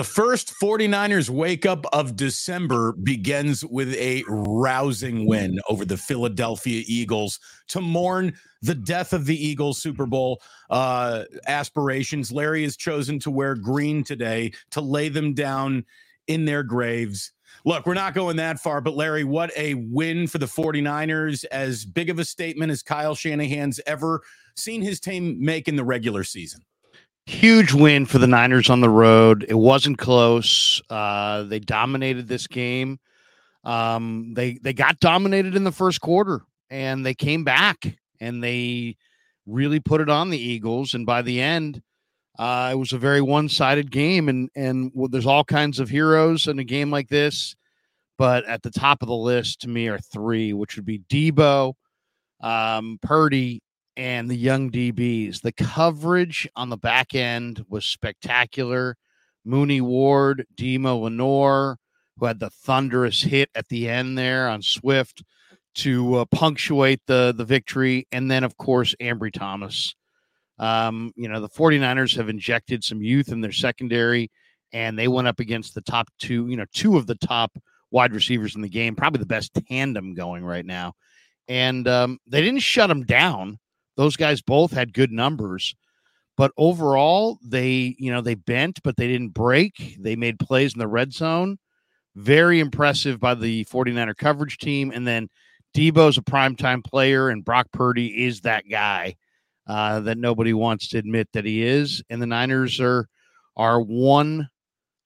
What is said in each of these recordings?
The first 49ers wake up of December begins with a rousing win over the Philadelphia Eagles to mourn the death of the Eagles Super Bowl uh, aspirations. Larry has chosen to wear green today to lay them down in their graves. Look, we're not going that far, but Larry, what a win for the 49ers. As big of a statement as Kyle Shanahan's ever seen his team make in the regular season. Huge win for the Niners on the road. It wasn't close. Uh, they dominated this game. Um, they they got dominated in the first quarter, and they came back and they really put it on the Eagles. And by the end, uh, it was a very one sided game. And and well, there's all kinds of heroes in a game like this, but at the top of the list to me are three, which would be Deebo, um, Purdy, and the young DBs. The coverage on the back end was spectacular. Mooney Ward, Demo Lenoir, who had the thunderous hit at the end there on Swift to uh, punctuate the the victory, and then of course Ambry Thomas. Um, you know the 49ers have injected some youth in their secondary, and they went up against the top two, you know, two of the top wide receivers in the game, probably the best tandem going right now. And um, they didn't shut them down those guys both had good numbers, but overall they, you know, they bent, but they didn't break. They made plays in the red zone. Very impressive by the 49er coverage team. And then Deebo's a primetime player, and Brock Purdy is that guy uh, that nobody wants to admit that he is. And the Niners are are one.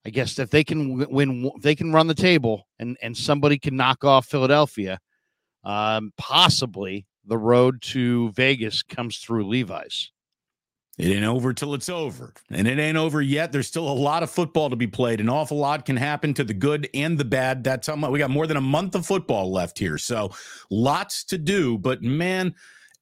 I guess if they can win, they can run the table, and and somebody can knock off Philadelphia, um, possibly the road to Vegas comes through Levi's. It ain't over till it's over. And it ain't over yet. There's still a lot of football to be played. An awful lot can happen to the good and the bad. That's how much we got more than a month of football left here. So lots to do. But man,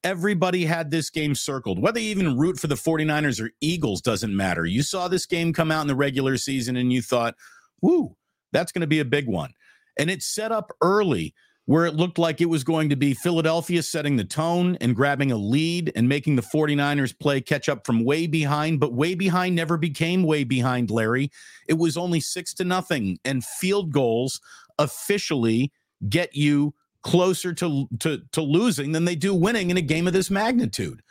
everybody had this game circled. Whether you even root for the 49ers or Eagles doesn't matter. You saw this game come out in the regular season and you thought, whoo, that's going to be a big one. And it's set up early where it looked like it was going to be Philadelphia setting the tone and grabbing a lead and making the 49ers play catch up from way behind, but way behind never became way behind, Larry. It was only six to nothing, and field goals officially get you closer to, to, to losing than they do winning in a game of this magnitude.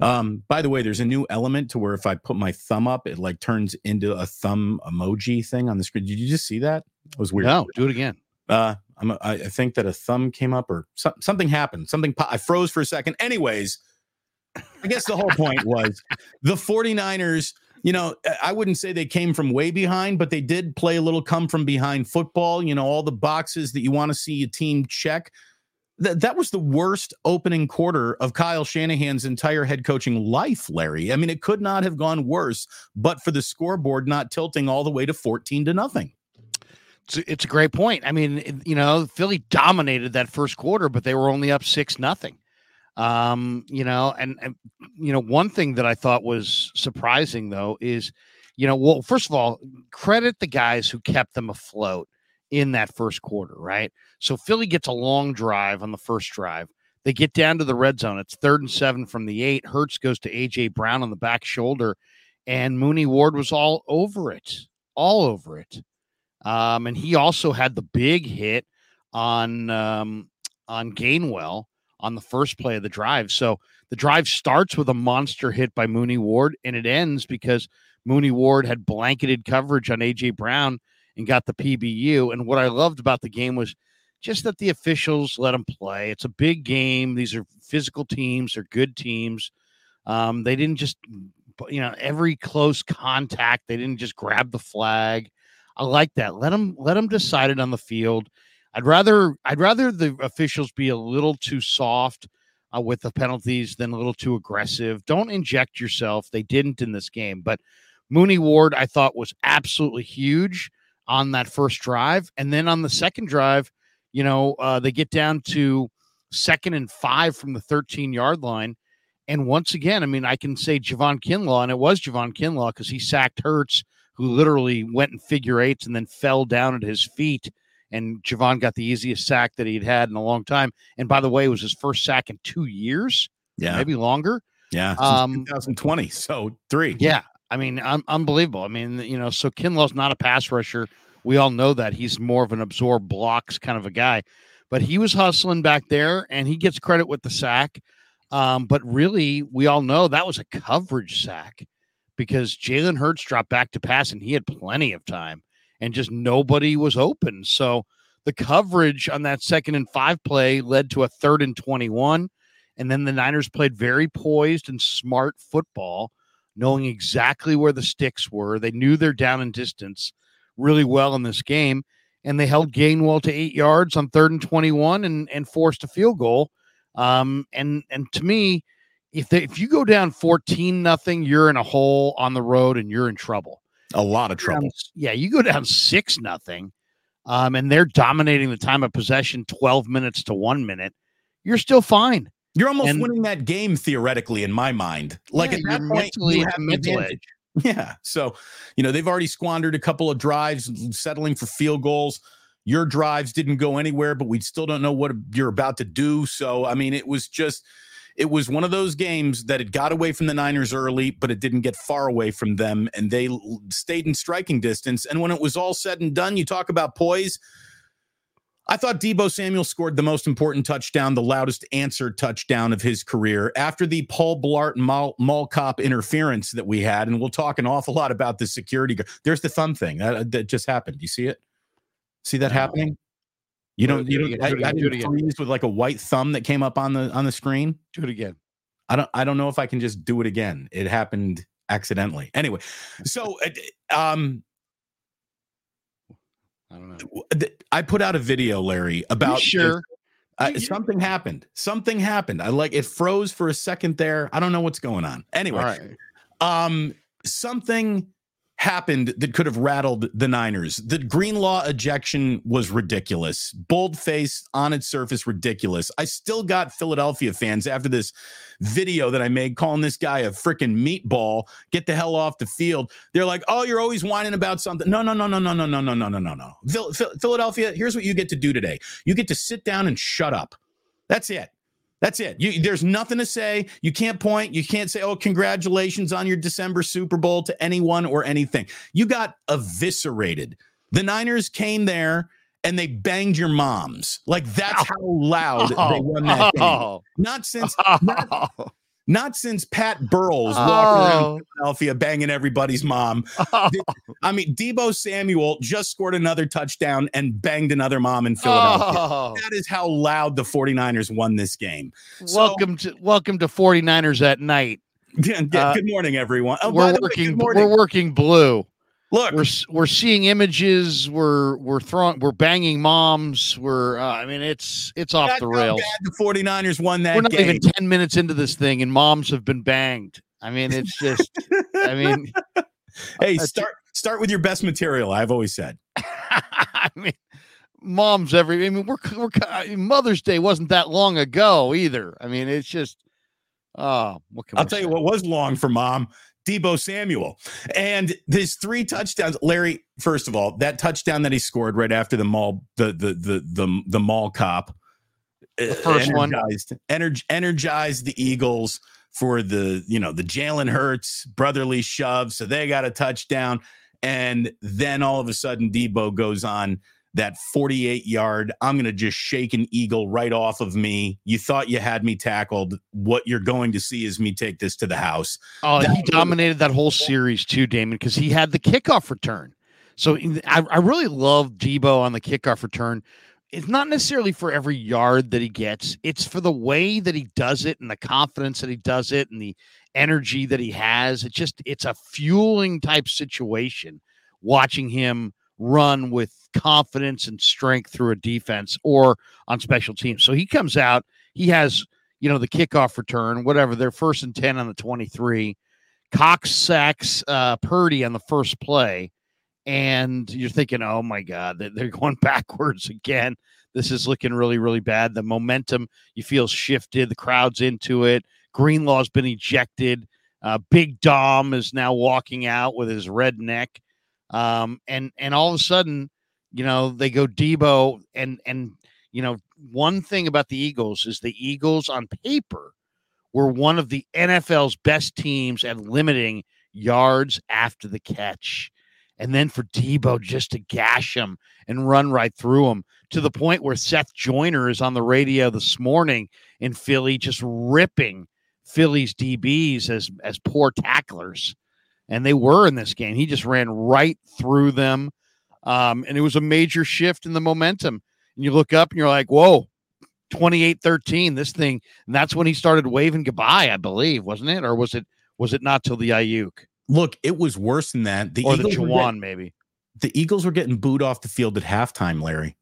Um, by the way, there's a new element to where if I put my thumb up, it like turns into a thumb emoji thing on the screen. Did you just see that? It was weird. No, do it again. Uh, I'm a, I think that a thumb came up or so, something happened. Something I froze for a second. Anyways, I guess the whole point was the 49ers, you know, I wouldn't say they came from way behind, but they did play a little come from behind football, you know, all the boxes that you want to see a team check. That that was the worst opening quarter of Kyle Shanahan's entire head coaching life, Larry. I mean, it could not have gone worse, but for the scoreboard not tilting all the way to 14 to nothing it's, it's a great point. I mean, you know, Philly dominated that first quarter, but they were only up six nothing. Um, you know, and, and you know, one thing that I thought was surprising though is, you know, well, first of all, credit the guys who kept them afloat in that first quarter, right? So Philly gets a long drive on the first drive. They get down to the red zone. It's third and seven from the eight. Hurts goes to AJ Brown on the back shoulder, and Mooney Ward was all over it, all over it. Um, and he also had the big hit on um, on Gainwell on the first play of the drive. So the drive starts with a monster hit by Mooney Ward, and it ends because Mooney Ward had blanketed coverage on AJ Brown and got the PBU. And what I loved about the game was just that the officials let them play. It's a big game. These are physical teams. They're good teams. Um, they didn't just, you know, every close contact. They didn't just grab the flag. I like that. Let them let them decide it on the field. I'd rather I'd rather the officials be a little too soft uh, with the penalties than a little too aggressive. Don't inject yourself. They didn't in this game, but Mooney Ward I thought was absolutely huge on that first drive, and then on the second drive, you know, uh, they get down to second and five from the 13 yard line. And once again, I mean, I can say Javon Kinlaw, and it was Javon Kinlaw because he sacked Hurts who literally went in figure eights and then fell down at his feet. And Javon got the easiest sack that he'd had in a long time. And by the way, it was his first sack in two years. Yeah. Maybe longer. Yeah. Um, 2020. So three. Yeah. I mean, un- unbelievable. I mean, you know, so Kinlaw's not a pass rusher. We all know that he's more of an absorb blocks kind of a guy, but he was hustling back there, and he gets credit with the sack. Um, but really, we all know that was a coverage sack because Jalen Hurts dropped back to pass, and he had plenty of time, and just nobody was open. So the coverage on that second and five play led to a third and twenty-one, and then the Niners played very poised and smart football knowing exactly where the sticks were. They knew their down and distance really well in this game, and they held Gainwell to eight yards on third and twenty-one and and forced a field goal. Um, and and to me, if they, if you go down fourteen nothing, you're in a hole on the road and you're in trouble. A lot of trouble. Yeah, you go down six nothing, um, and they're dominating the time of possession twelve minutes to one minute. You're still fine. You're almost and, winning that game theoretically in my mind. Like yeah, at that point, you have mental edge. Yeah. So, you know, they've already squandered a couple of drives, settling for field goals. Your drives didn't go anywhere, but we still don't know what you're about to do. So, I mean, it was just, it was one of those games that it got away from the Niners early, but it didn't get far away from them, and they stayed in striking distance. And when it was all said and done, you talk about poise. I thought Deebo Samuel scored the most important touchdown, the loudest answer touchdown of his career after the Paul Blart mall, mall cop interference that we had. And we'll talk an awful lot about the security. There's the thumb thing that, that just happened. You see it? See that happening? You don't. You don't. I, I didn't freeze with like a white thumb that came up on the on the screen. Do it again. I don't. I don't know if I can just do it again. It happened accidentally. Anyway, so um, I don't know. I put out a video, Larry, about sure. Uh, something happened. Something happened. I like it froze for a second there. I don't know what's going on. Anyway, right. um, something happened that could have rattled the Niners. The Greenlaw ejection was ridiculous. Bold face on its surface, ridiculous. I still got Philadelphia fans after this video that I made calling this guy a freaking meatball. Get the hell off the field. They're like, oh, you're always whining about something. No, no, no, no, no, no, no, no, no, no, no, no. Philadelphia, here's what you get to do today. You get to sit down and shut up. That's it. That's it. You, there's nothing to say. You can't point. You can't say, oh, congratulations on your December Super Bowl to anyone or anything. You got eviscerated. The Niners came there and they banged your moms. Like that's how loud oh, they won that oh, game. Not since not, oh. Not since Pat Burrells oh. walking around oh. Philadelphia banging everybody's mom. Oh. I mean, Deebo Samuel just scored another touchdown and banged another mom in Philadelphia. Oh. That is how loud the 49ers won this game. Welcome so, to welcome to 49ers at night. Yeah, yeah, uh, good morning, everyone. Oh, we're working. Way, we're working blue. Look, we're we're seeing images. We're we're throwing. We're banging moms. We're. Uh, I mean, it's it's off the rails. the 49ers won that. We're not game. even ten minutes into this thing, and moms have been banged. I mean, it's just. I mean, hey, start start with your best material. I've always said. I mean, moms every. I mean, we're we're Mother's Day wasn't that long ago either. I mean, it's just. Oh, what I'll tell say? you what was long for mom Deebo Samuel. And his three touchdowns, Larry, first of all, that touchdown that he scored right after the mall, the the the the, the mall cop. The uh, first energized, one energ- energized the Eagles for the, you know, the Jalen Hurts brotherly shove. So they got a touchdown. And then all of a sudden, Deebo goes on that 48 yard, I'm going to just shake an eagle right off of me. You thought you had me tackled. What you're going to see is me take this to the house. Oh, that he dominated that whole series too, Damon, because he had the kickoff return. So I, I really love Deebo on the kickoff return. It's not necessarily for every yard that he gets, it's for the way that he does it and the confidence that he does it and the energy that he has. It just, it's a fueling type situation watching him run with confidence and strength through a defense or on special teams. So he comes out, he has, you know, the kickoff return, whatever, they're first and 10 on the 23. Cox sacks uh, Purdy on the first play. And you're thinking, oh my God, they're going backwards again. This is looking really, really bad. The momentum you feel shifted, the crowd's into it. Greenlaw's been ejected. Uh, Big Dom is now walking out with his red neck. Um, and and all of a sudden, you know, they go Deebo and and you know, one thing about the Eagles is the Eagles on paper were one of the NFL's best teams at limiting yards after the catch. And then for Deebo just to gash him and run right through him to the point where Seth Joyner is on the radio this morning in Philly, just ripping Philly's DBs as as poor tacklers. And they were in this game. He just ran right through them. Um, and it was a major shift in the momentum. And you look up and you're like, whoa, 28 13, this thing. And that's when he started waving goodbye, I believe, wasn't it? Or was it was it not till the Aiyuk? Look, it was worse than that. The or Eagles the Jauan, maybe. The Eagles were getting booed off the field at halftime, Larry.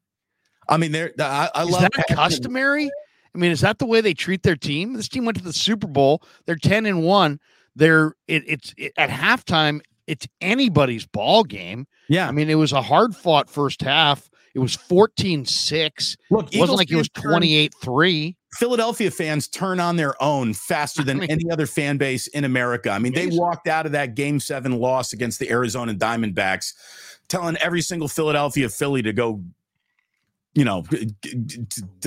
I mean, they're I, I is love that customary. I mean, is that the way they treat their team? This team went to the Super Bowl. They're ten and one. They're it, it's it, at halftime. It's anybody's ball game. Yeah, I mean, it was a hard fought first half. It was 14-6. Look, it wasn't like it was 28-3. Philadelphia fans turn on their own faster than I mean, any other fan base in America. I mean, they walked out of that game seven loss against the Arizona Diamondbacks, telling every single Philadelphia Philly to go you know,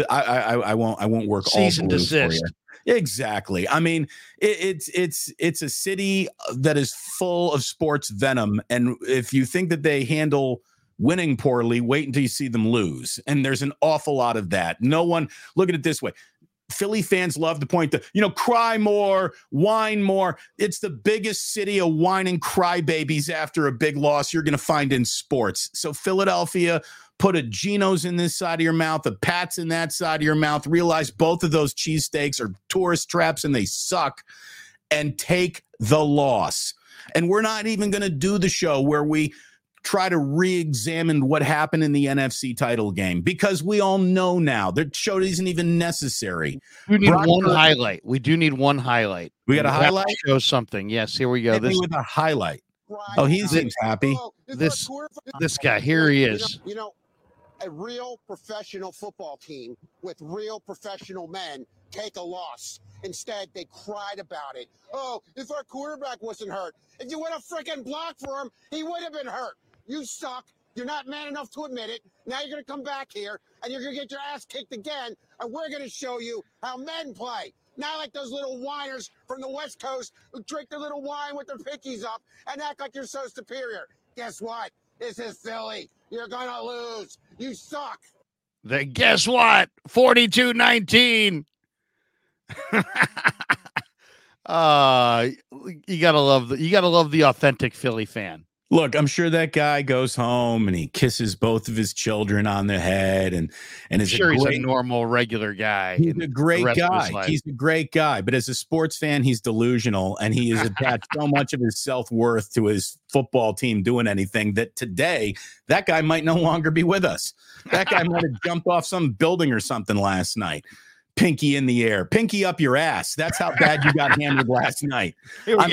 I, I, I won't, I won't work Season all desist. Exactly. I mean, it, it's it's it's a city uh, that is full of sports venom, and if you think that they handle winning poorly, wait until you see them lose. And there's an awful lot of that. No one look at it this way. Philly fans love to point to, you know, cry more, whine more. It's the biggest city of whining crybabies after a big loss you're going to find in sports. So Philadelphia, put a Geno's in this side of your mouth, a Pat's in that side of your mouth, realize both of those cheesesteaks are tourist traps and they suck, and take the loss. And we're not even going to do the show where we try to re-examine what happened in the NFC title game because we all know now the show isn't even necessary. We need Brock one highlight. We do need one highlight. We got a highlight. Show something. Yes, here we go. Hit this with a highlight. Oh, he seems happy. This this guy here he is. You know, a real professional football team with real professional men take a loss. Instead, they cried about it. Oh, if our quarterback wasn't hurt, if you would have freaking blocked for him, he would have been hurt. You suck. You're not man enough to admit it. Now you're going to come back here and you're going to get your ass kicked again. And we're going to show you how men play. Not like those little whiners from the West Coast who drink their little wine with their pinkies up and act like you're so superior. Guess what? This is Philly. You're going to lose. You suck. Then guess what? 42 19. uh you gotta love the you gotta love the authentic Philly fan. Look, I'm sure that guy goes home and he kisses both of his children on the head and and is sure a great, he's a normal regular guy. He's a great guy. He's a great guy, but as a sports fan, he's delusional and he has attached so much of his self-worth to his football team doing anything that today that guy might no longer be with us. That guy might have jumped off some building or something last night pinky in the air, pinky up your ass. That's how bad you got hammered last night. I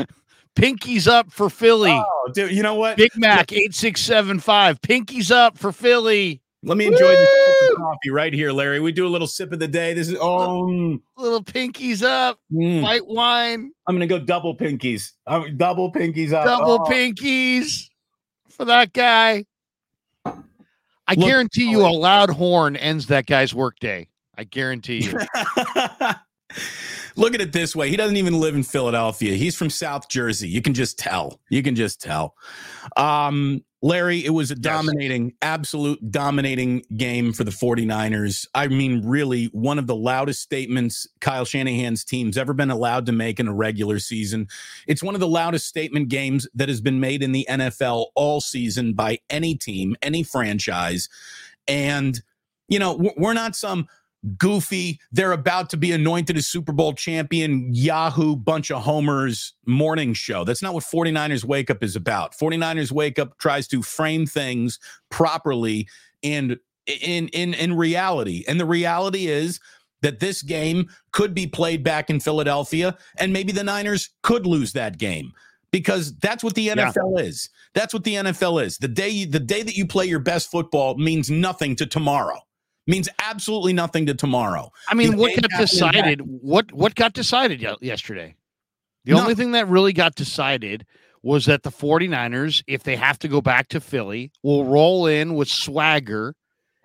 Pinkies up for Philly. Oh, dude, you know what? Big Mac eight six seven five. Pinkies up for Philly. Let me enjoy this coffee right here, Larry. We do a little sip of the day. This is oh, little pinkies up, mm. white wine. I'm gonna go double pinkies. I'm double pinkies up. Double oh. pinkies for that guy. I Look, guarantee you, a loud horn ends that guy's workday. I guarantee you. Look at it this way. He doesn't even live in Philadelphia. He's from South Jersey. You can just tell. You can just tell. Um, Larry, it was a dominating, yes. absolute dominating game for the 49ers. I mean, really, one of the loudest statements Kyle Shanahan's team's ever been allowed to make in a regular season. It's one of the loudest statement games that has been made in the NFL all season by any team, any franchise. And, you know, we're not some goofy, they're about to be anointed as Super Bowl champion, Yahoo bunch of homers morning show. That's not what 49ers Wake Up is about. 49ers Wake Up tries to frame things properly and in in in reality. And the reality is that this game could be played back in Philadelphia and maybe the Niners could lose that game because that's what the NFL yeah. is. That's what the NFL is. The day the day that you play your best football means nothing to tomorrow means absolutely nothing to tomorrow. I mean, what got decided? What what got decided yesterday? The only thing that really got decided was that the 49ers, if they have to go back to Philly, will roll in with swagger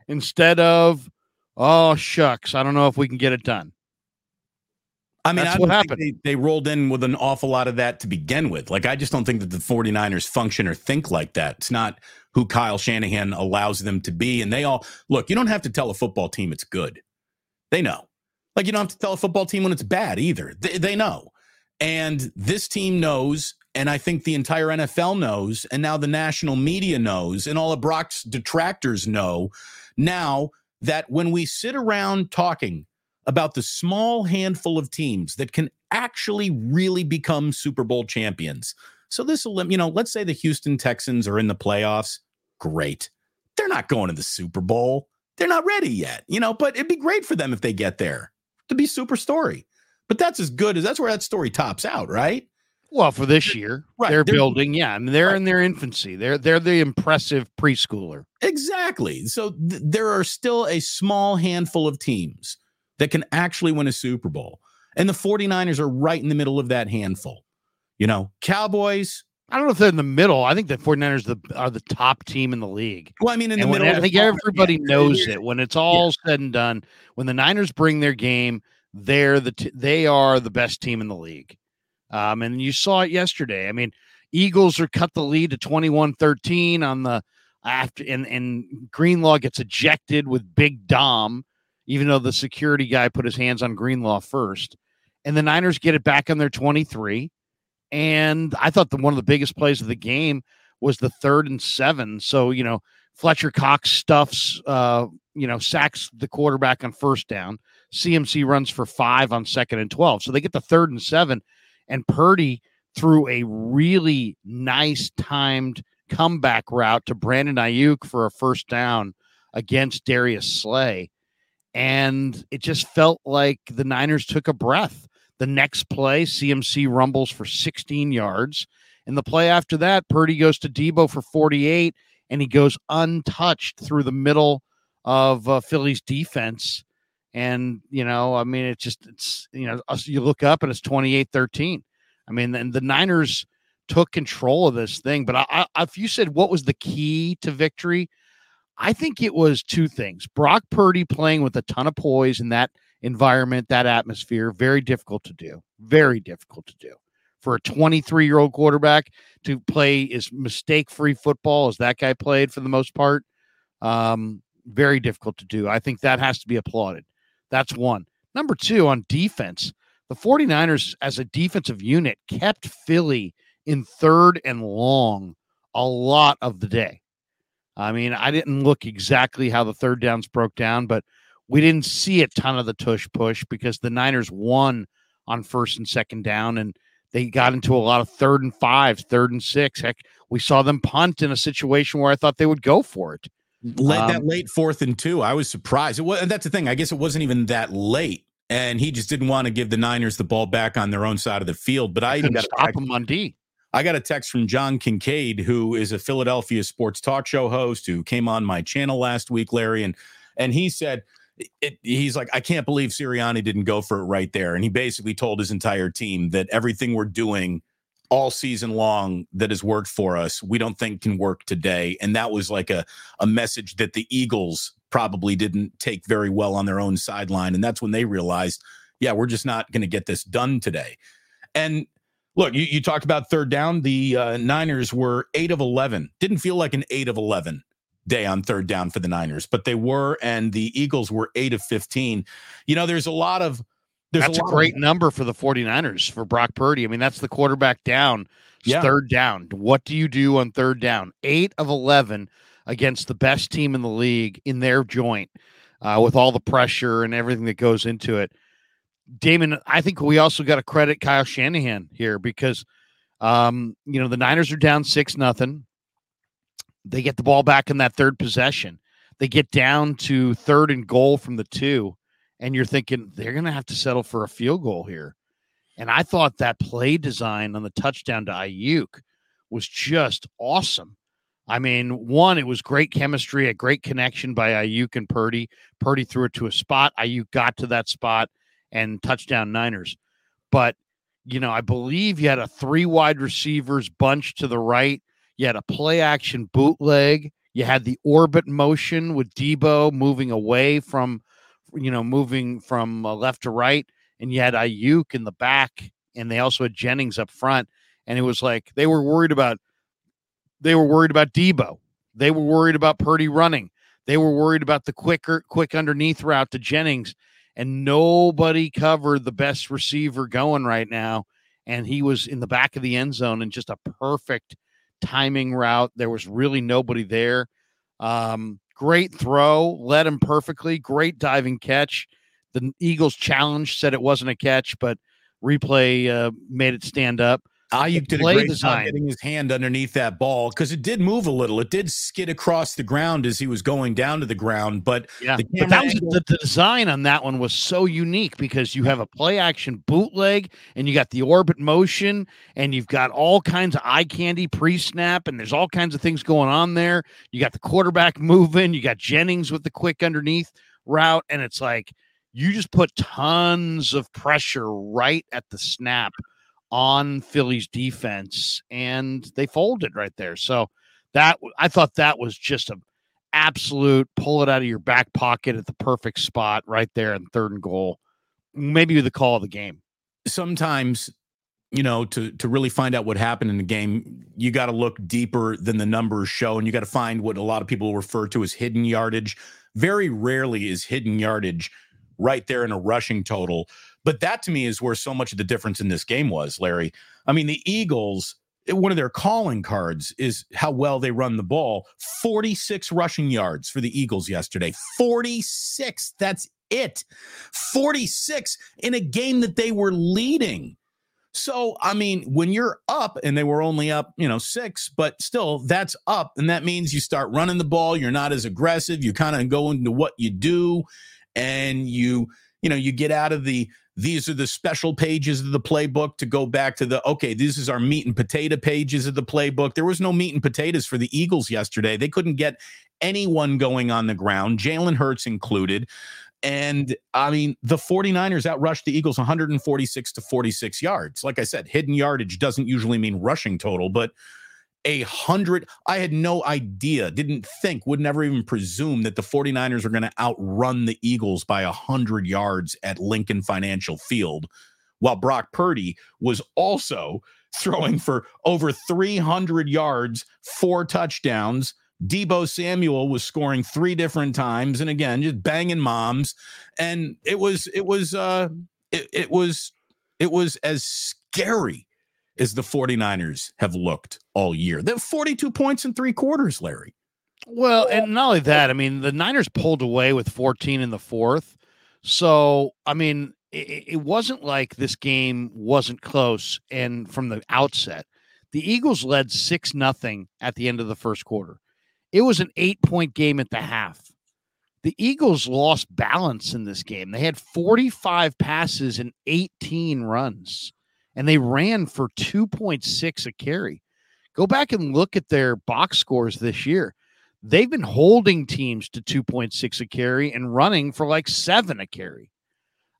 instead of, oh, shucks, I don't know if we can get it done. I mean, That's I what happened. They, they rolled in with an awful lot of that to begin with. Like, I just don't think that the 49ers function or think like that. It's not who Kyle Shanahan allows them to be. And they all look, you don't have to tell a football team it's good. They know. Like, you don't have to tell a football team when it's bad either. They, they know. And this team knows. And I think the entire NFL knows. And now the national media knows. And all of Brock's detractors know now that when we sit around talking about the small handful of teams that can actually really become Super Bowl champions. So this will, you know, let's say the Houston Texans are in the playoffs. Great. They're not going to the Super Bowl. They're not ready yet, you know, but it'd be great for them if they get there to be super story. But that's as good as that's where that story tops out, right? Well, for this year, Right, they're, they're- building. Yeah, I mean, they're Right. in their infancy. They're they're the impressive preschooler. Exactly. So th- there are still a small handful of teams that can actually win a Super Bowl. And the 49ers are right in the middle of that handful. You know, Cowboys, I don't know if they're in the middle. I think the 49ers the, are the top team in the league. well, I mean, in the and when- middle I think everybody yeah. knows it. When it's all said and done, when the Niners bring their game, they're the t- they are the best team in the league. Um, and you saw it yesterday. I mean, Eagles are cut the lead to 21-13 on the after and and Greenlaw gets ejected with Big Dom, even though the security guy put his hands on Greenlaw first. And the Niners get it back on their 23. And I thought the one of the biggest plays of the game was the third and seven. So, you know, Fletcher Cox stuffs, uh, you know, sacks the quarterback on first down. CMC runs for five on second and 12. So they get the third and seven. And Purdy threw a really nice timed comeback route to Brandon Aiyuk for a first down against Darius Slay. And it just felt like the Niners took a breath. The next play, CMC rumbles for 16 yards. And the play after that, Purdy goes to Deebo for 48, and he goes untouched through the middle of uh, Philly's defense. And, you know, I mean, it's just, it's, you know, you look up and it's 28 13. I mean, and the Niners took control of this thing. But I, I, if you said what was the key to victory, I think it was two things. Brock Purdy playing with a ton of poise in that environment, that atmosphere, very difficult to do. Very difficult to do. For a 23 year old quarterback to play as mistake free football as that guy played for the most part, um, very difficult to do. I think that has to be applauded. That's one. Number two, on defense, the 49ers as a defensive unit kept Philly in third and long a lot of the day. I mean, I didn't look exactly how the third downs broke down, but we didn't see a ton of the tush push because the Niners won on first and second down and they got into a lot of third and fives, third and six. Heck, we saw them punt in a situation where I thought they would go for it. Late, that Um, late fourth and two, I was surprised. It was, and that's the thing. I guess it wasn't even that late, and he just didn't want to give the Niners the ball back on their own side of the field. But I even got a stop text, them on D. I got a text from John Kincaid, who is a Philadelphia sports talk show host who came on my channel last week, Larry, and and he said. It, he's like, I can't believe Sirianni didn't go for it right there. And he basically told his entire team that everything we're doing all season long that has worked for us, we don't think can work today. And that was like a, a message that the Eagles probably didn't take very well on their own sideline. And that's when they realized, yeah, we're just not going to get this done today. And look, you, you talked about third down. The uh, Niners were eight of 11. Didn't feel like an eight of 11 day on third down for the Niners, but they were. And the Eagles were eight of 15. You know, there's a lot of, there's that's a, of- great number for the 49ers for Brock Purdy. I mean, that's the quarterback down. Yeah. Third down. What do you do on third down? Eight of 11 against the best team in the league in their joint uh, with all the pressure and everything that goes into it. Damon, I think we also got to credit Kyle Shanahan here because, um, you know, the Niners are down six nothing. They get the ball back in that third possession. They get down to third and goal from the two and you're thinking they're going to have to settle for a field goal here. And I thought that play design on the touchdown to Aiyuk was just awesome. I mean, one, it was great chemistry, a great connection by Aiyuk and Purdy. Purdy threw it to a spot. Aiyuk got to that spot and touchdown Niners. But, you know, I believe you had a three wide receivers bunch to the right. You had a play action bootleg. You had the orbit motion with Deebo moving away from you know, moving from uh, left to right, and you had Aiyuk in the back, and they also had Jennings up front, and it was like they were worried about they were worried about Deebo. they were worried about Purdy running, they were worried about the quicker quick underneath route to Jennings, and nobody covered the best receiver going right now, and he was in the back of the end zone and just a perfect timing route. There was really nobody there. Um, great throw, led him perfectly. Great diving catch. The Eagles challenge said it wasn't a catch, but replay uh, made it stand up. Aiyuk did a great design. job getting his hand underneath that ball because it did move a little. It did skid across the ground as he was going down to the ground. But yeah, but that was the, the, design on that one was so unique because you have a play action bootleg and you got the orbit motion and you've got all kinds of eye candy pre snap and there's all kinds of things going on there. You got the quarterback moving. You got Jennings with the quick underneath route, and it's like you just put tons of pressure right at the snap on Philly's defense, and they folded right there. So that I thought that was just a absolute pull it out of your back pocket at the perfect spot right there in third and goal. Maybe the call of the game. Sometimes, you know, to to really find out what happened in the game, you got to look deeper than the numbers show, and you got to find what a lot of people refer to as hidden yardage. Very rarely is hidden yardage right there in a rushing total. But that to me is where so much of the difference in this game was, Larry. I mean, the Eagles, eh, one of their calling cards is how well they run the ball. 46 rushing yards for the Eagles yesterday. 46. That's it. 46 in a game that they were leading. So, I mean, when you're up and they were only up, you know, six, but still that's up. And that means you start running the ball. You're not as aggressive. You kind of go into what you do and you, you know, you get out of the these are the special pages of the playbook to go back to the okay, this is our meat and potato pages of the playbook. There was no meat and potatoes for the Eagles yesterday. They couldn't get anyone going on the ground, Jalen Hurts included. And I mean, the 49ers outrushed the Eagles 146 to 46 yards. Like I said, hidden yardage doesn't usually mean rushing total, but a hundred. I had no idea, didn't think, would never even presume that the 49ers are going to outrun the Eagles by a hundred yards at Lincoln Financial Field, while Brock Purdy was also throwing for over 300 yards, four touchdowns. Debo Samuel was scoring three different times, and again, just banging moms. And it was, it was, uh, it, it was, it was as scary as the 49ers have looked all year. They have 42 points in three quarters, Larry. Well, and not only that, I mean, the Niners pulled away with 14 in the fourth. So, I mean, it, it wasn't like this game wasn't close. And from the outset, the Eagles led 6 nothing at the end of the first quarter. It was an eight point game at the half. The Eagles lost balance in this game. They had 45 passes and 18 runs and they ran for 2.6 a carry. Go back and look at their box scores this year. They've been holding teams to 2.6 a carry and running for like seven a carry.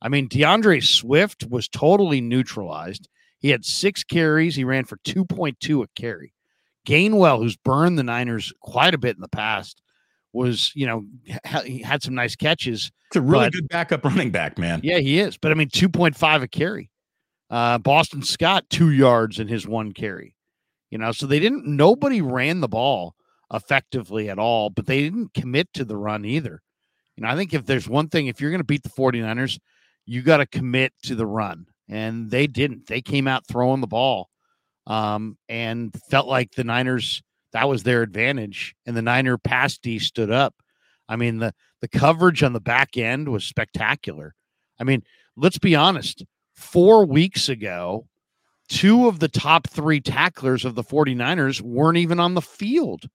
I mean, D'Andre Swift was totally neutralized. He had six carries. He ran for 2.2 a carry. Gainwell, who's burned the Niners quite a bit in the past, was, you know, ha- he had some nice catches. It's a really but, good backup running back, man. Yeah, he is. But I mean, 2.5 a carry. Uh, Boston Scott two yards in his one carry. You know, so they didn't. Nobody ran the ball effectively at all, but they didn't commit to the run either. You know, I think if there's one thing, if you're going to beat the 49ers, you got to commit to the run. And they didn't. They came out throwing the ball um, and felt like the Niners, that was their advantage. And the Niner pass D stood up. I mean, the, the coverage on the back end was spectacular. I mean, let's be honest four weeks ago, two of the top three tacklers of the 49ers weren't even on the field.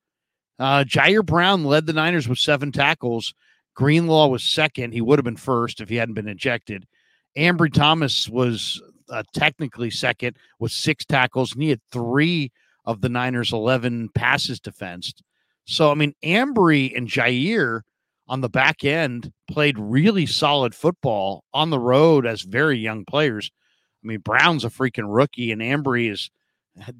Uh, Ji'Ayir Brown led the Niners with seven tackles. Greenlaw was second. He would have been first if he hadn't been ejected. Ambry Thomas was uh, technically second with six tackles, and he had three of the Niners' 11 passes defensed. So, I mean, Ambry and Ji'Ayir on the back end played really solid football on the road as very young players. I mean, Brown's a freaking rookie, and Ambry is,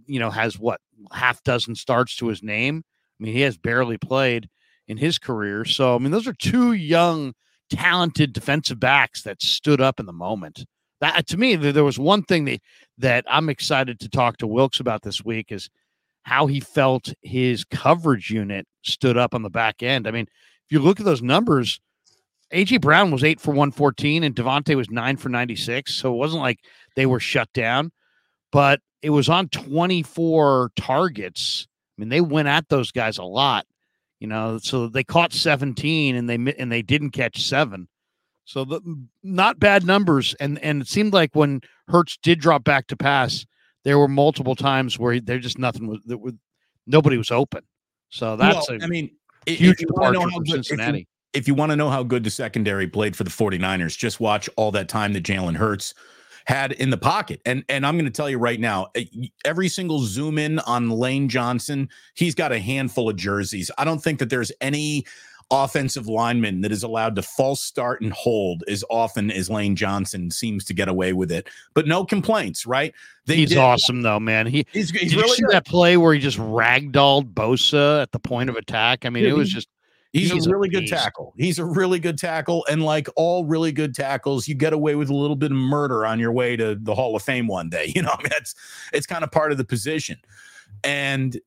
you know, has what half dozen starts to his name. I mean, he has barely played in his career. So, I mean, those are two young, talented defensive backs that stood up in the moment. that to me, there was one thing that that I'm excited to talk to Wilks about this week is how he felt his coverage unit stood up on the back end. I mean, if you look at those numbers, AJ Brown was eight for 114 and DeVonta was nine for 96. So it wasn't like they were shut down, but it was on 24 targets. I mean, they went at those guys a lot, you know, so they caught 17 and they and they didn't catch seven. So the not bad numbers. And and it seemed like when Hurts did drop back to pass, there were multiple times where there just nothing was that was nobody was open. So that's well, a I mean huge departure from Cincinnati. If you, if you want to know how good the secondary played for the 49ers, just watch all that time that Jalen Hurts had in the pocket. And and I'm going to tell you right now, eh, every single zoom in on Lane Johnson, he's got a handful of jerseys. I don't think that there's any offensive lineman that is allowed to false start and hold as often as Lane Johnson seems to get away with it. But no complaints, right? They he's did, awesome though, man. He he's, he's did really you see good. that play where he just ragdolled Bosa at the point of attack. I mean, Yeah, it was just He's, He's a a really good tackle. He's a really good tackle. And like all really good tackles, you get away with a little bit of murder on your way to the Hall of Fame one day. You know, I mean, that's it's kind of part of the position. And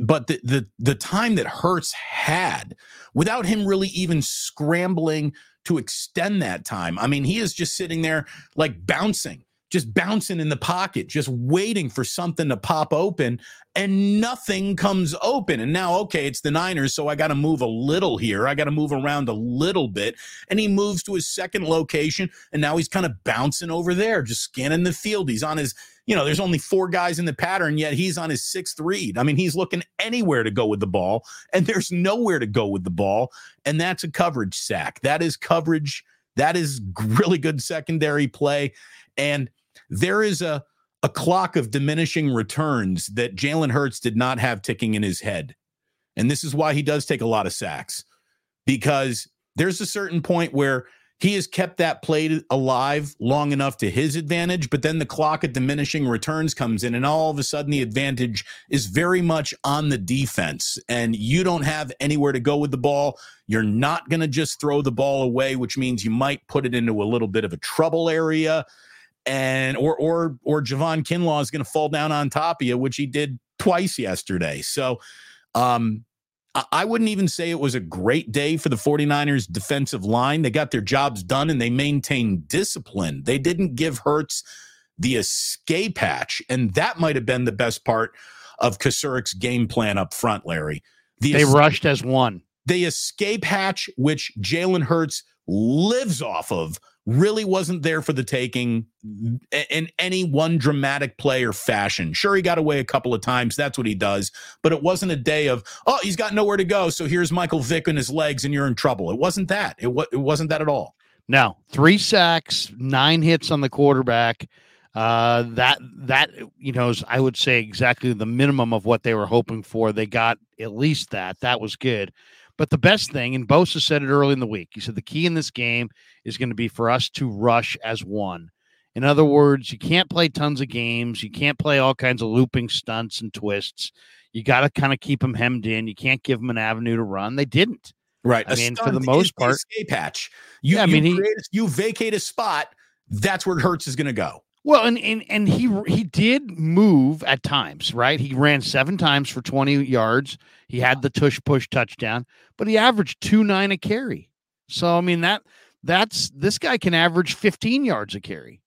but the the the time that Hurts had without him really even scrambling to extend that time. I mean, he is just sitting there like bouncing, just bouncing in the pocket, just waiting for something to pop open and nothing comes open. And now, okay, it's the Niners, so I got to move a little here. I got to move around a little bit. And he moves to his second location, and now he's kind of bouncing over there, just scanning the field. He's on his, you know, there's only four guys in the pattern, yet he's on his sixth read. I mean, he's looking anywhere to go with the ball, and there's nowhere to go with the ball. And that's a coverage sack. That is coverage. That is really good secondary play. And there is a a clock of diminishing returns that Jalen Hurts did not have ticking in his head. And this is why he does take a lot of sacks because there's a certain point where he has kept that play alive long enough to his advantage, but then the clock of diminishing returns comes in, and all of a sudden the advantage is very much on the defense. And you don't have anywhere to go with the ball. You're not going to just throw the ball away, which means you might put it into a little bit of a trouble area and or or or Javon Kinlaw is going to fall down on top of you, which he did twice yesterday. So um I- wouldn't even say it was a great day for the 49ers defensive line. They got their jobs done and they maintained discipline. They didn't give Hurts the escape hatch, and that might have been the best part of Kocurek's game plan up front, Larry. The they es- rushed as one. the escape hatch, which Jalen Hurts lives off of, really wasn't there for the taking in any one dramatic play or fashion. Sure, he got away a couple of times. That's what he does. But it wasn't a day of, oh, he's got nowhere to go. So here's Michael Vick and his legs, and you're in trouble. It wasn't that. It, wa- it wasn't that at all. No, three sacks, nine hits on the quarterback. Uh, that that you know, is, I would say exactly the minimum of what they were hoping for. They got at least that. That was good. But the best thing, and Bosa said it early in the week, he said the key in this game is going to be for us to rush as one. In other words, you can't play tons of games. You can't play all kinds of looping stunts and twists. You got to kind of keep them hemmed in. You can't give them an avenue to run. They didn't. Right. I mean, for the most part- escape hatch. You, Yeah, I you mean, he- create a- you vacate a spot. That's where Hurts is going to go. Well, and, and and he he did move at times, right? He ran seven times for 20 yards. He had the tush push touchdown, but he averaged two nine a carry. So I mean that that's this guy can average 15 yards a carry.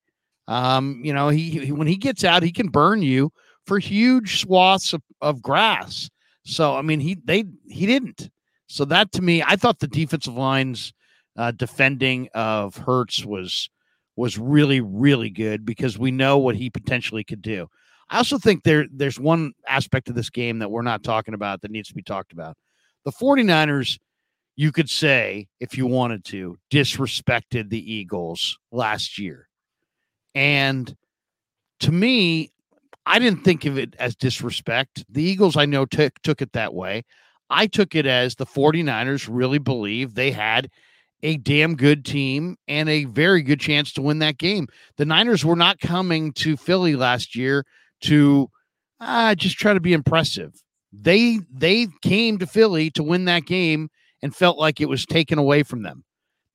Um, you know, he, he when he gets out, he can burn you for huge swaths of, of grass. So I mean, he they he didn't. So that to me, I thought the defensive lines uh, defending of Hurts was was really really good because we know what he potentially could do. I also think there there's one aspect of this game that we're not talking about that needs to be talked about. The 49ers you could say if you wanted to disrespected the Eagles last year. And to me, I didn't think of it as disrespect. The Eagles I know took took it that way. I took it as the 49ers really believed they had a damn good team and a very good chance to win that game. The Niners were not coming to Philly last year to uh, just try to be impressive. They they came to Philly to win that game and felt like it was taken away from them.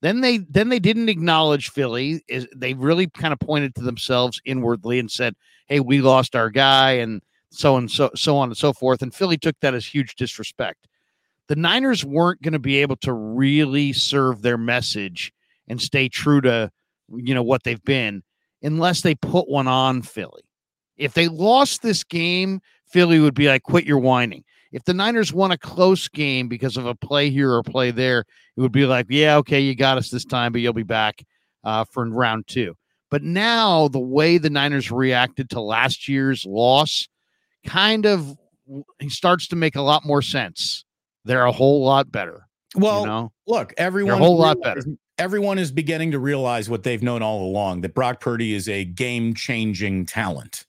Then they then they didn't acknowledge Philly. Is they really kind of pointed to themselves inwardly and said, "Hey, we lost our guy," and so and so so on and so forth. And Philly took that as huge disrespect. The Niners weren't going to be able to really serve their message and stay true to you know what they've been unless they put one on Philly. If they lost this game, Philly would be like, "Quit your whining." If the Niners won a close game because of a play here or play there, it would be like, "Yeah, okay, you got us this time, but you'll be back uh, for round two. But now the way the Niners reacted to last year's loss kind of starts to make a lot more sense. They're a whole lot better. Well, you know? look, everyone a whole lot better. Everyone is beginning to realize what they've known all along that Brock Purdy is a game-changing talent.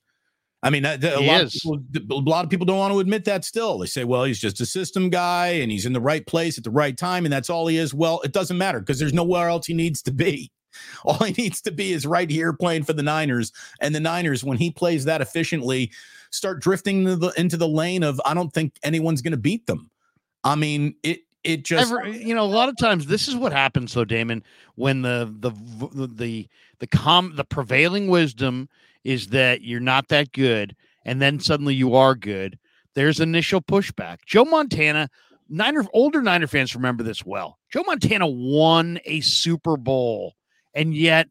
I mean, a, a lot, of people, a lot of people don't want to admit that still. They say, well, he's just a system guy and he's in the right place at the right time, and that's all he is. Well, it doesn't matter because there's nowhere else he needs to be. All he needs to be is right here playing for the Niners. And the Niners, when he plays that efficiently, start drifting into the, into the lane of I don't think anyone's going to beat them. I mean, it it just you know, a lot of times this is what happens though, Damon, when the the the the the com the prevailing wisdom is that you're not that good, and then suddenly you are good. There's initial pushback. Joe Montana, Niner older Niner fans remember this well. Joe Montana won a Super Bowl, and yet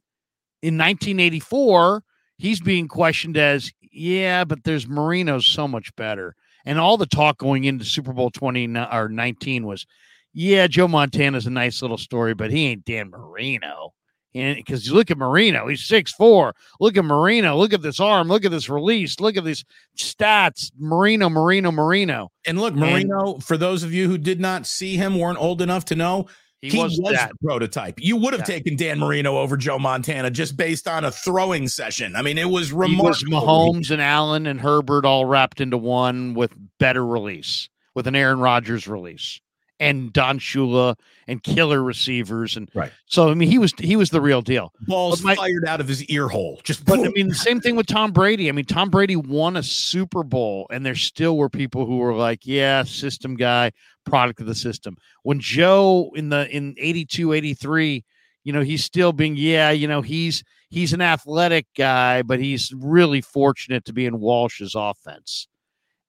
in 1984 he's being questioned as yeah, but there's Marino's so much better. And all the talk going into Super Bowl 20 or 19 was, yeah, Joe Montana's a nice little story, but he ain't Dan Marino. And because you look at Marino, he's six four. Look at Marino. Look at this arm. Look at this release. Look at these stats. Marino, Marino, Marino. And look, Marino, for those of you who did not see him, weren't old enough to know, He, he, was, was, that. the prototype. You would have Yeah. taken Dan Marino over Joe Montana just based on a throwing session. I mean, it was He was remarkable. Mahomes and Allen and Herbert all wrapped into one with better release, with an Aaron Rodgers release, and Don Shula and killer receivers, and Right. So I mean, he was he was the real deal. balls my- fired out of his ear hole. Just But I mean, the same thing with Tom Brady. I mean, Tom Brady won a Super Bowl, and there still were people who were like, yeah, system guy, product of the system. When Joe in the in 82, 83, you know, he's still being, yeah, you know, he's he's an athletic guy, but he's really fortunate to be in Walsh's offense.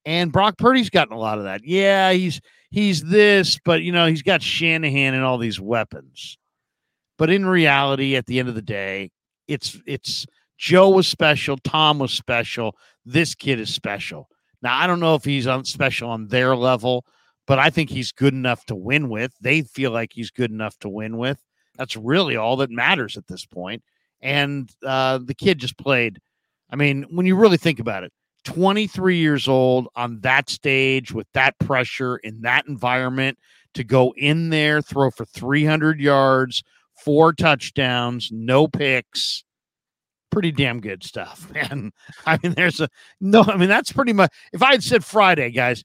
And Brock Purdy's gotten a lot of that. Yeah, he's he's this, but you know, he's got Shanahan and all these weapons. But in reality, at the end of the day, it's it's Joe was special, Tom was special, this kid is special. Now I don't know if he's on special on their level, but I think he's good enough to win with. They feel like he's good enough to win with. That's really all that matters at this point. And uh, the kid just played. I mean, when you really think about it, 23 years old on that stage with that pressure in that environment to go in there, throw for 300 yards, four touchdowns, no picks. Pretty damn good stuff, man. I mean, there's a no, I mean, that's pretty much if I had said Friday, guys,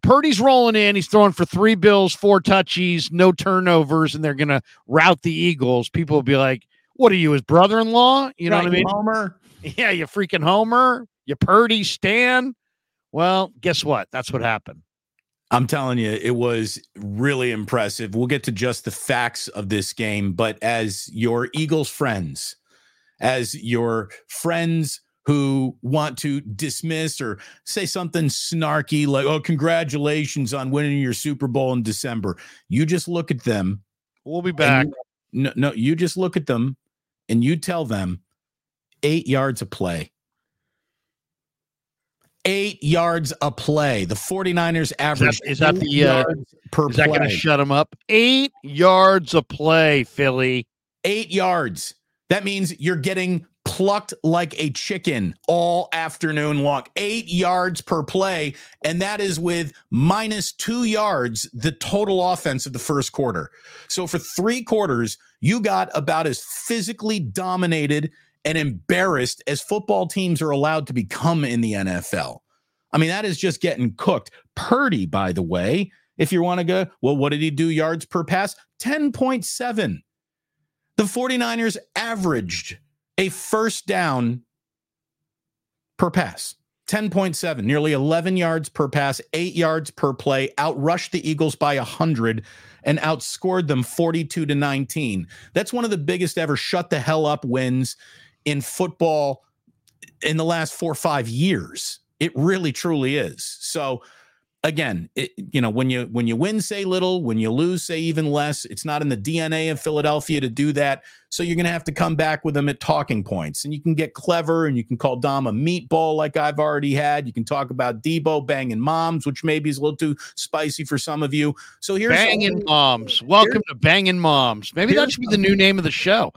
Purdy's rolling in, he's throwing for three bills, four touchies, no turnovers, and they're gonna rout the Eagles, people will be like, What are you, his brother in law? You know what I mean? Homer. Yeah, you freaking Homer, you Purdy Stan. Well, guess what? That's what happened. I'm telling you, it was really impressive. We'll get to just the facts of this game, but as your Eagles friends, as your friends who want to dismiss or say something snarky like, oh, congratulations on winning your Super Bowl in December, you just look at them. We'll be back. you- no, no, you just look at them and you tell them eight yards of play. Eight yards a play. The 49ers average is that eight the, uh, per Is that going to shut them up? Eight yards a play, Philly. eight yards. That means you're getting plucked like a chicken all afternoon long. Eight yards per play. And that is with minus two yards, the total offense of the first quarter. So for three quarters, you got about as physically dominated and embarrassed as football teams are allowed to become in the NFL. I mean, that is just getting cooked. Purdy, by the way, if you want to go, well, what did he do yards per pass? 10.7. The 49ers averaged a first down per pass. 10.7, nearly 11 yards per pass, eight yards per play, outrushed the Eagles by 100 and outscored them 42 to 19. That's one of the biggest ever shut the hell up wins in football in the last four or five years. It really truly is. So again, it, you know, when you when you win, say little, when you lose, say even less. It's not in the DNA of Philadelphia to do that. So you're going to have to come back with them at talking points, and you can get clever, and you can call Dom a meatball like I've already had. You can talk about Deebo banging moms, which maybe is a little too spicy for some of you. So here's banging moms. Welcome to banging moms. Maybe that should be the new name of the show.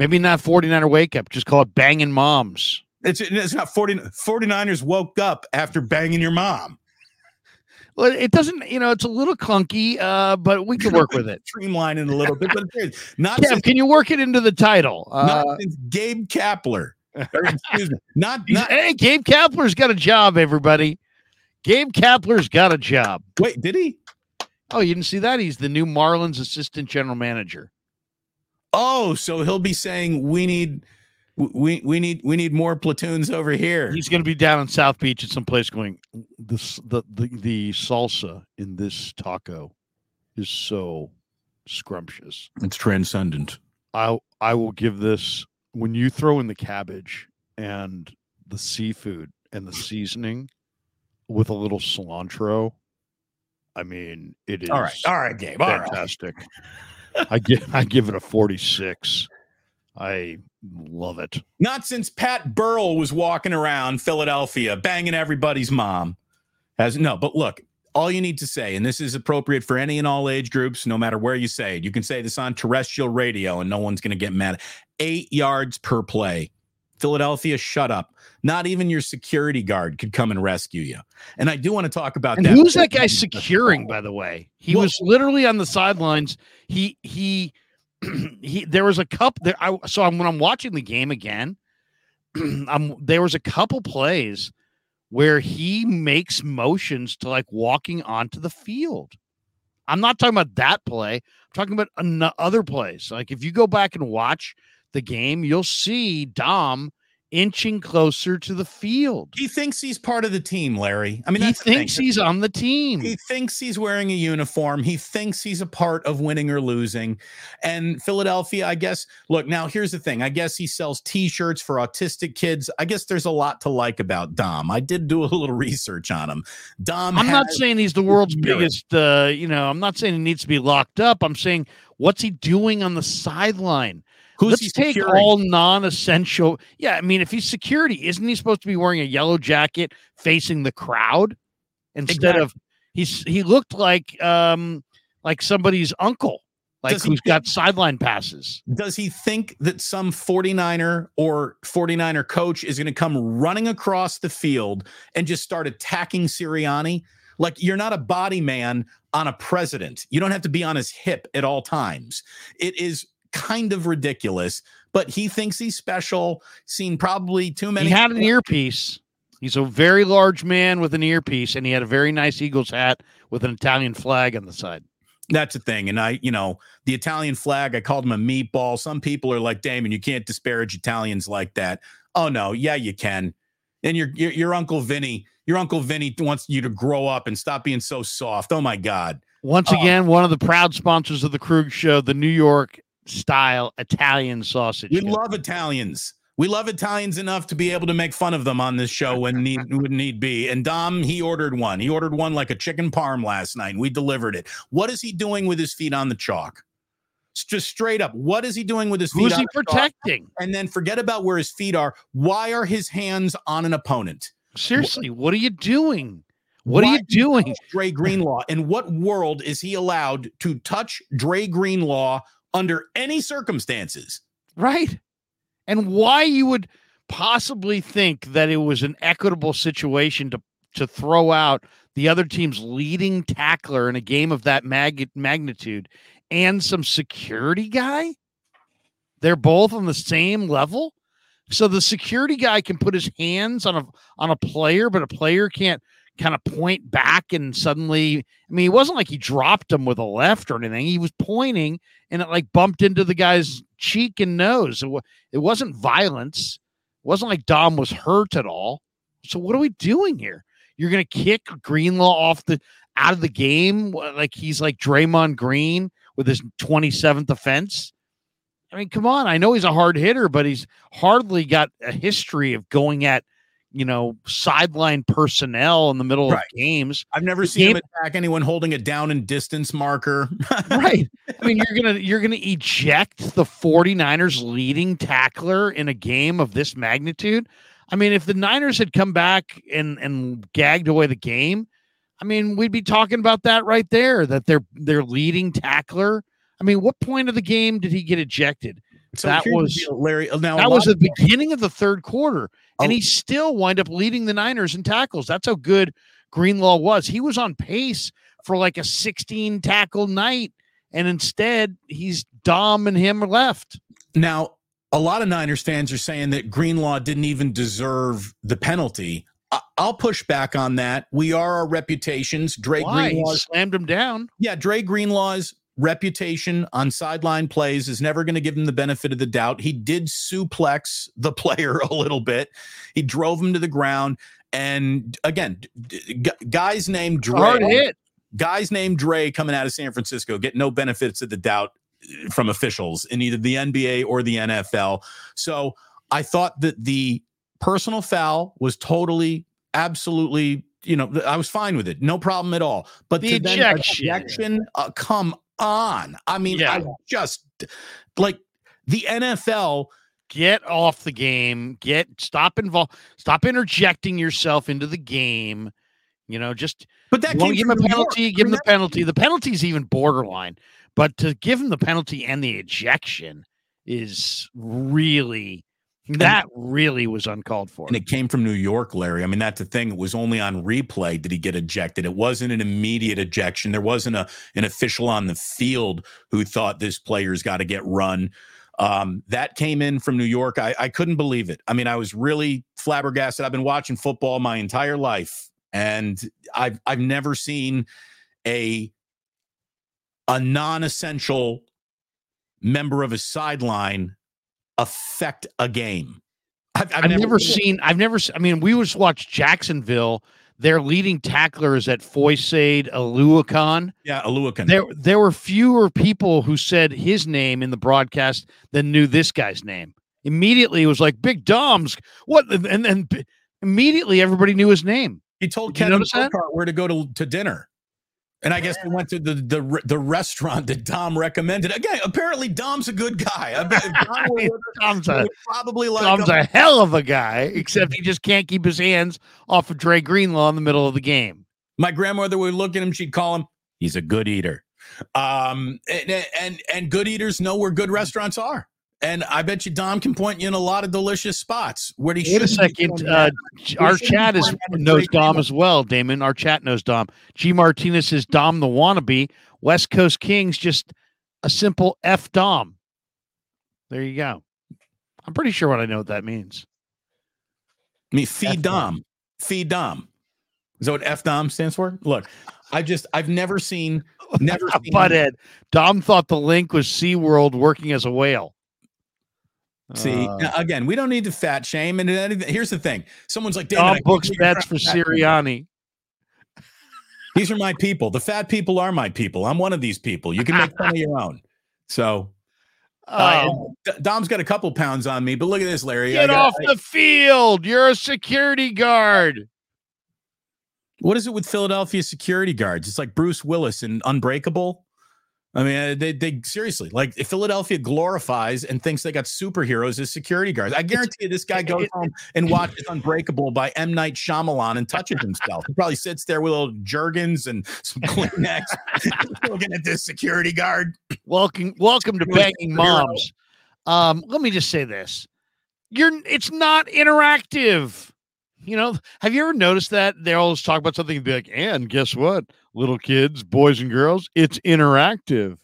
Maybe not 49er Wake Up. Just call it banging moms. It's, it's not 40, 49ers woke up after banging your mom. Well, it doesn't, you know, it's a little clunky, uh, but we can work with it. Streamline it a little bit, but not. Kev, since, can you work it into the title? Uh, since Gabe Kapler. Or, excuse me. Not, not. Hey, Gabe Kapler's got a job. Everybody, Gabe Kapler's got a job. Wait, did he? Oh, you didn't see that? He's the new Marlins assistant general manager. Oh, so he'll be saying we need we we need we need more platoons over here. He's going to be down in South Beach at some place going. This the, the the salsa in this taco is so scrumptious. It's transcendent. I I will give this when you throw in the cabbage and the seafood and the seasoning with a little cilantro. I mean, it is all right. All right, Gabe. Fantastic. I give I give it a forty six. I love it. Not since Pat Burrell was walking around Philadelphia banging everybody's mom. As no, but look, all you need to say, and this is appropriate for any and all age groups, no matter where you say it. You can say this on terrestrial radio, and no one's going to get mad. Eight yards per play. Philadelphia, shut up. Not even your security guard could come and rescue you. And I do want to talk about and that. Who's that guy securing, by the way? He well, was literally on the sidelines. He he he there was a couple there. I so I'm, when I'm watching the game again, I'm there was a couple plays where he makes motions to like walking onto the field. I'm not talking about that play. I'm talking about other plays. Like if you go back and watch the game, you'll see Dom inching closer to the field. He thinks he's part of the team, Larry. I mean, he thinks he's on the team. He thinks he's wearing a uniform. He thinks he's a part of winning or losing. And Philadelphia, I guess, look, now here's the thing. I guess he sells t shirts for autistic kids. I guess there's a lot to like about Dom. I did do a little research on him. Dom, I'm not saying he's the world's biggest, uh, you know, I'm not saying he needs to be locked up. I'm saying, what's he doing on the sideline? Who's Let's take securing? all non-essential. Yeah, I mean, if he's security, isn't he supposed to be wearing a yellow jacket facing the crowd instead exactly. of he's he looked like um like somebody's uncle, like does who's got sideline passes. Does he think that some 49er or 49er coach is going to come running across the field and just start attacking Sirianni? Like you're not a body man on a president. You don't have to be on his hip at all times. It is kind of ridiculous, but he thinks he's special. Seen probably too many. He had an earpiece. He's a very large man with an earpiece, and he had a very nice Eagles hat with an Italian flag on the side. That's the thing. And I, you know, the Italian flag, I called him a meatball. Some people are like, Damon, you can't disparage Italians like that. Oh, no. Yeah, you can. And your, your, your Uncle Vinny, your Uncle Vinny wants you to grow up and stop being so soft. Oh, my God. Once uh, again, one of the proud sponsors of the Krueg Show, the New York style Italian sausage. We love Italians. We love Italians enough to be able to make fun of them on this show when need would need be. And Dom, he ordered one. He ordered one like a chicken parm last night. We delivered it. What is he doing with his feet on the chalk? Just straight up, what is he doing with his feet? Who's he protecting? Chalk? And then forget about where his feet are. Why are his hands on an opponent? Seriously, what are you doing? What Why are you doing? Dre Greenlaw. In what world is he allowed to touch Dre Greenlaw under any circumstances. Right. And why you would possibly think that it was an equitable situation to to throw out the other team's leading tackler in a game of that mag- magnitude and some security guy? They're both on the same level. So the security guy can put his hands on a on a player, but a player can't kind of point back and suddenly I mean, it wasn't like he dropped him with a left or anything. He was pointing and it like bumped into the guy's cheek and nose. It, it wasn't violence. It wasn't like Dom was hurt at all. So what are we doing here? You're going to kick Greenlaw off the out of the game like he's like Draymond Green with his 27th offense. I mean, come on. I know he's a hard hitter, but he's hardly got a history of going at you know, sideline personnel in the middle right. of games. I've never the seen game, him attack anyone holding a down and distance marker. right. I mean, you're going to you're going to eject the 49ers leading tackler in a game of this magnitude. I mean, if the Niners had come back and and gagged away the game, I mean, we'd be talking about that right there that their their leading tackler. I mean, what point of the game did he get ejected? So that was Larry. Uh, now that was the beginning of the third quarter, oh. and he still wind up leading the Niners in tackles. That's how good Greenlaw was. He was on pace for like a 16 tackle night, and instead he's Dom and him left. Now, a lot of Niners fans are saying that Greenlaw didn't even deserve the penalty. I'll push back on that. We are our reputations. Dre Why? Greenlaw slammed him down. Yeah, Dre Greenlaw's reputation on sideline plays is never going to give him the benefit of the doubt. He did suplex the player a little bit. He drove him to the ground. And again, g- guys named Dre. Hard hit. Guys named Dre coming out of San Francisco get no benefits of the doubt uh, from officials in either the NBA or the NFL. So I thought that the personal foul was totally, absolutely you know, I was fine with it, no problem at all. But the ejection, ejection uh, come on. I mean, yeah. I just like the NFL get off the game. Get stop involved stop interjecting yourself into the game. You know just but that give him a penalty give him the penalty. The penalty is even borderline but to give him the penalty and the ejection is really that really was uncalled for. And it came from New York, Larry. I mean, that's the thing. It was only on replay did he get ejected. It wasn't an immediate ejection. There wasn't a an official on the field who thought this player's got to get run. Um, that came in from New York. I, I couldn't believe it. I mean, I was really flabbergasted. I've been watching football my entire life, and I've I've never seen a a non-essential member of a sideline affect a game. I've, I've, I've never, never seen. I've never. I mean, we just watched Jacksonville. Their leading tackler is at Foyesade Oluokun. Yeah, Oluokun. There, there were fewer people who said his name in the broadcast than knew this guy's name. Immediately, it was like Big Dom's. What? And then immediately, everybody knew his name. He told Kevin where to go to, to dinner. And I guess we went to the, the the restaurant that Dom recommended. Again, apparently Dom's a good guy. I Dom Dom's a, probably like Dom's a hell of a guy, except he just can't keep his hands off of Dre Greenlaw in the middle of the game. My grandmother would look at him, she'd call him, he's a good eater. Um, and, and and good eaters know where good restaurants are. And I bet you Dom can point you in a lot of delicious spots. Where he Wait a second. Uh, our chat is knows Dom as well, Damon. Our chat knows Dom. G Martinez says Dom the wannabe. West Coast Kings just a simple F Dom. There you go. I'm pretty sure what I know what that means. I mean, feed Dom. Feed Dom. Is that what F Dom stands for? Look, I just I've never seen never seen Butthead. Dom thought the Linc was SeaWorld working as a whale. See, uh, again, we don't need to fat shame. And here's the thing: someone's like, "Dom books bets for Sirianni." These are my people. The fat people are my people. I'm one of these people. You can make fun of your own. So, uh. Dom's got a couple pounds on me, but look at this, Larry. Get got, off I, the field. You're a security guard. What is it with Philadelphia security guards? It's like Bruce Willis in Unbreakable. I mean, uh, they they seriously like Philadelphia glorifies and thinks they got superheroes as security guards. I guarantee you, this guy goes home and watches Unbreakable by M Night Shyamalan and touches himself. He probably sits there with little Jergens and some Kleenex, looking at this security guard. Welcome, welcome to Banging Moms. Um, let me just say this: you're it's not interactive. You know, have you ever noticed that they always talk about something and be like, and guess what? Little kids, boys and girls, it's interactive.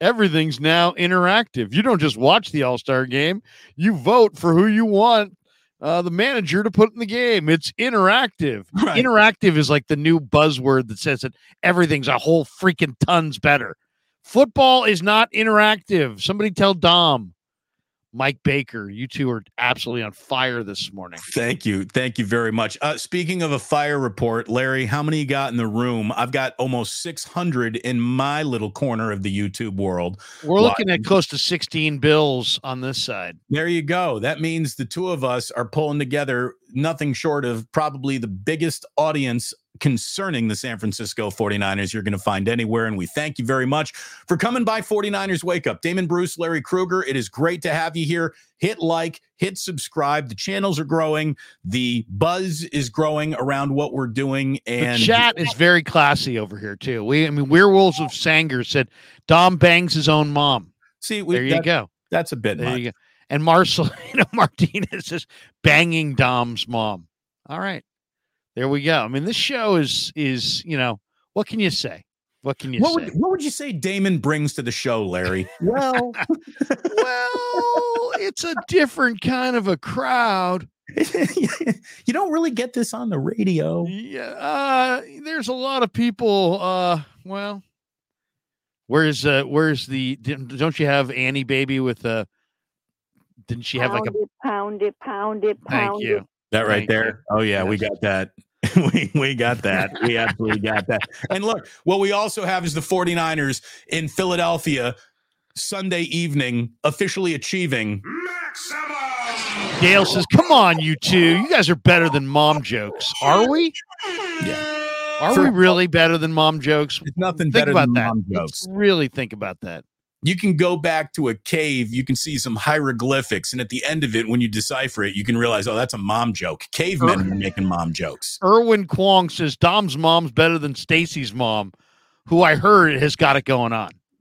Everything's now interactive. You don't just watch the All Star game, you vote for who you want uh, the manager to put in the game. It's interactive. Right. Interactive is like the new buzzword that says that everything's a whole freaking tons better. Football is not interactive. Somebody tell Dom. Mike Baker. You two are absolutely on fire this morning. Thank you. Thank you very much. Uh, speaking of a fire report, Larry, how many you got in the room? I've got almost 600 in my little corner of the YouTube world. We're looking at close to 16 bills on this side. There you go. That means the two of us are pulling together nothing short of probably the biggest audience concerning the San Francisco 49ers you're going to find anywhere. And we thank you very much for coming by 49ers Wake Up. Damon Bruce, Larry Krueger, it is great to have you here. Hit like, hit subscribe. The channels are growing, the buzz is growing around what we're doing. And the chat is very classy over here, too. We, I mean, Werewolves of Sanger said Dom bangs his own mom. See, we, there you that, go. That's a bit there much. You go. And Marcelino Martinez is banging Dom's mom. All right. There we go. I mean, this show is is you know what can you say? What can you what say? Would, what would you say Damon brings to the show, Larry? well, well, it's a different kind of a crowd. you don't really get this on the radio. Yeah, uh, there's a lot of people. Uh, well, where's uh, where's the? Don't you have Annie Baby with a? Uh, didn't she have pound like a it, pound it, pound it, pound Thank you. It. That right Thank there. You. Oh yeah, yes. we got that. we, we got that. We absolutely got that. And look, what we also have is the 49ers in Philadelphia Sunday evening officially achieving maximum. Dale says, "Come on, you two. You guys are better than mom jokes. Are we? Yeah. Are For, we really better than mom jokes? It's nothing think better about than that. mom jokes. Let's really think about that you can go back to a cave, you can see some hieroglyphics, and at the end of it, when you decipher it, you can realize, oh, that's a mom joke. Cavemen are making mom jokes. Erwin Kwong says Dom's mom's better than Stacy's mom, who I heard has got it going on.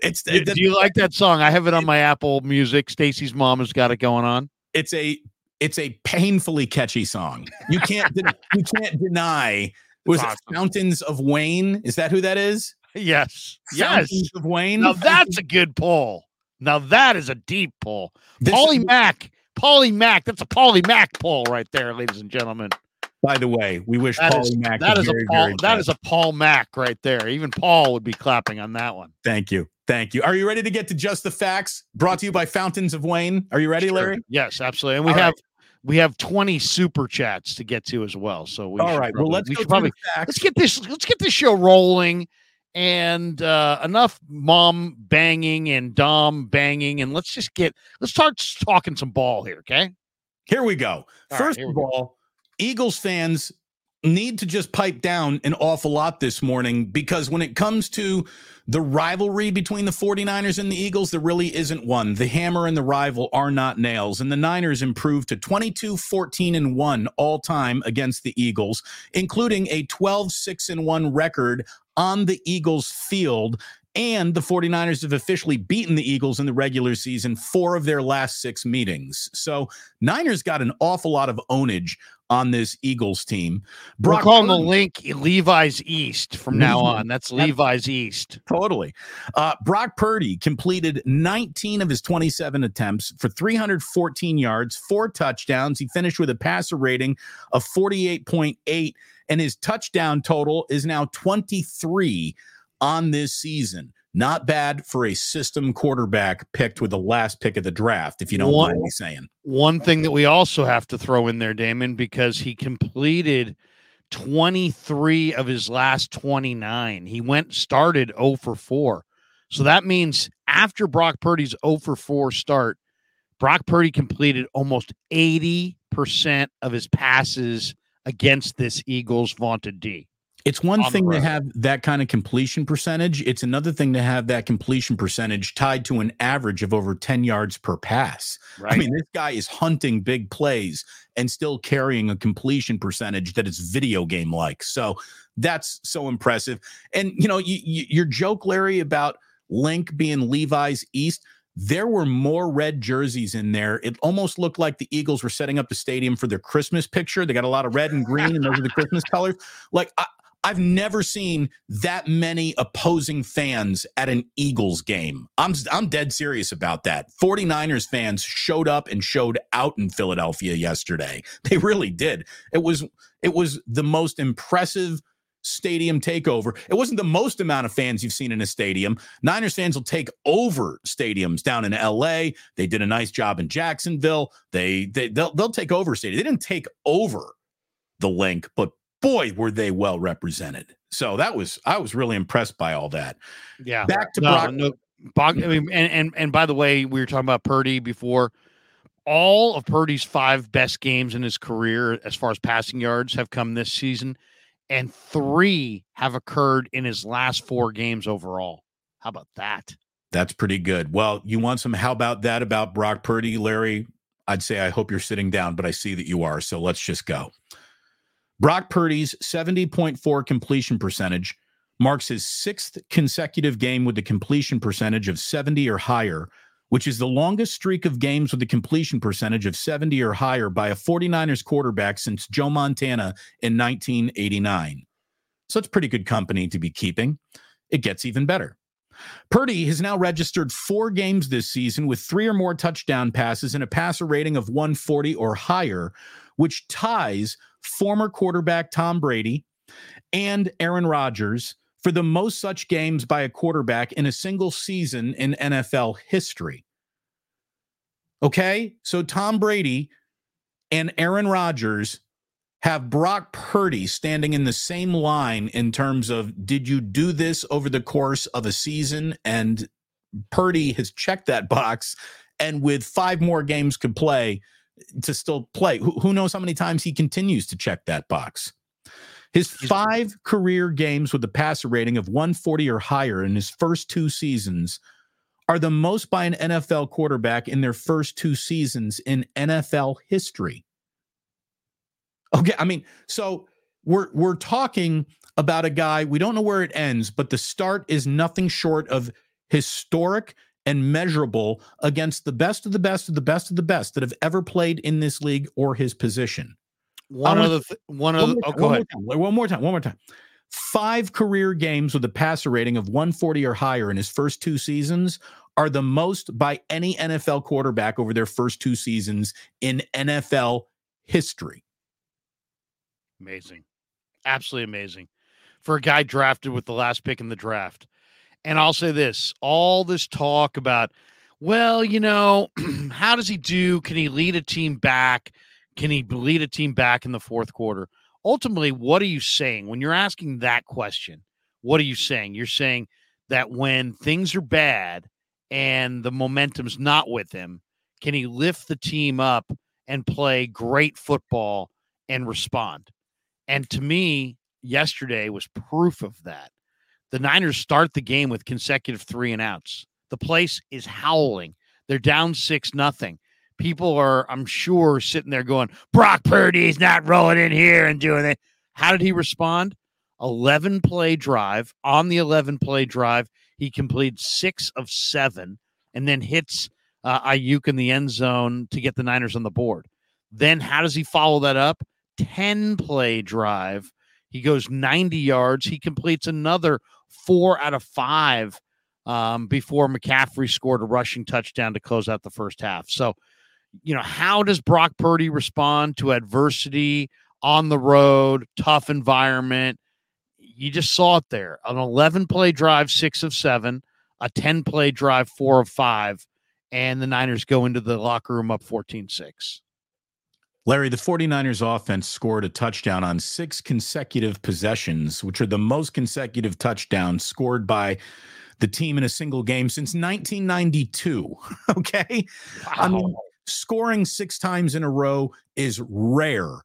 it's do, do you like that song? I have it on my Apple Music. Stacy's mom has got it going on. It's a it's a painfully catchy song. You can't you can't deny was awesome. it Fountains of Wayne? Is that who that is? Yes. Fountains yes. of Wayne. Now that's a good poll. Now that is a deep pull. Paulie Mac. Paulie Mac. That's a Paulie Mac poll right there, ladies and gentlemen. By the way, we wish that Paulie is, Mac. That is very, a Paul. That is a Paul Mac right there. Even Paul would be clapping on that one. Thank you. Thank you. Are you ready to get to just the facts? Brought to you by Fountains of Wayne. Are you ready, sure. Larry? Yes, absolutely. And we All have right we have 20 super chats to get to as well. So we all right. Probably, well, let's we go probably let's get this let's get this show rolling and uh, enough mom banging and dom banging and let's just get let's start talking some ball here. Okay. Here we go. All First right, of all, go. Eagles fans need to just pipe down an awful lot this morning because when it comes to the rivalry between the 49ers and the Eagles, there really isn't one. The hammer and the rival are not nails, and the Niners improved to 22 14 and 1 all time against the Eagles, including a 12 6 and 1 record on the Eagles field and the 49ers have officially beaten the Eagles in the regular season four of their last six meetings. So Niners got an awful lot of ownage on this Eagles team. Brock We're calling Purdy, the Linc Levi's East from now mm-hmm. on. That's Levi's East. Totally. Uh, Brock Purdy completed 19 of his 27 attempts for 314 yards, four touchdowns. He finished with a passer rating of 48.8, and his touchdown total is now 23 on this season. Not bad for a system quarterback picked with the last pick of the draft, if you don't one, mind me saying. One thing that we also have to throw in there, Damon, because he completed 23 of his last 29. He went started 0 for 4. So that means after Brock Purdy's 0 for 4 start, Brock Purdy completed almost 80% of his passes against this Eagles vaunted D. It's one on thing to have that kind of completion percentage. It's another thing to have that completion percentage tied to an average of over 10 yards per pass. Right. I mean, this guy is hunting big plays and still carrying a completion percentage that is video game like. So that's so impressive. And, you know, you, you, your joke, Larry, about Linc being Levi's East, there were more red jerseys in there. It almost looked like the Eagles were setting up the stadium for their Christmas picture. They got a lot of red and green, and those are the Christmas colors. Like, I, I've never seen that many opposing fans at an Eagles game. I'm I'm dead serious about that. 49ers fans showed up and showed out in Philadelphia yesterday. They really did. It was it was the most impressive stadium takeover. It wasn't the most amount of fans you've seen in a stadium. Niners fans will take over stadiums down in LA. They did a nice job in Jacksonville. They, they they'll they'll take over stadium. They didn't take over the Linc, but boy, were they well represented. So that was I was really impressed by all that. Yeah. Back to No, Brock. no, Bog, I mm. mean, and, and and by the way, we were talking about Purdy before. All of Purdy's five best games in his career, as far as passing yards, have come this season, and three have occurred in his last four games overall. How about that? That's pretty good. Well, you want some how about that about Brock Purdy, Larry? I'd say I hope you're sitting down, but I see that you are. So let's just go. Brock Purdy's 70.4 completion percentage marks his sixth consecutive game with the completion percentage of 70 or higher, which is the longest streak of games with the completion percentage of 70 or higher by a 49ers quarterback since Joe Montana in 1989. So it's pretty good company to be keeping. It gets even better. Purdy has now registered four games this season with three or more touchdown passes and a passer rating of 140 or higher, which ties former quarterback Tom Brady and Aaron Rodgers for the most such games by a quarterback in a single season in NFL history. Okay, so Tom Brady and Aaron Rodgers have Brock Purdy standing in the same line in terms of did you do this over the course of a season? And Purdy has checked that box. And with five more games could play to still play, who, who knows how many times he continues to check that box? His five career games with a passer rating of 140 or higher in his first two seasons are the most by an NFL quarterback in their first two seasons in NFL history. Okay, I mean, so we're we're talking about a guy, we don't know where it ends, but the start is nothing short of historic and measurable against the best of the best of the best of the best that have ever played in this league or his position. One wanna- other, th- one One other. Oh, go one ahead. More time, one more time. One more time. Five career games with a passer rating of 140 or higher in his first two seasons are the most by any NFL quarterback over their first two seasons in NFL history. Amazing. Absolutely amazing. For a guy drafted with the last pick in the draft. And I'll say this all this talk about, well, you know, how does he do? Can he lead a team back? Can he lead a team back in the fourth quarter? Ultimately, what are you saying when you're asking that question? What are you saying? You're saying that when things are bad and the momentum's not with him, can he lift the team up and play great football and respond? And to me, yesterday was proof of that. The Niners start the game with consecutive three and outs. The place is howling. They're down six nothing. People are, I'm sure, sitting there going, Brock Purdy's not rolling in here and doing it. How did he respond? 11 play drive. On the 11 play drive, he completes six of seven and then hits uh, Aiyuk in the end zone to get the Niners on the board. Then how does he follow that up? 10 play drive. He goes 90 yards. He completes another four out of five um, before McCaffrey scored a rushing touchdown to close out the first half. So, you know, how does Brock Purdy respond to adversity on the road, tough environment? You just saw it there. An 11 play drive, six of seven, a 10 play drive, four of five, and the Niners go into the locker room up 14 6. Larry, the 49ers offense scored a touchdown on six consecutive possessions, which are the most consecutive touchdowns scored by the team in a single game since 1992. Okay. I mean, scoring six times in a row is rare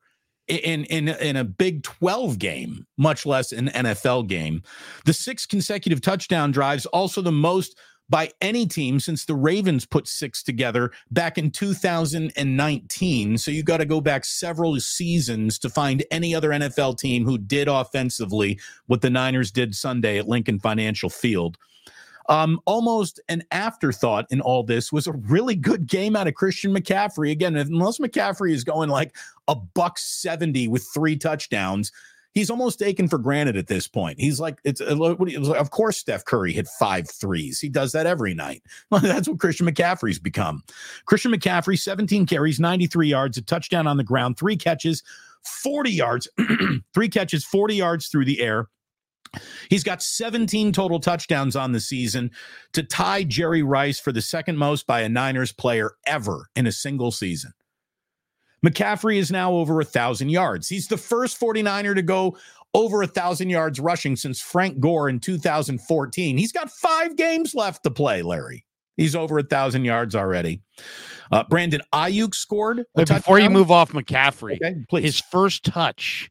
in in in a Big 12 game, much less an NFL game. The six consecutive touchdown drives also the most by any team since the Ravens put six together back in 2019. So you got to go back several seasons to find any other NFL team who did offensively what the Niners did Sunday at Lincoln Financial Field. Um, almost an afterthought in all this was a really good game out of Christian McCaffrey. Again, unless McCaffrey is going like a buck 70 with three touchdowns, he's almost taken for granted at this point. He's like, it's uh, you- of course Steph Curry hit five threes. He does that every night. That's what Christian McCaffrey's become. Christian McCaffrey, 17 carries, 93 yards, a touchdown on the ground, three catches 40 yards, three catches, 40 yards through the air. He's got 17 total touchdowns on the season to tie Jerry Rice for the second most by a Niners player ever in a single season. McCaffrey is now over a thousand yards. He's the first 49er to go over a thousand yards rushing since Frank Gore in 2014. He's got five games left to play, Larry. He's over a thousand yards already. Uh, Brandon Aiyuk scored. before you move off McCaffrey, okay, please. his first touch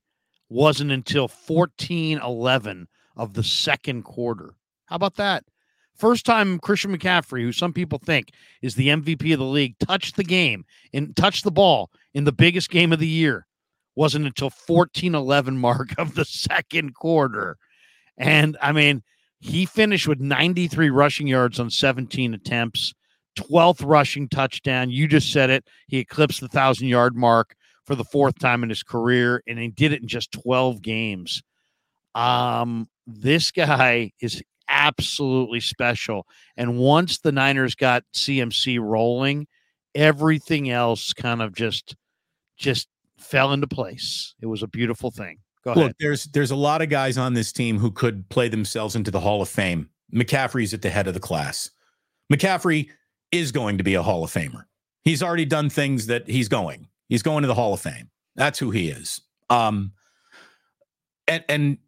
wasn't until 14 11 of the second quarter. How about that? First time Christian McCaffrey, who some people think is the MVP of the league, touched the game and touched the ball in the biggest game of the year wasn't until 14 11 mark of the second quarter. And I mean, he finished with 93 rushing yards on 17 attempts, 12th rushing touchdown. You just said it. He eclipsed the thousand yard mark for the fourth time in his career, and he did it in just 12 games. Um, this guy is absolutely special. And once the Niners got CMC rolling, everything else kind of just just fell into place. It was a beautiful thing. Go ahead. Look, there's there's a lot of guys on this team who could play themselves into the Hall of Fame. McCaffrey's at the head of the class. McCaffrey is going to be a Hall of Famer. He's already done things that he's going. He's going to the Hall of Fame. That's who he is. Um and and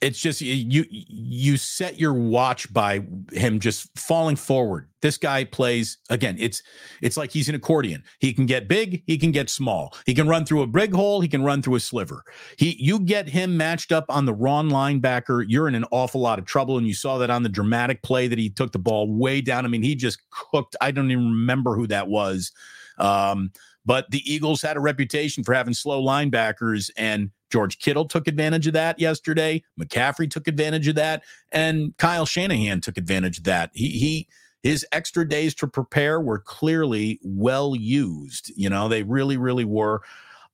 it's just you you set your watch by him just falling forward. This guy plays again it's it's like he's an accordion. He can get big he can get small. He can run through a big hole he can run through a sliver. He you get him matched up on the wrong linebacker you're in an awful lot of trouble and you saw that on the dramatic play that he took the ball way down. I mean he just cooked i don't even remember who that was. Um, but the eagles had a reputation for having slow linebackers and George Kittle took advantage of that yesterday. McCaffrey took advantage of that, and Kyle Shanahan took advantage of that. He he his extra days to prepare were clearly well used. You know, they really really were.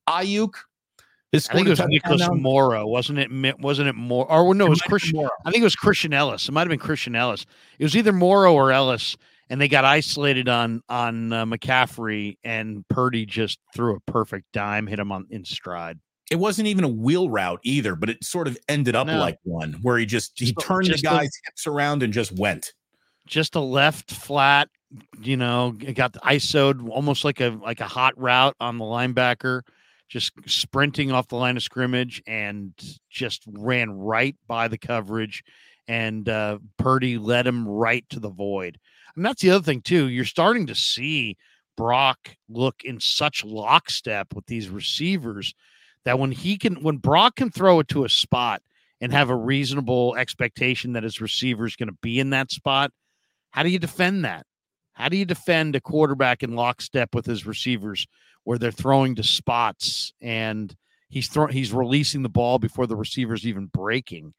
Aiyuk. I think it was Nicholas Morrow, wasn't it? Wasn't it more? Or no, it, it was Christian. I think it was Christian Elliss. It might have been Christian Elliss. It was either Morrow or Elliss, and they got isolated on on uh, McCaffrey, and Purdy just threw a perfect dime, hit him on in stride it wasn't even a wheel route either, but it sort of ended up no. like one where he just he turned just the guy's a, hips around and just went. Just a left flat, you know, got the ISO'd almost like a like a hot route on the linebacker, just sprinting off the line of scrimmage and just ran right by the coverage. And uh, Purdy led him right to the void. And that's the other thing too. You're starting to see Brock look in such lockstep with these receivers that when he can when Brock can throw it to a spot and have a reasonable expectation that his receiver is going to be in that spot, how do you defend that? How do you defend a quarterback in lockstep with his receivers where they're throwing to spots and he's throwing he's releasing the ball before the receiver's even breaking?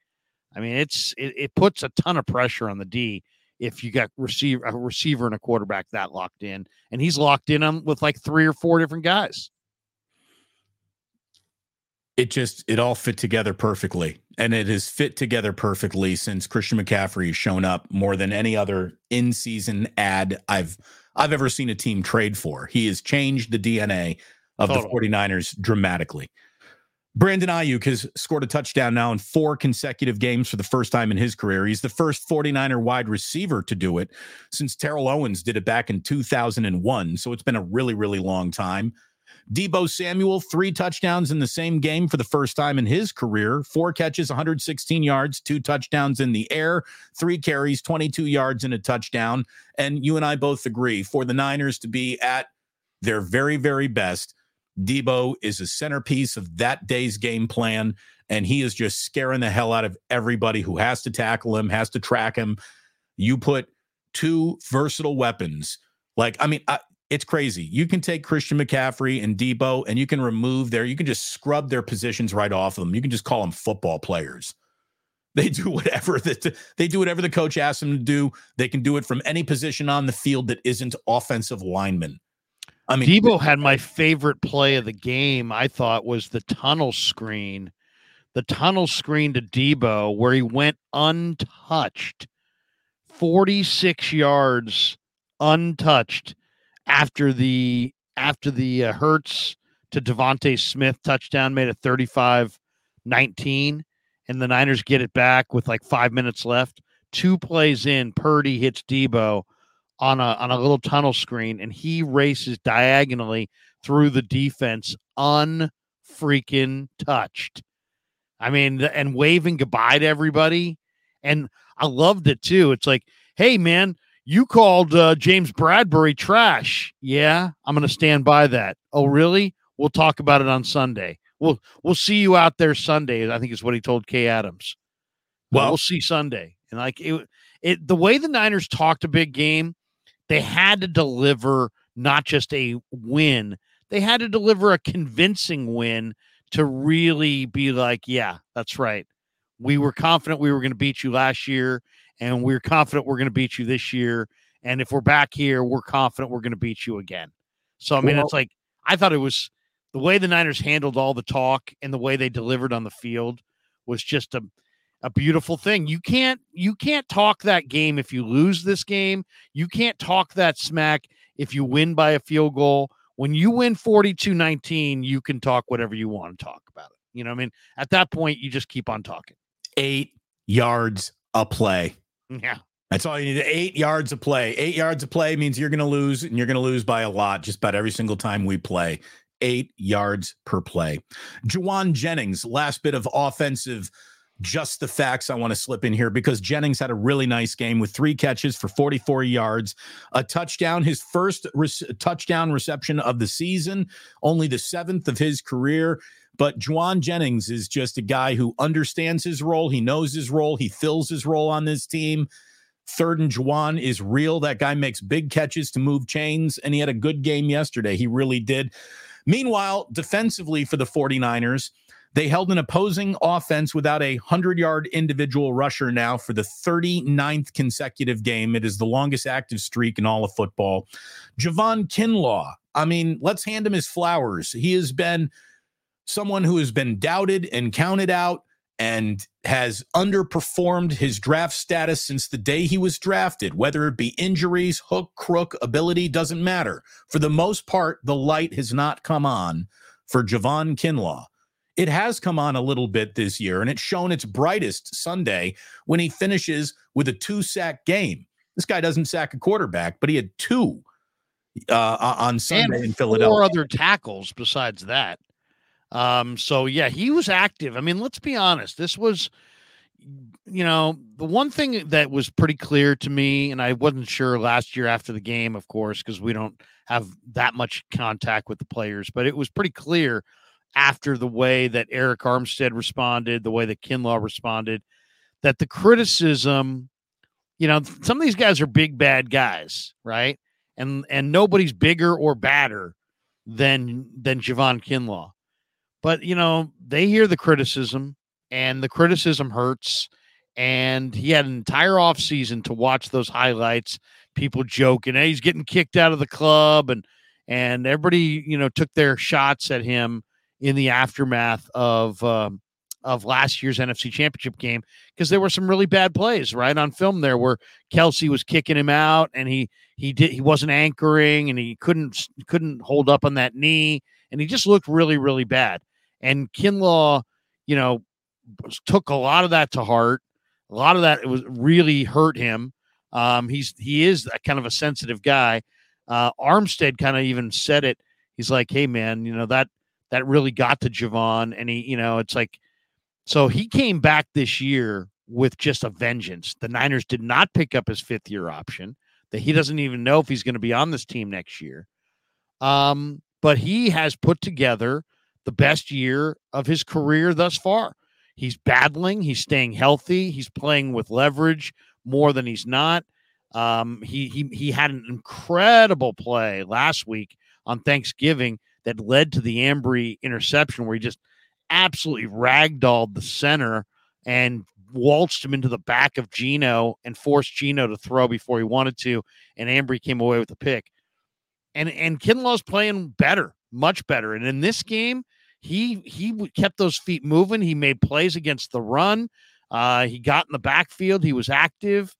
I mean, it's it, it puts a ton of pressure on the D if you got receiver a receiver and a quarterback that locked in, and he's locked in on with like three or four different guys it just it all fit together perfectly. And it has fit together perfectly since christian mccaffrey has shown up more than any other in-season ad i've i've ever seen a team trade for. He has changed the dna of the 49ers dramatically. Brandon aiyuk has scored a touchdown now in four consecutive games for the first time in his career. He's the first 49er wide receiver to do it since terrell owens did it back in 2001 so it's been a really really long time Deebo Samuel, three touchdowns in the same game for the first time in his career. Four catches, 116 yards, two touchdowns in the air, three carries, 22 yards, and a touchdown. And you and I both agree for the Niners to be at their very, very best. Deebo is a centerpiece of that day's game plan, and he is just scaring the hell out of everybody who has to tackle him, has to track him. You put two versatile weapons. Like, I mean, I, it's crazy. You can take Christian McCaffrey and Deebo and you can remove their, you can just scrub their positions right off of them. You can just call them football players. They do whatever that they do whatever the coach asks them to do. They can do it from any position on the field that isn't offensive lineman. I mean, Deebo had my favorite play of the game. I thought was the tunnel screen, the tunnel screen to Deebo where he went untouched, forty six yards untouched after the after the uh, Hurts to DeVonta Smith touchdown, made it 35 19, and the Niners get it back with like five minutes left. Two plays in, Purdy hits Deebo on a on a little tunnel screen, and he races diagonally through the defense, unfreaking touched. I mean, and waving goodbye to everybody. And I loved it too. It's like, hey, man, you called uh, James Bradberry trash. Yeah, I'm going to stand by that. Oh, really? We'll talk about it on Sunday. We'll we'll see you out there Sunday. I think is what he told Kay Adams. Well, we'll see Sunday. And like it, it the way the Niners talked a big game, they had to deliver not just a win, they had to deliver a convincing win to really be like, yeah, that's right. We were confident we were going to beat you last year, and we are confident we're going to beat you this year. And if we're back here, we're confident we're going to beat you again. So I mean, well, it's like I thought it was the way the Niners handled all the talk and the way they delivered on the field was just a a beautiful thing. You can't you can't talk that game if you lose this game. You can't talk that smack if you win by a field goal. When you win 42-19, you can talk whatever you want to talk about it. You know, I mean, at that point you just keep on talking. 8 yards a play. Yeah. That's all you need. Eight yards of play. Eight yards of play means you're going to lose, and you're going to lose by a lot just about every single time we play. Eight yards per play. Jauan Jennings, last bit of offensive just the facts I want to slip in here because Jennings had a really nice game with three catches for 44 yards, a touchdown, his first re- touchdown reception of the season, only the seventh of his career. But Jauan Jennings is just a guy who understands his role. He knows his role. He fills his role on this team. Third and Jauan is real. That guy makes big catches to move chains, and he had a good game yesterday. He really did. Meanwhile, defensively for the 49ers, they held an opposing offense without a 100 yard individual rusher now for the 39th consecutive game. It is the longest active streak in all of football. Javon Kinlaw, I mean, let's hand him his flowers. He has been someone who has been doubted and counted out and has underperformed his draft status since the day he was drafted, whether it be injuries, hook, crook, ability, doesn't matter. For the most part, the light has not come on for Javon Kinlaw. It has come on a little bit this year, and it's shown its brightest Sunday when he finishes with a two sack game. This guy doesn't sack a quarterback, but he had two uh, on Sunday and in Philadelphia. Four other tackles besides that. Um, so yeah, he was active. I mean, let's be honest. This was, you know, the one thing that was pretty clear to me, and I wasn't sure last year after the game, of course, because we don't have that much contact with the players, but it was pretty clear after the way that Arik Armstead responded, the way that Kinlaw responded, that the criticism, you know, some of these guys are big bad guys, right? And and nobody's bigger or badder than than Javon Kinlaw. But you know, they hear the criticism and the criticism hurts. And he had an entire offseason to watch those highlights, people joking, hey, he's getting kicked out of the club and and everybody, you know, took their shots at him in the aftermath of um, of last year's NFC Championship game because there were some really bad plays right on film there where Kelce was kicking him out and he he did he wasn't anchoring and he couldn't couldn't hold up on that knee and he just looked really really bad and Kinlaw you know took a lot of that to heart a lot of that it was really hurt him um, he's he is a kind of a sensitive guy uh, Armstead kind of even said it he's like hey man you know that that really got to Javon. And he, you know, it's like, so he came back this year with just a vengeance. The Niners did not pick up his fifth year option, that he doesn't even know if he's going to be on this team next year. Um, but he has put together the best year of his career thus far. He's battling, he's staying healthy, he's playing with leverage more than he's not. Um, he he he had an incredible play last week on Thanksgiving that led to the Ambry interception where he just absolutely ragdolled the center and waltzed him into the back of Geno and forced Geno to throw before he wanted to, and Ambry came away with the pick. And and Kinlaw's playing better, much better. And in this game, he he kept those feet moving. He made plays against the run. Uh, he got in the backfield. He was active.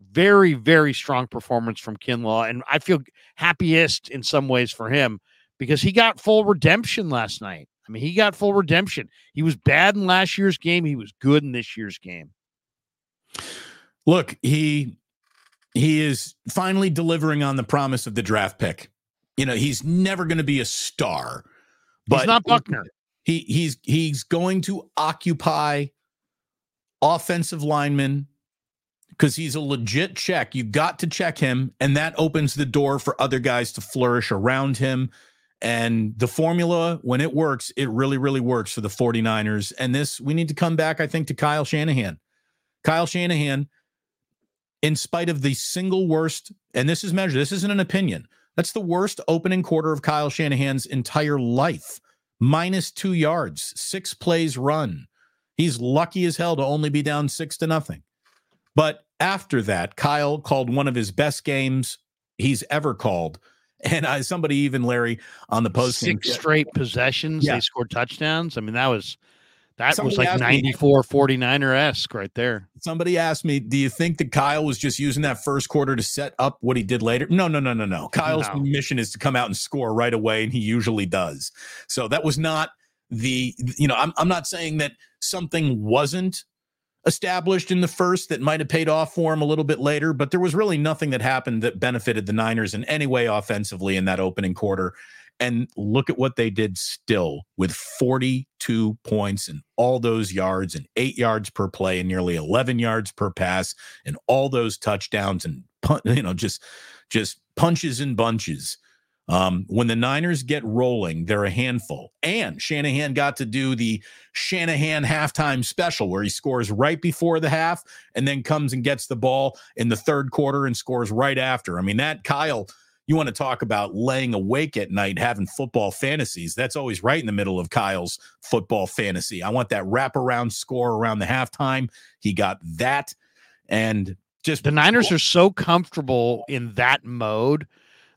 Very very strong performance from Kinlaw, and I feel happiest in some ways for him because he got full redemption last night. I mean, he got full redemption. He was bad in last year's game. He was good in this year's game. Look, he he is finally delivering on the promise of the draft pick. You know, he's never going to be a star, but He's not Buckner. he he's he's going to occupy offensive linemen because he's a legit check. You got to check him, and that opens the door for other guys to flourish around him. And the formula, when it works, it really, really works for the 49ers. And this, we need to come back, I think, to Kyle Shanahan. Kyle Shanahan, in spite of the single worst, and this is measured, this isn't an opinion. That's the worst opening quarter of Kyle Shanahan's entire life. Minus two yards, six plays run. He's lucky as hell to only be down six to nothing. But after that, Kyle called one of his best games he's ever called. And I, somebody even Larry on the post Six straight possessions. Yeah. They scored touchdowns. I mean, that was that Somebody was like asked me- 94 49er esque right there. somebody asked me, "Do you think that Kyle was just using that first quarter to set up what he did later?" No, no, no, no, no. Kyle's No. mission is to come out and score right away, and he usually does. So that was not the. You know, I'm I'm not saying that something wasn't established in the first that might have paid off for him a little bit later, but there was really nothing that happened that benefited the Niners in any way offensively in that opening quarter. And look at what they did still with 42 points and all those yards and eight yards per play and nearly 11 yards per pass and all those touchdowns and you know just just punches and bunches. Um, when the Niners get rolling, they're a handful. And Shanahan got to do the Shanahan halftime special where he scores right before the half and then comes and gets the ball in the third quarter and scores right after. I mean, that Kyle, you want to talk about laying awake at night having football fantasies. That's always right in the middle of Kyle's football fantasy. I want that wraparound score around the halftime. He got that. And just The Niners are so comfortable in that mode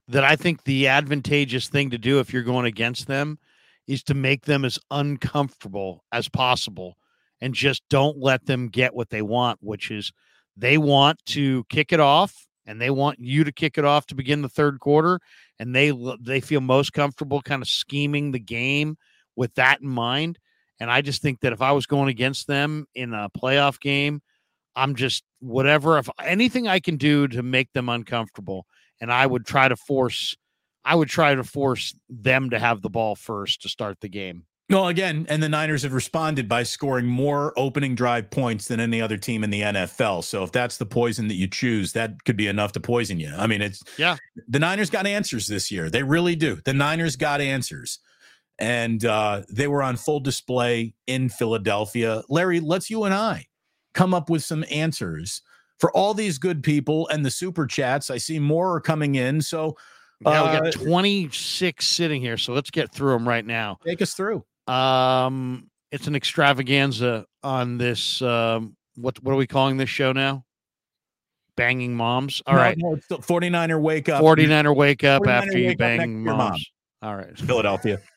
that I think the advantageous thing to do if you're going against them is to make them as uncomfortable as possible and just don't let them get what they want, which is they want to kick it off and they want you to kick it off to begin the third quarter and they they feel most comfortable kind of scheming the game with that in mind and I just think that if I was going against them in a playoff game I'm just whatever if anything I can do to make them uncomfortable and I would try to force I would try to force them to have the ball first to start the game. No, again, and the Niners have responded by scoring more opening drive points than any other team in the NFL. So if that's the poison that you choose, that could be enough to poison you. I mean, it's Yeah. The Niners got answers this year. They really do. The Niners got answers. And uh, they were on full display in Philadelphia. Larry, let's you and I come up with some answers for all these good people and the super chats. I see more are coming in. So Yeah, we Uh, got 26 sitting here, so let's get through them right now. take us through. Um it's an extravaganza on this um what what are we calling this show now? Banging moms. All No, right. no, it's still 49er wake up. 49er wake up 49er after you wake next bang your mom. moms. All right. Philadelphia.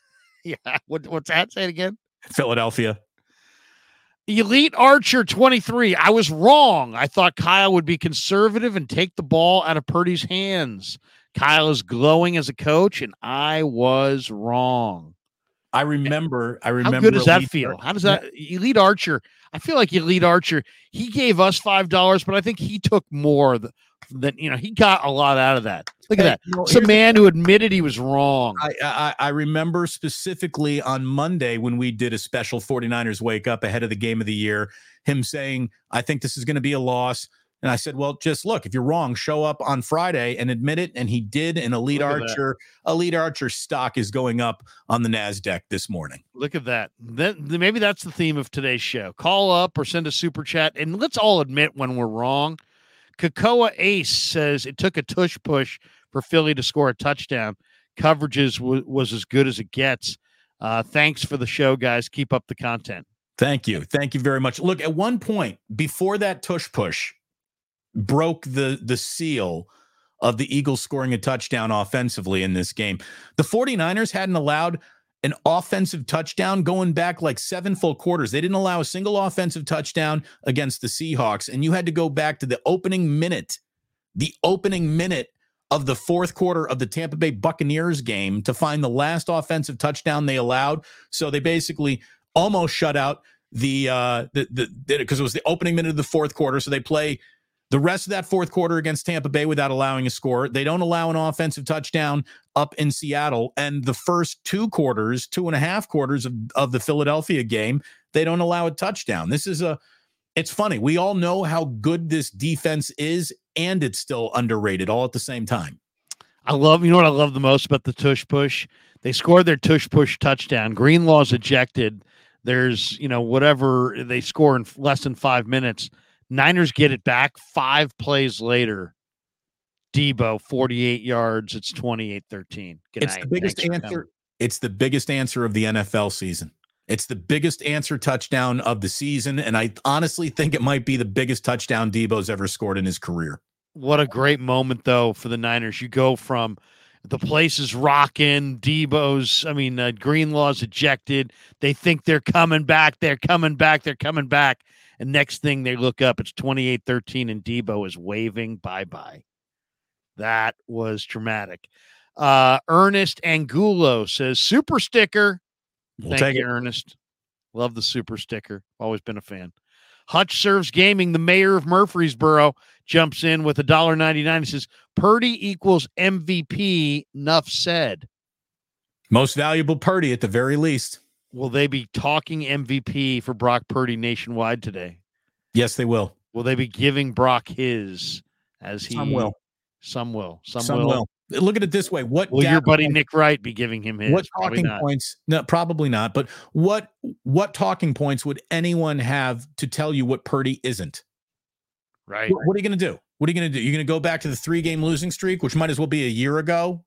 Yeah. What, what's that? Say it again. Philadelphia. Elite Archer 23. I was wrong. I thought Kyle would be conservative and take the ball out of Purdy's hands. Kyle is glowing as a coach, and I was wrong. I remember. I remember. How good does that Elite feel? Archer- How does that Elite Archer? I feel like Elite Archer. He gave us five dollars, but I think he took more th- than you know. He got a lot out of that. Look at Hey, that. you know, It's a man who admitted he was wrong. I, I I remember specifically on Monday when we did a special 49ers wake up ahead of the game of the year, him saying, I think this is going to be a loss. And I said, Well, just look, if you're wrong, show up on Friday and admit it. And he did. And Elite Look. Archer, Elite Archer stock is going up on the NASDAQ this morning. Look at that. Then maybe that's the theme of today's show. Call up or send a super chat, and let's all admit when we're wrong. Kakoa Ace says it took a tush push for Philly to score a touchdown. Coverages w- was as good as it gets. Uh, thanks for the show, guys. Keep up the content. Thank you. Thank you very much. Look, at one point before that tush push broke the the seal of the Eagles scoring a touchdown offensively in this game, the 49ers hadn't allowed an offensive touchdown going back like seven full quarters. They didn't allow a single offensive touchdown against the Seahawks and you had to go back to the opening minute, the opening minute of the fourth quarter of the Tampa Bay Buccaneers game to find the last offensive touchdown they allowed. So they basically almost shut out the uh the the because it was the opening minute of the fourth quarter. So they play the rest of that fourth quarter against Tampa Bay without allowing a score. They don't allow an offensive touchdown up in Seattle. And the first two quarters, two and a half quarters of, of the Philadelphia game, they don't allow a touchdown. This is a it's funny. We all know how good this defense is, and it's still underrated all at the same time. I love, you know what I love the most about the tush push? They scored their tush push touchdown. Greenlaw's ejected. There's, you know, whatever they score in less than five minutes. Niners get it back five plays later. Deebo, 48 yards. It's 28 13. It's the biggest Thanks answer. It's the biggest answer of the NFL season. It's the biggest answer touchdown of the season. And I honestly think it might be the biggest touchdown Deebo's ever scored in his career. What a great moment, though, for the Niners. You go from the place is rocking. Deebo's, I mean, uh, Greenlaw's ejected. They think they're coming back. They're coming back. They're coming back. And next thing they look up, it's 28 13, and Deebo is waving bye bye. That was dramatic. Uh, Ernest Angulo says, Super sticker. We'll Thank you, it. Ernest. Love the super sticker. Always been a fan. Hutch serves gaming. The mayor of Murfreesboro jumps in with a dollar ninety nine. He says Purdy equals MVP. Nuff said. Most valuable Purdy at the very least. Will they be talking MVP for Brock Purdy nationwide today? Yes, they will. Will they be giving Brock his as he? Some will. Some will. Some, some will. will. Look at it this way: what will your buddy Nick Wright be giving him his? What talking points? No, probably not. But what what talking points would anyone have to tell you what Purdy isn't? Right. What, what are you going to do? What are you going to do? You're going to go back to the three game losing streak, which might as well be a year ago,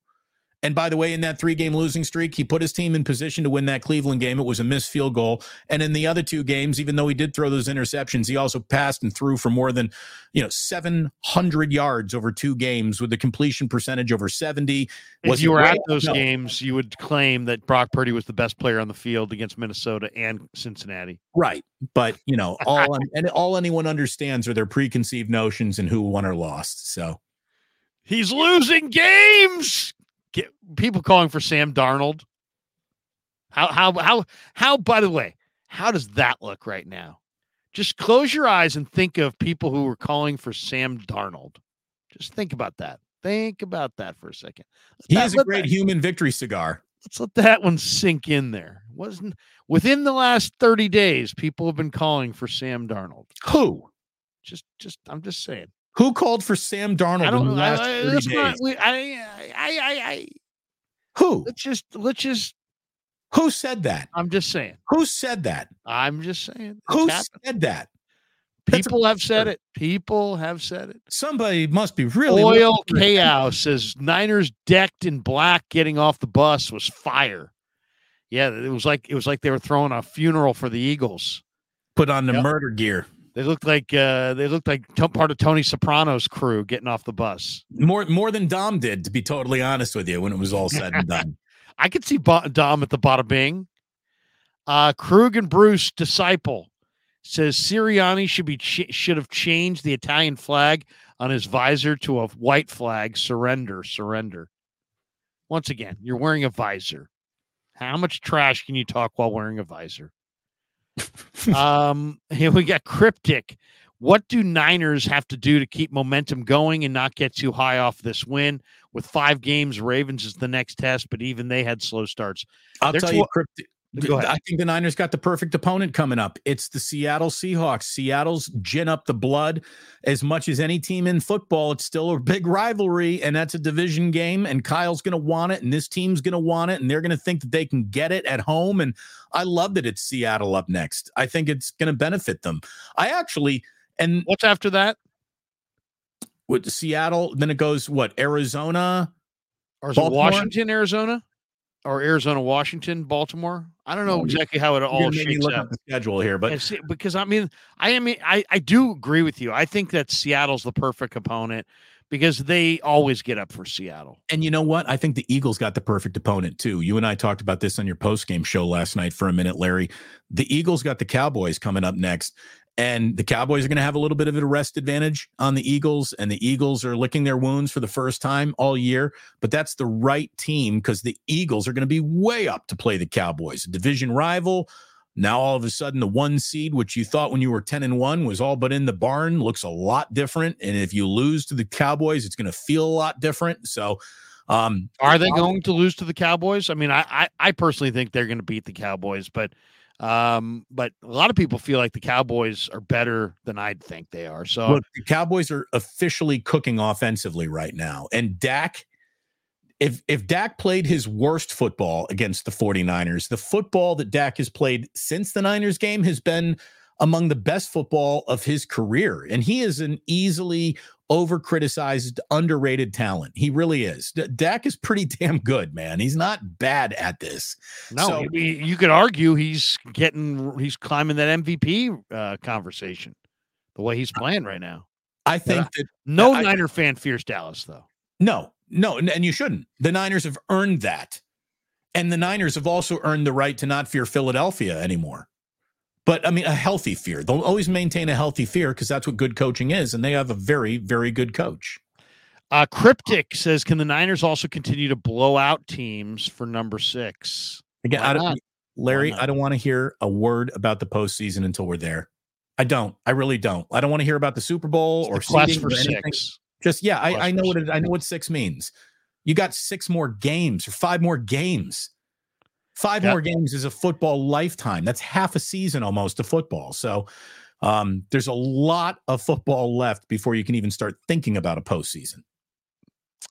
and by the way, in that three game losing streak, he put his team in position to win that Cleveland game. It was a missed field goal. And in the other two games, even though he did throw those interceptions, he also passed and threw for more than, you know, 700 yards over two games with a completion percentage over 70. Was if you were at those no. games, you would claim that Brock Purdy was the best player on the field against Minnesota and Cincinnati. Right. But, you know, all and all anyone understands are their preconceived notions and who won or lost. So he's losing games. Get, people calling for Sam Darnold. How how how how? By the way, how does that look right now? Just close your eyes and think of people who were calling for Sam Darnold. Just think about that. Think about that for a second. Let he that, is a great that, human victory cigar. Let's let that one sink in there. Wasn't within the last 30 days, people have been calling for Sam Darnold. Who? Just just I'm just saying. Who called for Sam Darnold I don't, in the last I, 30 days? Not, we, I, I, I, I, Who? Let's just, let's just. Who said that? I'm just saying. Who said that? I'm just saying. Who said that? People have said it. People have said it. Somebody must be really oil chaos says Niners decked in black getting off the bus was fire. Yeah, it was like it was like they were throwing a funeral for the Eagles. Put on the yep. murder gear. They looked like uh, they looked like part of Tony Soprano's crew getting off the bus. More more than Dom did, to be totally honest with you, when it was all said and done. I could see Dom at the bada bing. Uh, Krueg and Bruce disciple says Sirianni should be ch- should have changed the Italian flag on his visor to a white flag. Surrender, surrender. Once again, you're wearing a visor. How much trash can you talk while wearing a visor? Um, here we got cryptic. What do Niners have to do to keep momentum going and not get too high off this win? With five games, Ravens is the next test, but even they had slow starts. I'll They're tell tw- you, cryptic. I think the Niners got the perfect opponent coming up. It's the Seattle Seahawks. Seattle's gin up the blood as much as any team in football. It's still a big rivalry, and that's a division game. And Kyle's going to want it, and this team's going to want it, and they're going to think that they can get it at home. And I love that it's Seattle up next. I think it's going to benefit them. I actually, and what's after that? With Seattle, then it goes what Arizona, or Washington, Arizona? Or Arizona, Washington, Baltimore. I don't know exactly how it all shakes look out. the schedule here, but see, because I mean, I mean, I I do agree with you. I think that Seattle's the perfect opponent because they always get up for Seattle. And you know what? I think the Eagles got the perfect opponent too. You and I talked about this on your post game show last night for a minute, Larry. The Eagles got the Cowboys coming up next. And the Cowboys are going to have a little bit of a rest advantage on the Eagles, and the Eagles are licking their wounds for the first time all year. But that's the right team because the Eagles are going to be way up to play the Cowboys, a division rival. Now all of a sudden, the one seed, which you thought when you were 10 and 1 was all but in the barn, looks a lot different. And if you lose to the Cowboys, it's going to feel a lot different. So um, are they going to lose to the Cowboys? I mean, I I, I personally think they're going to beat the Cowboys, but um, but a lot of people feel like the Cowboys are better than I'd think they are. So look, the Cowboys are officially cooking offensively right now, and Dak. If if Dak played his worst football against the 49ers, the football that Dak has played since the Niners game has been among the best football of his career. And he is an easily over criticized, underrated talent. He really is. D- Dak is pretty damn good, man. He's not bad at this. No, so, you could argue he's getting, he's climbing that MVP uh, conversation the way he's playing right now. I think that no I, Niner fan fears Dallas, though. No, no, and you shouldn't. The Niners have earned that. And the Niners have also earned the right to not fear Philadelphia anymore. But I mean, a healthy fear. They'll always maintain a healthy fear because that's what good coaching is. And they have a very, very good coach. Uh, Cryptic says, can the Niners also continue to blow out teams for number six? Again, I don't, Larry, I don't want to hear a word about the postseason until we're there. I don't. I really don't. I don't want to hear about the Super Bowl or seeding for or six. Just yeah, I, I know what it, I know what six means. You got six more games or five more games. Five yep. more games is a football lifetime. That's half a season almost of football. So um, there's a lot of football left before you can even start thinking about a postseason.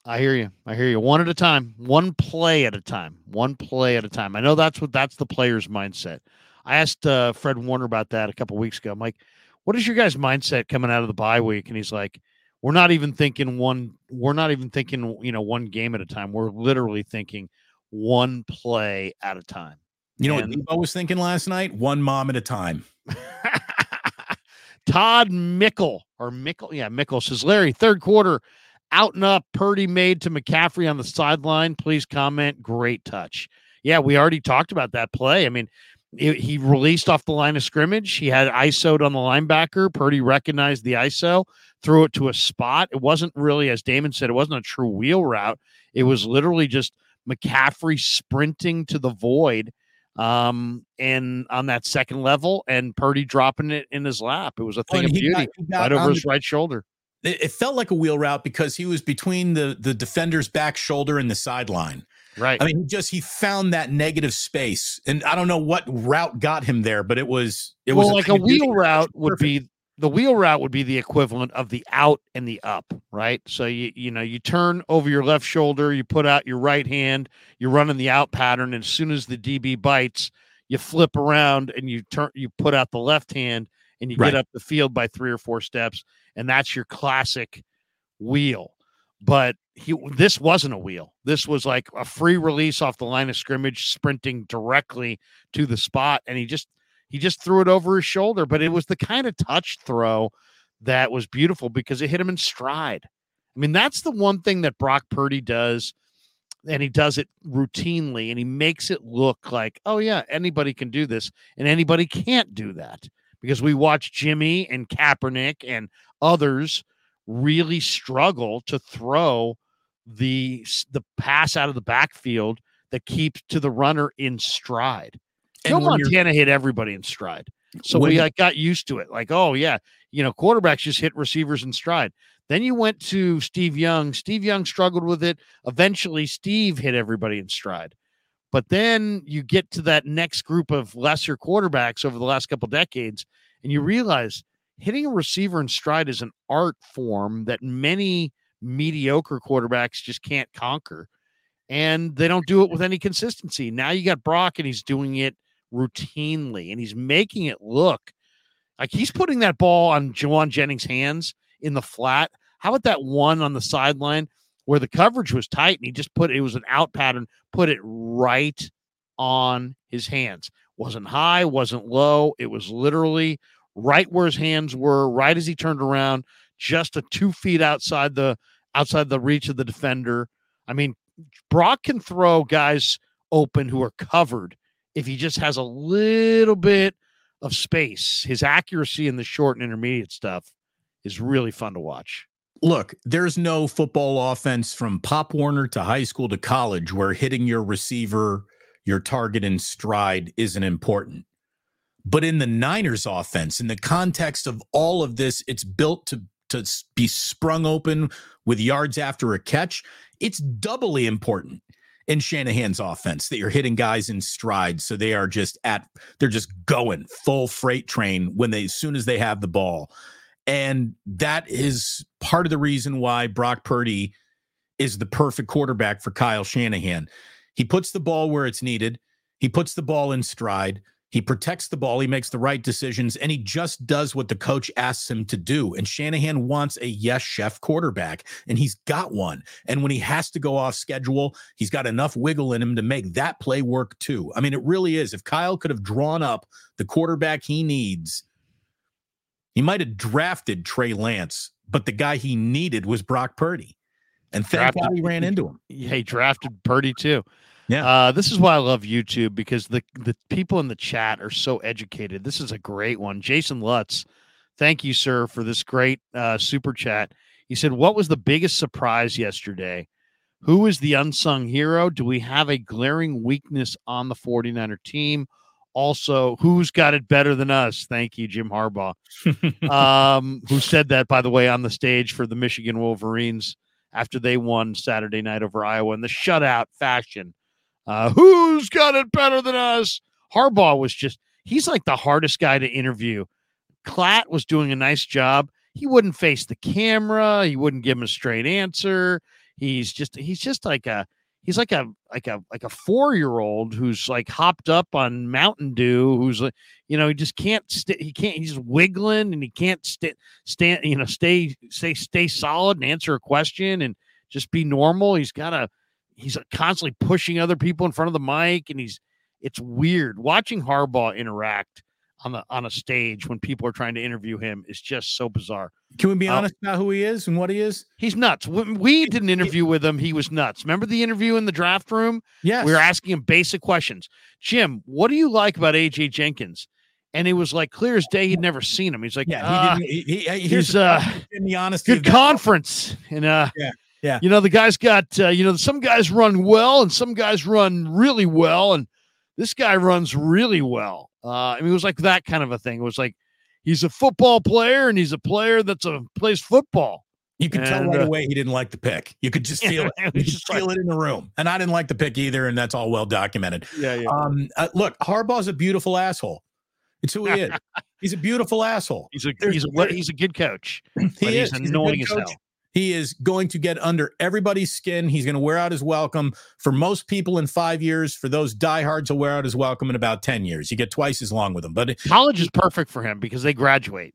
I hear you. I hear you. One at a time, one play at a time, one play at a time. I know that's what that's the player's mindset. I asked uh, Fred Warner about that a couple weeks ago. I'm like, what is your guys' mindset coming out of the bye week? And he's like, we're not even thinking one. We're not even thinking, you know, one game at a time. We're literally thinking one play at a time. You know and, what Deebo was thinking last night? One mom at a time. Todd Mickle or Mickle, yeah, Mickle says Larry, third quarter, out and up, Purdy made to McCaffrey on the sideline. Please comment. Great touch. Yeah, we already talked about that play. I mean, it, he released off the line of scrimmage. He had ISO'd on the linebacker. Purdy recognized the ISO, threw it to a spot. It wasn't really, as Damon said, it wasn't a true wheel route. It was literally just McCaffrey sprinting to the void um, and on that second level, and Purdy dropping it in his lap. It was a thing of beauty, got, got right over his the, right shoulder. It felt like a wheel route because he was between the the defender's back shoulder and the sideline. Right. I mean, he just he found that negative space, and I don't know what route got him there, but it was it well, was like a, a wheel route would be the wheel route would be the equivalent of the out and the up, right? So you you know you turn over your left shoulder, you put out your right hand, you're running the out pattern, and as soon as the DB bites, you flip around and you turn you put out the left hand and you right. get up the field by three or four steps, and that's your classic wheel. But he this wasn't a wheel. This was like a free release off the line of scrimmage, sprinting directly to the spot, and he just he just threw it over his shoulder, but it was the kind of touch throw that was beautiful because it hit him in stride. I mean, that's the one thing that Brock Purdy does, and he does it routinely, and he makes it look like, oh, yeah, anybody can do this, and anybody can't do that because we watch Jimmy and Kaepernick and others really struggle to throw the the pass out of the backfield that keeps to the runner in stride. Joe Montana hit everybody in stride. So we like got used to it. Like, oh yeah, you know, quarterbacks just hit receivers in stride. Then you went to Steve Young. Steve Young struggled with it. Eventually, Steve hit everybody in stride. But then you get to that next group of lesser quarterbacks over the last couple decades, and you realize hitting a receiver in stride is an art form that many mediocre quarterbacks just can't conquer. And they don't do it with any consistency. Now you got Brock, and he's doing it routinely, and he's making it look like he's putting that ball on Jauan Jennings' hands in the flat. How about that one on the sideline where the coverage was tight and he just put it was an out pattern, put it right on his hands. Wasn't high, wasn't low. It was literally right where his hands were, right as he turned around, just a two feet outside the outside the reach of the defender. I mean, Brock can throw guys open who are covered if he just has a little bit of space. His accuracy in the short and intermediate stuff is really fun to watch. Look, there's no football offense from Pop Warner to high school to college where hitting your receiver, your target in stride isn't important. But in the Niners offense, in the context of all of this, it's built to to be sprung open with yards after a catch. It's doubly important in Shanahan's offense that you're hitting guys in stride. So they are just at, they're just going full freight train when they, as soon as they have the ball. And that is part of the reason why Brock Purdy is the perfect quarterback for Kyle Shanahan. He puts the ball where it's needed, he puts the ball in stride. He protects the ball, he makes the right decisions, and he just does what the coach asks him to do. And Shanahan wants a yes chef quarterback, and he's got one. And when he has to go off schedule, he's got enough wiggle in him to make that play work too. I mean, it really is. If Kyle could have drawn up the quarterback he needs, he might have drafted Trey Lance, but the guy he needed was Brock Purdy. And thank God he ran into him. He drafted Purdy too. Yeah. Uh, this is why I love YouTube because the the people in the chat are so educated. This is a great one. Jason Lutz, thank you, sir, for this great uh, super chat. He said, What was the biggest surprise yesterday? Who is the unsung hero? Do we have a glaring weakness on the 49er team? Also, who's got it better than us? Thank you, Jim Harbaugh. um, who said that, by the way, on the stage for the Michigan Wolverines after they won Saturday night over Iowa in the shutout fashion. Uh, who's got it better than us? Harbaugh was just, he's like the hardest guy to interview. Klatt was doing a nice job. He wouldn't face the camera. He wouldn't give him a straight answer. He's just, he's just like a, he's like a, like a, like a four year old who's like hopped up on Mountain Dew, who's like, you know, he just can't, st- he can't, he's wiggling and he can't st- stand, you know, stay, stay, stay solid and answer a question and just be normal. He's got to, he's constantly pushing other people in front of the mic and he's it's weird watching Harbaugh interact on the on a stage when people are trying to interview him is just so bizarre. Can we be uh, honest about who he is and what he is? He's nuts. When we did an interview with him, he was nuts. Remember the interview in the draft room? Yeah. We were asking him basic questions. Jim, what do you like about AJ Jenkins? And it was like clear as day he'd never seen him. He's like, yeah, uh, he didn't. He, he, he's uh, in the honesty, good conference, and uh, yeah, yeah. You know, the guy's got, uh, you know, some guys run well and some guys run really well. And this guy runs really well. Uh, I mean, it was like that kind of a thing. It was like he's a football player and he's a player that's a plays football. You could and, tell right uh, away he didn't like the pick. You could just feel yeah, it. You just feel like, it in the room. And I didn't like the pick either, and that's all well documented. Yeah, yeah. Um, uh, look, Harbaugh's a beautiful asshole. It's who he is. he's a beautiful asshole. He's a he's a he's a good coach. He is. He's annoying he's as hell. He is going to get under everybody's skin. He's going to wear out his welcome. For most people in five years, for those diehards, he'll wear out his welcome in about 10 years. You get twice as long with him. But college is perfect for him because they graduate.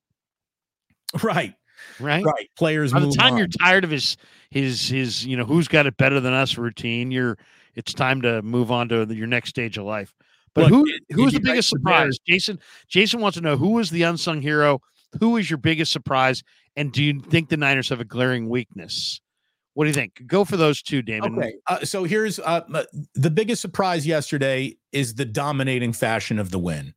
Right. Right. Right. Players By the time on. you're tired of his his his, you know, who's got it better than us routine, you're it's time to move on to your next stage of life. But Look, who who's the biggest surprise? Jason Jason wants to know who is the unsung hero? Who is your biggest surprise? And do you think the Niners have a glaring weakness? What do you think? Go for those two, Damon. Okay. Uh, so here's uh, the biggest surprise yesterday is the dominating fashion of the win.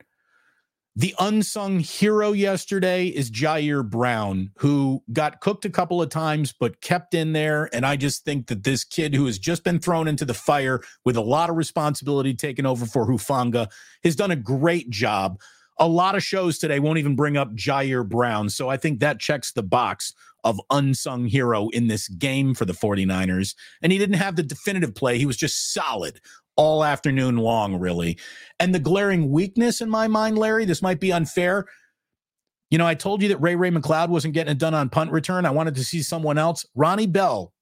The unsung hero yesterday is Ji'Ayir Brown, who got cooked a couple of times, but kept in there. And I just think that this kid who has just been thrown into the fire with a lot of responsibility taken over for Hufanga has done a great job a lot of shows today won't even bring up Ji'Ayir Brown. So I think that checks the box of unsung hero in this game for the 49ers. And he didn't have the definitive play. He was just solid all afternoon long, really. And the glaring weakness in my mind, Larry, this might be unfair. You know, I told you that Ray Ray McCloud wasn't getting it done on punt return. I wanted to see someone else. Ronnie Bell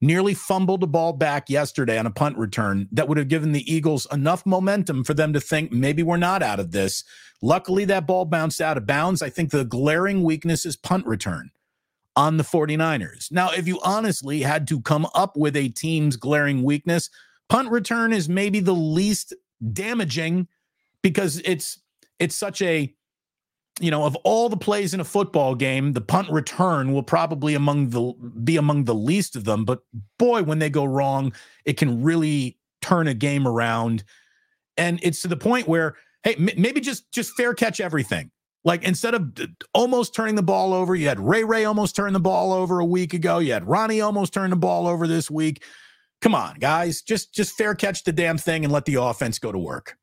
nearly fumbled a ball back yesterday on a punt return that would have given the Eagles enough momentum for them to think maybe we're not out of this. Luckily, that ball bounced out of bounds. I think the glaring weakness is punt return on the 49ers. Now, if you honestly had to come up with a team's glaring weakness, punt return is maybe the least damaging because it's it's such a you know, of all the plays in a football game, the punt return will probably among the be among the least of them. But boy, when they go wrong, it can really turn a game around. And it's to the point where Hey, m- maybe just just fair catch everything. Like instead of almost turning the ball over, you had Ray Ray almost turn the ball over a week ago. You had Ronnie almost turn the ball over this week. Come on, guys, just just fair catch the damn thing and let the offense go to work.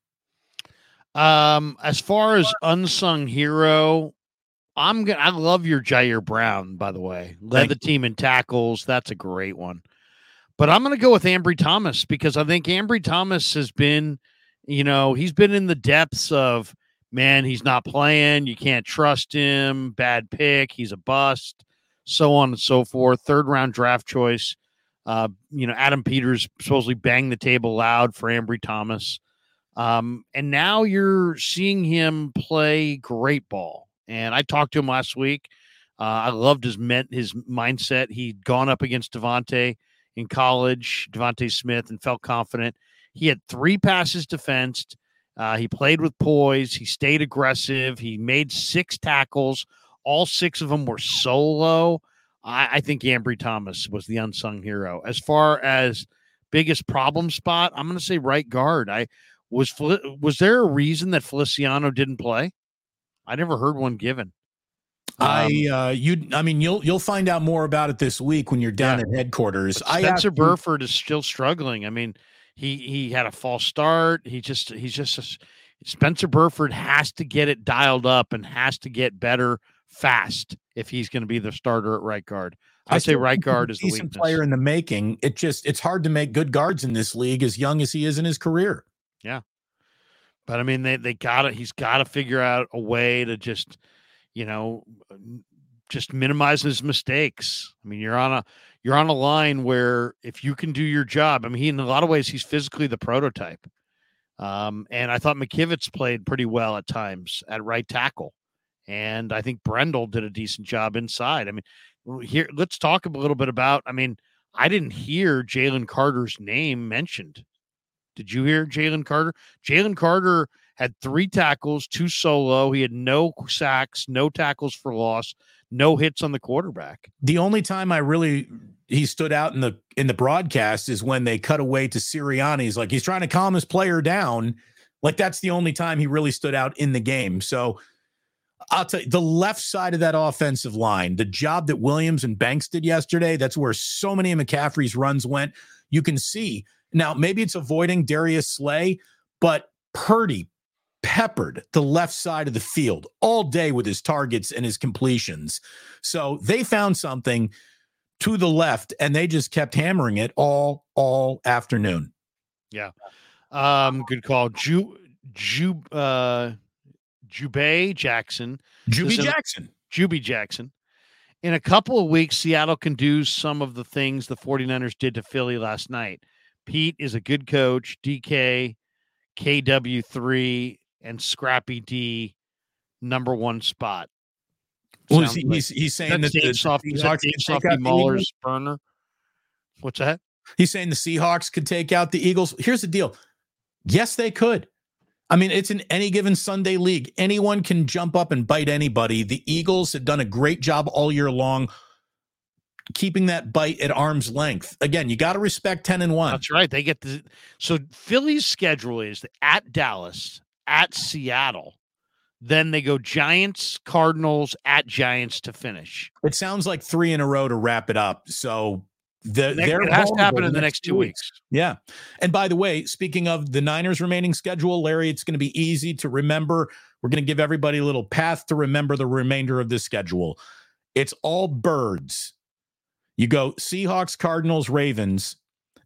Um, as far as unsung hero, I'm gonna. I love your Ji'Ayir Brown, by the way. Led Thank the team in tackles. That's a great one. But I'm gonna go with Ambry Thomas because I think Ambry Thomas has been, you know, he's been in the depths of man. He's not playing. You can't trust him. Bad pick. He's a bust. So on and so forth. Third round draft choice. Uh, you know, Adam Peters supposedly banged the table loud for Ambry Thomas. Um, and now you're seeing him play great ball. And I talked to him last week. Uh, I loved his met his mindset. He'd gone up against DeVonta in college, DeVonta Smith, and felt confident. He had three passes defensed. Uh, he played with poise. He stayed aggressive. He made six tackles. All six of them were solo. I, I think Ambry Thomas was the unsung hero. As far as biggest problem spot, I'm going to say right guard. I was was there a reason that Feliciano didn't play? I never heard one given. I Um, uh you I mean you'll you'll find out more about it this week when you're down Yeah. at headquarters. But I Spencer asked Burford is still struggling. I mean, he he had a false start. He just he's just Spencer Burford has to get it dialed up and has to get better fast if he's going to be the starter at right guard. I, say right think he's a guard is the decent weakness. player in the making. It just it's hard to make good guards in this league as young as he is in his career. But I mean, they they got it. He's got to figure out a way to just, you know, just minimize his mistakes. I mean, you're on a you're on a line where if you can do your job, I mean, he in a lot of ways he's physically the prototype. Um, and I thought McKivitz played pretty well at times at right tackle, and I think Brendel did a decent job inside. I mean, here let's talk a little bit about. I mean, I didn't hear Jalen Carter's name mentioned. Did you hear Jalen Carter? Jalen Carter had three tackles, two solo. He had no sacks, no tackles for loss, no hits on the quarterback. The only time I really he stood out in the in the broadcast is when they cut away to Sirianni. He's like he's trying to calm his player down. Like that's the only time he really stood out in the game. So I'll tell you, the left side of that offensive line, the job that Williams and Banks did yesterday, that's where so many of McCaffrey's runs went. You can see now, maybe it's avoiding Darius Slay, but Purdy peppered the left side of the field all day with his targets and his completions. So they found something to the left and they just kept hammering it all all afternoon. Yeah. Um, good call. Ju Ju uh Jubei Jackson. Juby Jackson. Juby Jackson. In a couple of weeks, Seattle can do some of the things the 49ers did to Philly last night. Pete is a good coach. DK, KW3, and Scrappy D, number one spot. Well, he's, like- he's, he's saying that that the Soft, is that Seahawks Dave take Softy the Eagles. Mahler's burner? What's that? He's saying the Seahawks could take out the Eagles. Here's the deal. Yes, they could. I mean, it's in any given Sunday league. Anyone can jump up and bite anybody. The Eagles have done a great job all year long keeping that bite at arm's length. Again, you got to respect 10 and 1. That's right. They get the so Philly's schedule is at Dallas, at Seattle, then they go Giants, Cardinals, at Giants to finish. It sounds like 3 in a row to wrap it up. So the, it has to happen in the next two weeks. Yeah. And by the way, speaking of the Niners remaining schedule, Larry, it's going to be easy to remember. We're going to give everybody a little path to remember the remainder of this schedule. It's all birds. You go Seahawks, Cardinals, Ravens,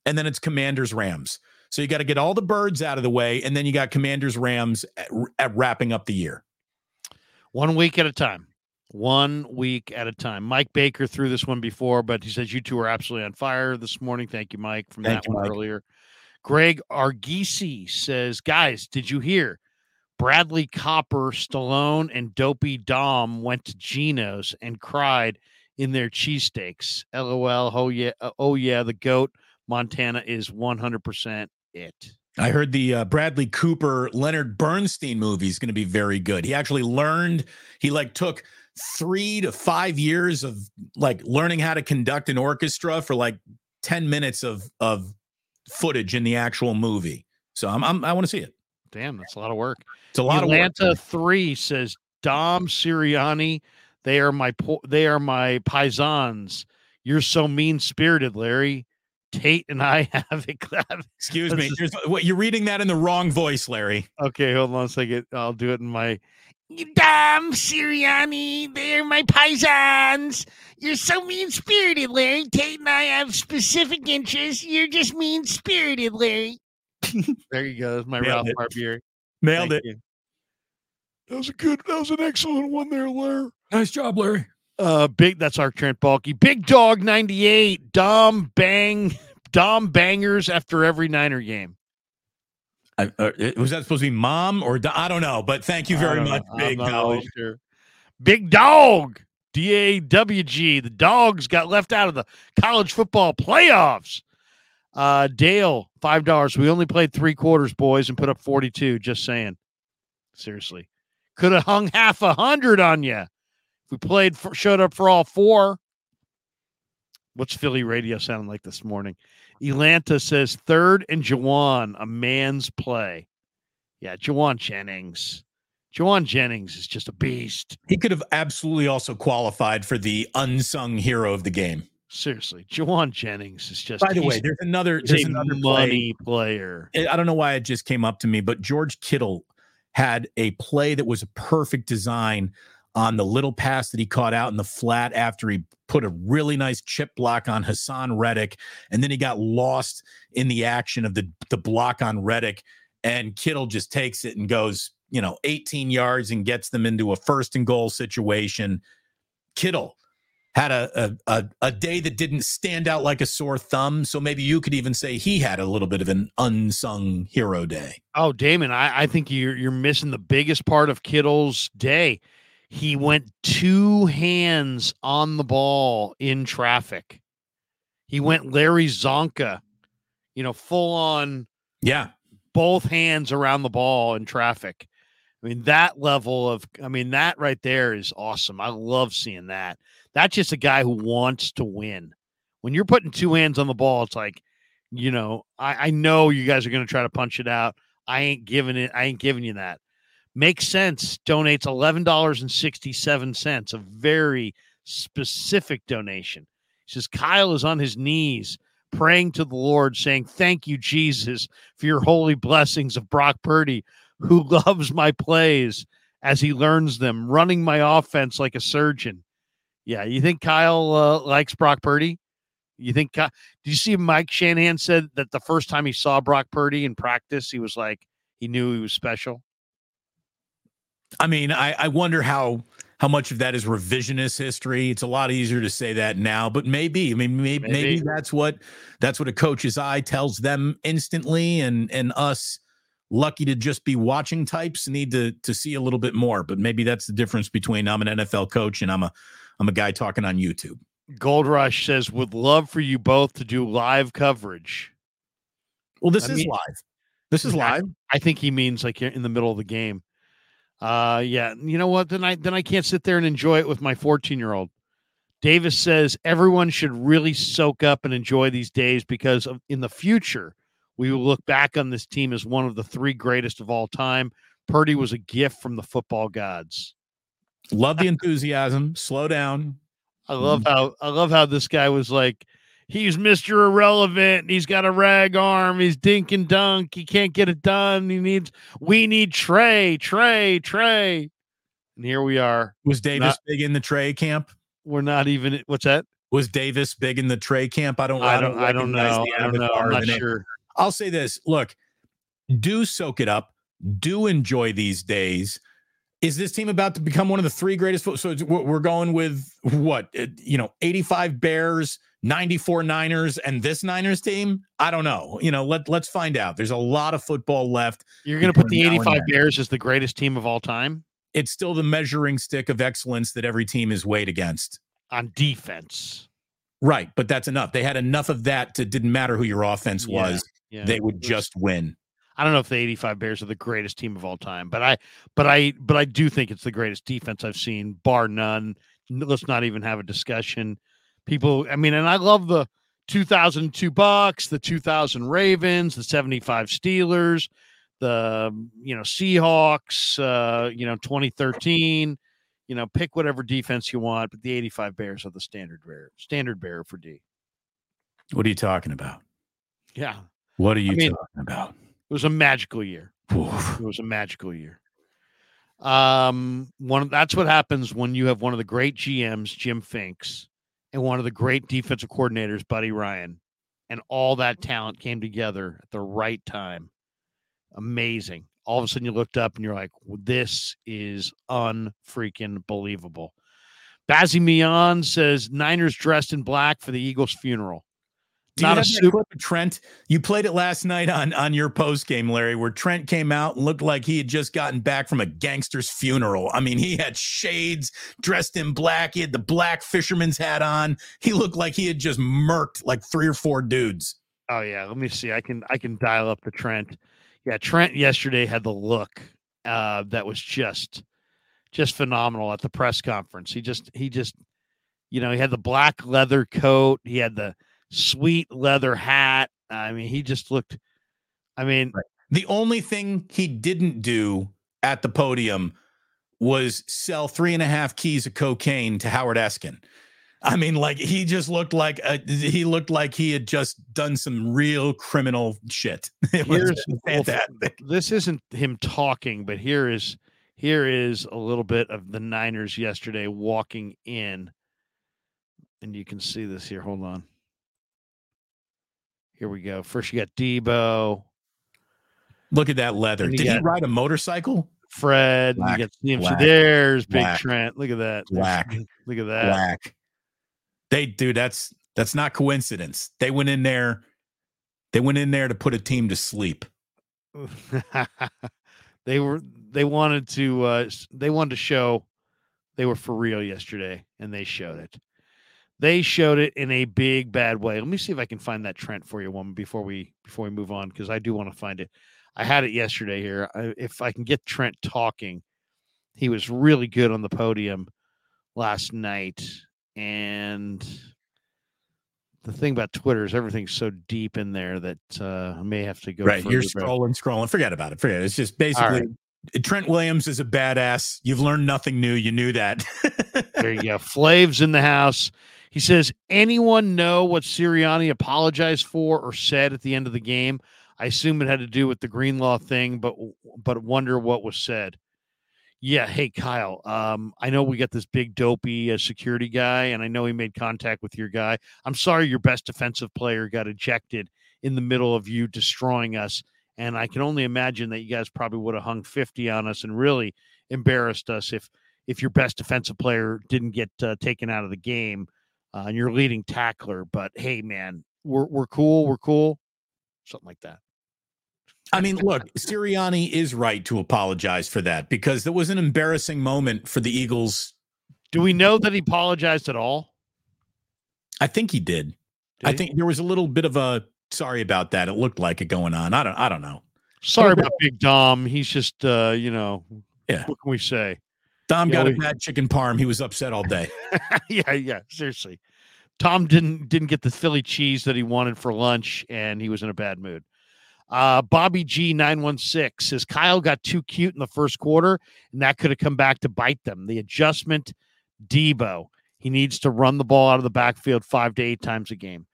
and then it's Commanders, Rams. So you got to get all the birds out of the way, and then you got Commanders, Rams at, at wrapping up the year. One week at a time. One week at a time. Mike Baker threw this one before, but he says you two are absolutely on fire this morning. Thank you, Mike, from Thank that you, one Mike. earlier. Greg Argisi says, guys, did you hear? Bradley Cooper, Stallone, and Dopey Dom went to Geno's and cried in their cheesesteaks. LOL. Oh yeah. uh, Oh yeah. The goat Montana is 100% it. I heard the uh, Bradley Cooper Leonard Bernstein movie is going to be very good. He actually learned, he like took three to five years of like learning how to conduct an orchestra for like 10 minutes of, of footage in the actual movie. So I'm, I'm I want to see it. Damn, that's a lot of work. It's a lot Atlanta of work. three says Dom Sirianni. They are my po- they are my paisans. You're so mean spirited, Larry. Tate and I have it. Excuse me. is- what you're reading that in the wrong voice, Larry. okay, hold on a second. I'll do it in my Damn, Sirianni. They're my paisans. You're so mean spirited, Larry. Tate and I have specific interests. You're just mean spirited, Larry. there you go. That's my Nailed Ralph it. Barbieri. Nailed Thank it. you. That was a good. That was an excellent one there, Larry. Nice job, Larry. Uh, big. That's our Trent Baalke. Big Dog ninety eight. Dom bang. Dom bangers after every Niner game. I, uh, was that supposed to be mom or do- I don't know, but thank you very don't know. much, Big Dog. sure. Big Dog. D A W G. The dogs got left out of the college football playoffs. Uh, Dale, five dollars. We only played three quarters, boys, and put up forty-two. Just saying. Seriously, could have hung half a hundred on you if we played for, showed up for all four. What's Philly radio sounding like this morning? Elanta says third and Jauan, a man's play. Yeah, Jauan Jennings. Jauan Jennings is just a beast. He could have absolutely also qualified for the unsung hero of the game. Seriously, Jauan Jennings is just. By the way, there's another there's another play. money player. I I don't know why it just came up to me, but George Kittle had a play that was a perfect design on the little pass that he caught out in the flat after he put a really nice chip block on Haason Reddick, and then he got lost in the action of the the block on Reddick, and Kittle just takes it and goes, you know, 18 yards and gets them into a first and goal situation. Kittle had a, a a a day that didn't stand out like a sore thumb. So maybe you could even say he had a little bit of an unsung hero day. Oh, Damon, I, I think you're you're missing the biggest part of Kittle's day. He went two hands on the ball in traffic. He went Larry Csonka, you know, full on Yeah. both hands around the ball in traffic. I mean, that level of, I mean, that right there is awesome. I love seeing that. That's just a guy who wants to win. When you're putting two hands on the ball, it's like, you know, I, I know you guys are going to try to punch it out. I ain't giving it. I ain't giving you that. Makes sense. Donates eleven dollars and sixty seven cents. A very specific donation. He says Kyle is on his knees praying to the Lord, saying, Thank you, Jesus, for your holy blessings of Brock Purdy, who loves my plays as he learns them, running my offense like a surgeon. Yeah, you think Kyle uh, likes Brock Purdy? You think? Did you see Mike Shanahan said that the first time he saw Brock Purdy in practice, he was like he knew he was special. I mean, I, I wonder how how much of that is revisionist history. It's a lot easier to say that now, but maybe. I mean, maybe, maybe Maybe. that's what that's what a coach's eye tells them instantly, and and us lucky to just be watching types need to to see a little bit more. But maybe that's the difference between I'm an NFL coach and I'm a I'm a guy talking on YouTube. Gold Rush says, "Would love for you both to do live coverage." Well, this I is mean- live. This is I- live. I think he means like in the middle of the game. Uh yeah, you know what? Then I then I can't sit there and enjoy it with my 14-year-old. Davis says everyone should really soak up and enjoy these days because of, in the future we will look back on this team as one of the three greatest of all time. Purdy was a gift from the football gods. Love the enthusiasm. Slow down. I love how I love how this guy was like, he's Mr. Irrelevant. He's got a rag arm. He's dink and dunk. He can't get it done. He needs we need Trey, Trey, Trey. And here we are. Was Davis Not- big in the Trey camp? We're not even what's that? Was Davis big in the Trey camp? I don't. I don't I don't know. I don't know. I'm not sure. I'll say this: Look, do soak it up. Do enjoy these days. Is this team about to become one of the three greatest? fo- So we're going with what? uh, You know, 85 Bears, 94 Niners, and this Niners team. I don't know. You know, let let's find out. There's a lot of football left. You're gonna put the Between now and 85. Bears as the greatest team of all time It's still the measuring stick of excellence that every team is weighed against. on defense. Right, but that's enough. They had enough of that to didn't matter who your offense Yeah, was. Yeah. They would just win. I don't know if the 85 Bears are the greatest team of all time, but I but I but I do think it's the greatest defense I've seen, bar none. Let's not even have a discussion. People, I mean, and I love the 2002 Bucks, the 2000 Ravens, the 75 Steelers, the you know Seahawks, uh, you know 2013. You know, pick whatever defense you want, but the 85 Bears are the standard bearer, standard bearer for D. What are you talking about? Yeah, What are you I mean- talking about? it was a magical year. Oof. It was a magical year. Um, one that's what happens when you have one of the great GMs, Jim Finks, and one of the great defensive coordinators, Buddy Ryan, and all that talent came together at the right time. Amazing. All of a sudden, you looked up and you're like, "This is unfreaking believable." Bazzy Mian says Niners dressed in black for the Eagles' funeral. Do Not a super- clip of Trent? You played it last night on on your post game, Larry, where Trent came out and looked like he had just gotten back from a gangster's funeral. I mean, he had shades, dressed in black. He had the black fisherman's hat on. He looked like he had just murked like three or four dudes. Oh yeah, let me see. I can I can dial up the Trent. Yeah, Trent yesterday had the look uh, that was just just phenomenal at the press conference. He just he just you know he had the black leather coat. He had the sweet leather hat. I mean, he just looked. I mean, The only thing he didn't do at the podium was sell three and a half keys of cocaine to Howard Eskin. I mean, like he just looked like a, he looked like he had just done some real criminal shit. It was fantastic. this isn't him talking, but here is here is a little bit of the Niners yesterday walking in, and you can see this here. Hold on. Here we go. First, you got Deebo, Look at that leather. Did he ride a motorcycle? Fred. Black, you got CMC. black, There's Big black, Trent. Look at that. There's- black, Look at that. Black. They do. That's that's not coincidence. They went in there. They went in there to put a team to sleep. they were they wanted to uh they wanted to show they were for real yesterday and they showed it they showed it in a big bad way let me see if i can find that trent for you one before we before we move on because i do want to find it i had it yesterday here I, if i can get trent talking he was really good on the podium last night and the thing about twitter is everything's so deep in there that uh i may have to go right. You're scrolling, scrolling. Forget about it. Forget it. It's just basically Trent Williams is a badass. You've learned nothing new. You knew that. There you go. Flaves in the house. He says, anyone know what Sirianni apologized for or said at the end of the game? I assume it had to do with the Greenlaw thing, but but wonder what was said. Yeah, hey Kyle. Um, I know we got this big dopey uh, security guy, and I know he made contact with your guy. I'm sorry your best defensive player got ejected in the middle of you destroying us, and I can only imagine that you guys probably would have hung 50 on us and really embarrassed us if if your best defensive player didn't get uh, taken out of the game uh, and your leading tackler. But hey, man, we're we're cool. We're cool. Something like that. I mean, look, Sirianni is right to apologize for that because it was an embarrassing moment for the Eagles. Do we know that he apologized at all? I think he did. Did I he? think there was a little bit of a sorry about that. It looked like it going on. I don't. I don't know. Sorry about Big Dom. He's just, uh, you know, Yeah. What can we say? Dom Yeah, got a bad chicken parm. He was upset all day. yeah, yeah. Seriously, Tom didn't didn't get the Philly cheese that he wanted for lunch, and he was in a bad mood. Uh, Bobby G nine one six says Kyle got too cute in the first quarter, and that could have come back to bite them. The adjustment, Deebo, he needs to run the ball out of the backfield five to eight times a game.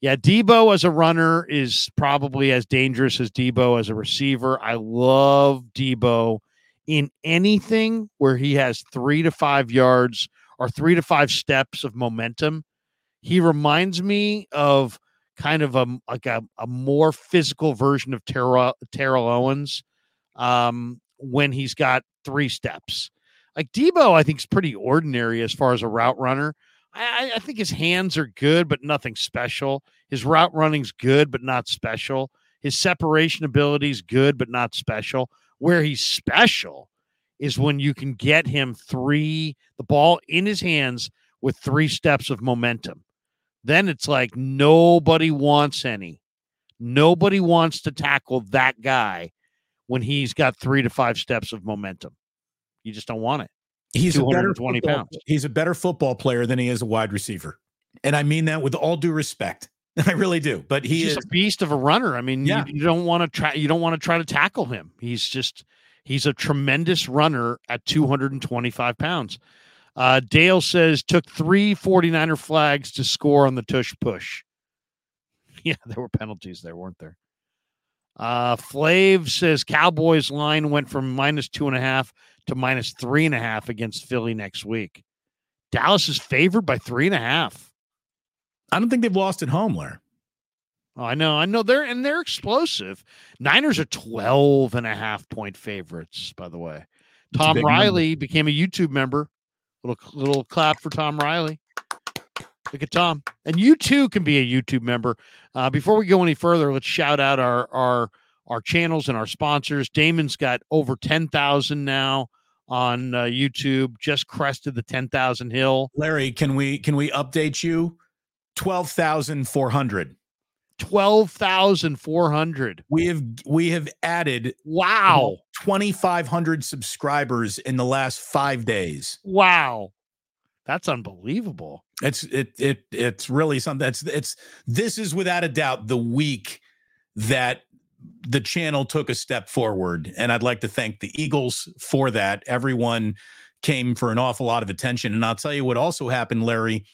Yeah, Deebo as a runner is probably as dangerous as Deebo as a receiver. I love Deebo in anything where he has three to five yards or three to five steps of momentum. He reminds me of kind of a like a, a more physical version of Terrell, Terrell Owens um, when he's got three steps. Like Deebo, I think is pretty ordinary as far as a route runner. I, I- think his hands are good, but nothing special. His route running's good, but not special. His separation ability is good, but not special. Where he's special is when you can get him three, the ball in his hands with three steps of momentum. Then it's like nobody wants any. Nobody wants to tackle that guy when he's got three to five steps of momentum. You just don't want it. He's a better 220 football- pounds. He's a better football player than he is a wide receiver, and I mean that with all due respect. I really do. But he he's is a beast of a runner. I mean, Yeah. you, you don't want to try. You don't want to try to tackle him. He's just he's a tremendous runner at 225 pounds. Uh, Dale says took three 49er flags to score on the tush push. Yeah, there were penalties there, weren't there? Uh, Flav says Cowboys line went from minus two and a half to minus three and a half against Philly next week. Dallas is favored by three and a half. I don't think they've lost at home, Larry. Oh, I know, I know they're and they're explosive. Niners are 12 and a half point favorites, by the way. It's Tom big Riley became a YouTube member. Little little clap for Tom Riley. Look at Tom. And you too can be a YouTube member. Uh, before we go any further, let's shout out our our our channels and our sponsors. Damon's got over 10,000 now on uh, YouTube, just crested the 10,000 hill. Larry, can we can we update you? Twelve thousand four hundred. 12,400. We have we have added Wow. twenty five hundred subscribers in the last five days. Wow. That's unbelievable. It's it it it's really something. It's it's this is without a doubt the week that the channel took a step forward, and I'd like to thank the Eagles for that. Everyone came for an awful lot of attention, and I'll tell you what also happened, Larry.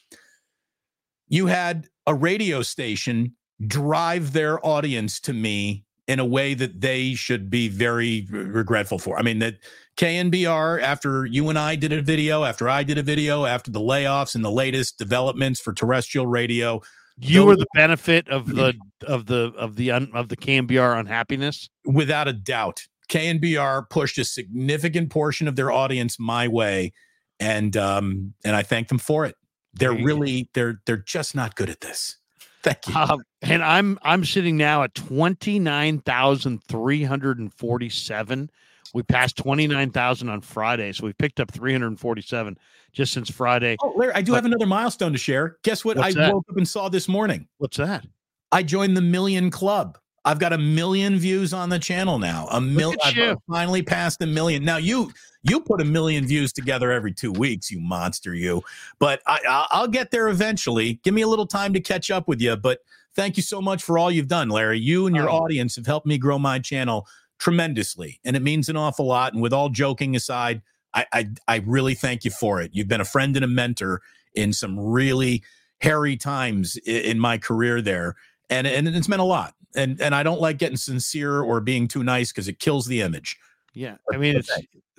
You had a radio station drive their audience to me in a way that they should be very regretful for. I mean that KNBR after you and I did a video, after I did a video, after the layoffs and the latest developments for terrestrial radio, You were the benefit of the of the of the un, of the KNBR unhappiness. without a doubt, KNBR pushed a significant portion of their audience my way, and um, and I thank them for it. They're There you go. really they're they're just not good at this. Thank you. Um, and I'm I'm sitting now at twenty nine thousand three hundred and forty seven. We passed twenty nine thousand on Friday, so we picked up three hundred and forty seven just since Friday. oh, Larry, I do but- have another milestone to share. Guess what? I that? woke up and saw this morning. What's that? I joined the Million Club. I've got a million views on the channel now. A million. Finally passed a million. Now you you put a million views together every two weeks, you monster, you. But I, I'll get there eventually. Give me a little time to catch up with you. But thank you so much for all you've done, Larry. You and your Oh. audience have helped me grow my channel tremendously, and it means an awful lot. And with all joking aside, I I, I really thank you for it. You've been a friend and a mentor in some really hairy times in my career there and and it's meant a lot. And and I don't like getting sincere or being too nice because it kills the image. Yeah, I mean it's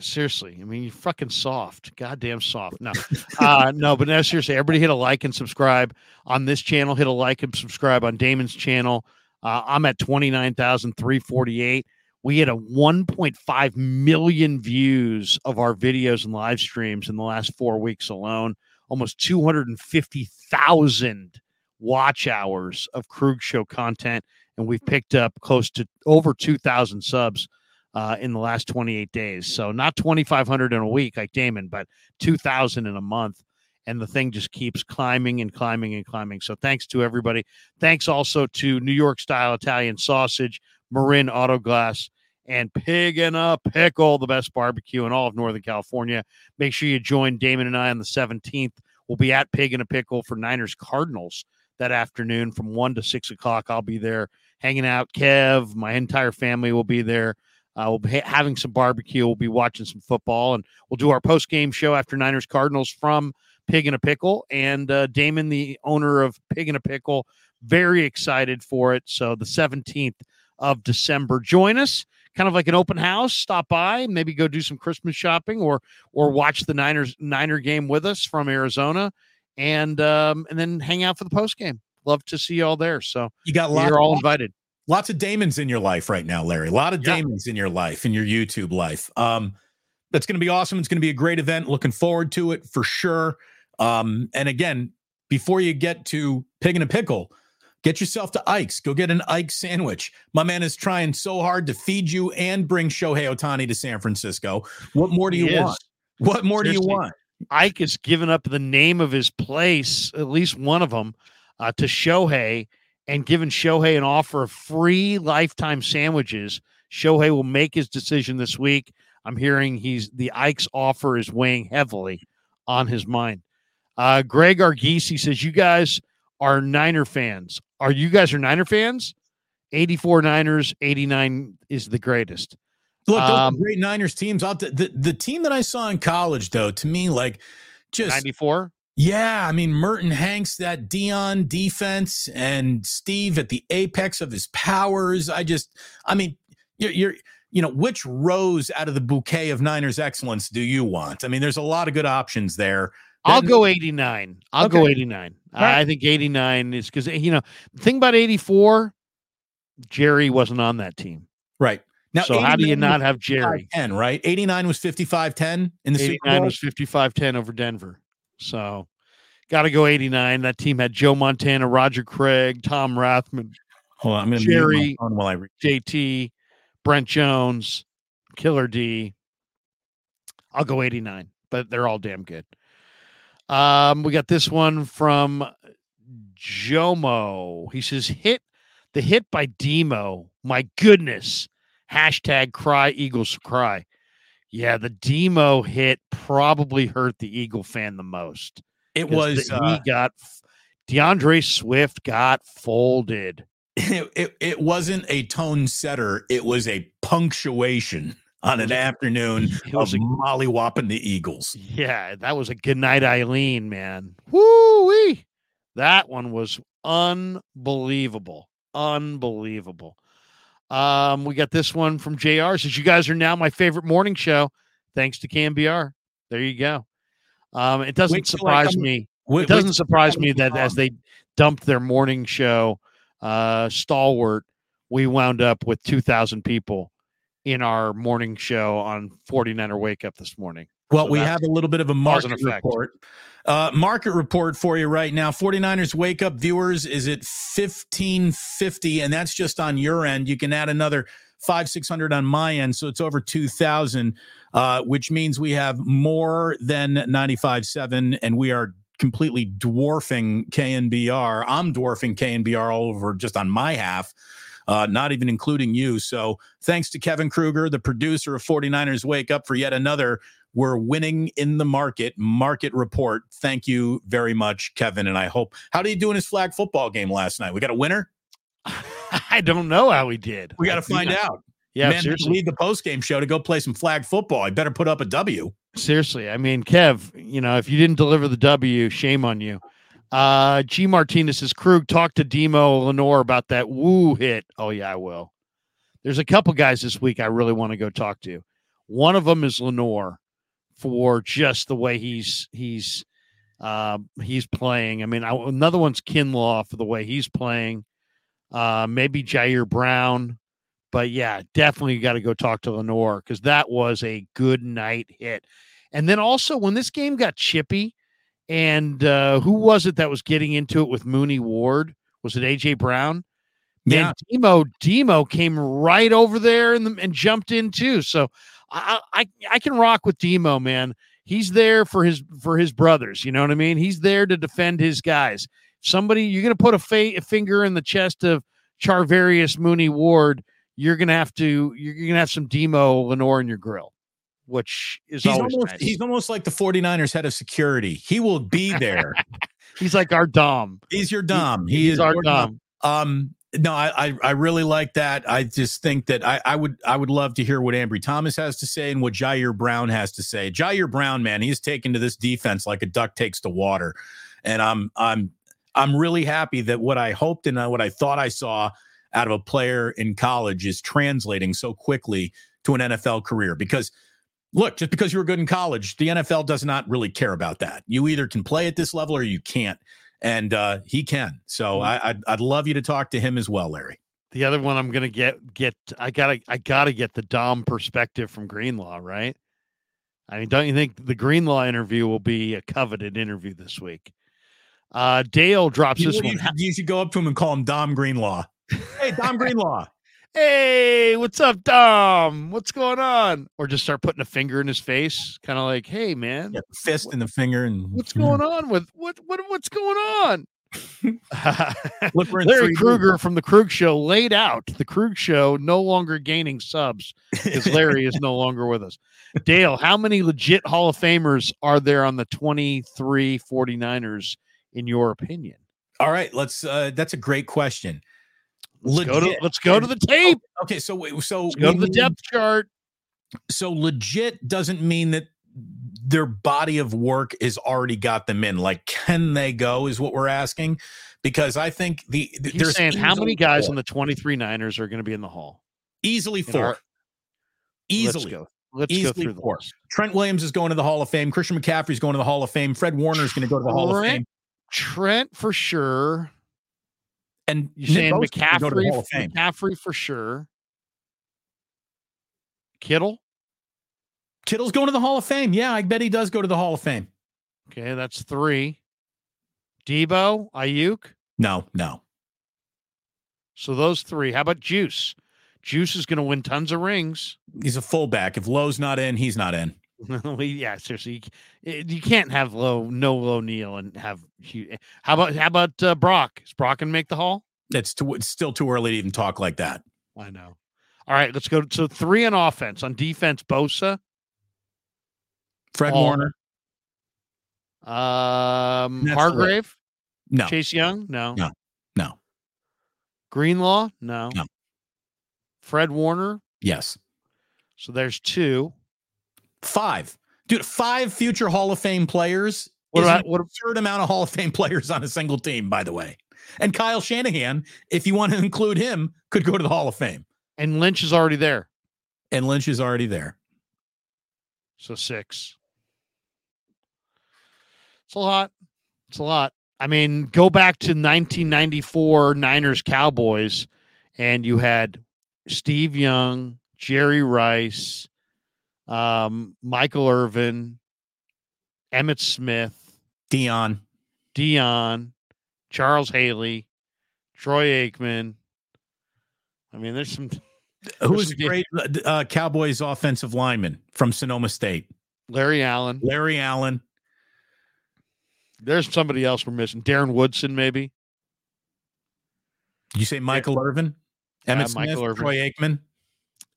seriously. I mean you're fucking soft, goddamn soft. No, uh, no, but no, seriously. Everybody hit a like and subscribe on this channel. Hit a like and subscribe on Damon's channel. Uh, I'm at twenty nine thousand three forty eight. We had a 1.5 million views of our videos and live streams in the last four weeks alone. Almost 250,000 watch hours of Krueg Show content, and we've picked up close to over 2,000 subs uh, in the last 28 days. So not 2,500 in a week like Damon, but 2,000 in a month. And the thing just keeps climbing and climbing and climbing. So thanks to everybody. Thanks also to New York style Italian sausage, Marin Auto Glass, and Pig and a Pickle, the best barbecue in all of Northern California. Make sure you join Damon and I on the 17th. We'll be at Pig and a Pickle for Niners Cardinals that afternoon from 1 to 6 o'clock. I'll be there hanging out. Kev, my entire family will be there. Uh, we'll be ha- having some barbecue. We'll be watching some football, and we'll do our post game show after Niners Cardinals from Pig and a Pickle. And uh, Damon, the owner of Pig and a Pickle, very excited for it. So the 17th of December, join us. Kind of like an open house. Stop by, maybe go do some Christmas shopping, or or watch the Niners Niner game with us from Arizona, and um, and then hang out for the post game. Love to see you all there. So You got you're all invited. Lots of Damons in your life right now, Larry. A lot of Yeah. Damons in your life, in your YouTube life. Um, that's going to be awesome. It's going to be a great event. Looking forward to it for sure. Um, and again, before you get to Pig and a Pickle, get yourself to Ike's. Go get an Ike sandwich. My man is trying so hard to feed you and bring Shohei Ohtani to San Francisco. What more do you He is. want? What more do you want? Ike has given up the name of his place, at least one of them, uh, to Shohei and given Shohei an offer of free lifetime sandwiches. Shohei will make his decision this week. I'm hearing he's the Ike's offer is weighing heavily on his mind. Uh, Greg Argisi says, You guys are Niner fans. Are you guys are Niner fans? 84 Niners, 89 is the greatest. Look, those are Um, great Niners teams. I'll t- the the team that I saw in college, though, to me, like just 94? Yeah. I mean, Merton Hanks, that Deion defense, and Steve at the apex of his powers. I just, I mean, you're, you're you know, which rose out of the bouquet of Niners excellence do you want? I mean, there's a lot of good options there. I'll go 89. I'll go 89. All right. I think 89 is because, you know, the thing about 84, Jerry wasn't on that team. right now. so how do you not have Jerry? 10, right? 89 was 55-10 in the Super 89 Bowl. was 55 10 over Denver. So got to go 89. That team had Joe Montana, Roger Craig, Tom Rathman, Hold on, I'm to Jerry- while I read. JT, Brent Jones, Killer D. I'll go 89, but they're all damn good. Um, we got this one from Jomo. He says, hit the hit by Demo. My goodness. Hashtag cry Eagles cry. Yeah, the Demo hit probably hurt the Eagle fan the most. It was the- uh, he got D'Andre Swift got folded. it, it, it wasn't a tone setter. It was a punctuation on an afternoon of a mollywopping the Eagles. Yeah, that was a good night, Eileen, man. Woo wee. That one was unbelievable. Unbelievable. Um, we got this one from JR. Says you guys are now my favorite morning show, thanks to KNBR. There you go. Um, it doesn't Wait surprise me. Wait- It doesn't wait- surprise me that as they dumped their morning show uh stalwart, we wound up with 2,000 people in our morning show on 49er Wake Up this morning. Well, So we have a little bit of a market report. Uh, market report for you right now. 49ers wake up viewers is at 1550, and that's just on your end. You can add another five, 600 on my end. So it's over 2,000, uh, which means we have more than 95.7, and we are completely dwarfing KNBR. I'm dwarfing KNBR all over just on my half. Uh, not even including you. So, thanks to Kevin Krueger, the producer of 49ers Wake Up, for yet another we're winning in the market market report. Thank you very much, Kevin. And I hope, how did he do in his flag football game last night? We got a winner. I don't know how he did. We got to find out. Yeah, Man, seriously. leave the post game show to go play some flag football. I better put up a W. Seriously. I mean, Kev, you know, if you didn't deliver the W, shame on you. Uh G Martinez says Krueg talk to Demo Lenoir about that woo hit. Oh yeah, I will. There's a couple guys this week I really want to go talk to. One of them is Lenoir for just the way he's he's uh, he's playing. I mean, I, another one's Kinlaw for the way he's playing. Uh, maybe Ji'Ayir Brown, but yeah, definitely got to go talk to Lenoir because that was a good night hit. And then also when this game got chippy, and uh, who was it that was getting into it with Mooney Ward? Was it AJ Brown? Yeah. Man, Demo Demo came right over there and, and jumped in too. So I, I I can rock with Demo, man. He's there for his for his brothers. You know what I mean? He's there to defend his guys. Somebody you're gonna put a, fa- a finger in the chest of Charvarius Mooney Ward. You're gonna have to you're gonna have some Demo Lenoir in your grill, which is He's always almost nice. he's almost like the 49ers head of security. He will be there. He's like our Dom. he's your Dom. He He's is our Dom. Um, no, I, I I really like that. I just think that I, I would I would love to hear what Ambry Thomas has to say and what Ji'Ayir Brown has to say. Ji'Ayir Brown, man, he's taken to this defense like a duck takes to water, and I'm I'm I'm really happy that what I hoped and uh, what I thought I saw out of a player in college is translating so quickly to an NFL career because look, just because you were good in college, the NFL does not really care about that. You either can play at this level or you can't. And uh, he can. So I, I'd, I'd love you to talk to him as well, Larry. The other one I'm gonna get get I gotta I gotta get the Dom perspective from Greenlaw, right? I mean, don't you think the Greenlaw interview will be a coveted interview this week? Uh Dale drops You, this you one. you should go up to him and call him Dom Greenlaw. Hey, Dom Greenlaw. Hey, what's up, Dom? What's going on? Or just start putting a finger in his face, kind of like, hey man, Yeah, fist in the finger and what's going on with what what what's going on? Larry Krueger from the Krueg Show laid out the Krueg Show no longer gaining subs because Larry is no longer with us. Dale, how many legit Hall of Famers are there on the 23 49ers, in your opinion? All right, let's. uh That's a great question. Let's go to let's go to the tape. Oh, okay, so so Let's go to the depth chart. so legit doesn't mean that their body of work is already got them in. Like, can they go? Is what we're asking. Because I think the th- He's there's saying how many guys four. on the 23 Niners are going to be in the hall? easily four, our- easily. Let's go. Let's Easily go through four. Trent Williams is going to the Hall of Fame. Christian McCaffrey is going to the Hall of Fame. Fred Warner is going to go to the Hall of Fame. Trent for sure. And You're Nick saying Bosa's gonna go to the McCaffrey, Hall of Fame. McCaffrey for sure. Kittle. Kittle's going to the Hall of Fame. Yeah, I bet he does go to the Hall of Fame. Okay, that's three. Deebo, Aiyuk. No, no. So those three. How about Juice? Juice is going to win tons of rings. He's a fullback. If Lowe's not in, he's not in. Yeah, seriously, you, you can't have low, no low Neal and have. How about how about uh, Brock? Is Brock going to make the hall? It's, too, it's still too early to even talk like that. I know. All right, let's go. So three on offense. On defense, Bosa, Fred Hall. Warner, um, That's Hargrave, no, Chase Young, no, No. no, Greenlaw, no, No. Fred Warner. yes. So there's two. Five. Dude, five future Hall of Fame players. What about what? absurd amount of Hall of Fame players on a single team, by the way. And Kyle Shanahan, if you want to include him, could go to the Hall of Fame. And Lynch is already there. And Lynch is already there. So six. It's a lot. It's a lot. I mean, go back to 1994 Niners Cowboys, and you had Steve Young, Jerry Rice, um, Michael Irvin, Emmitt Smith, Deion. Deion, Charles Haley, Troy Aikman. I mean, there's some Who was great uh, Cowboys offensive lineman from Sonoma State? Larry Allen. Larry Allen. There's somebody else we're missing. Darren Woodson, maybe. You say Michael Irvin? Emmitt Yeah, Smith, Michael Irvin. Troy Aikman,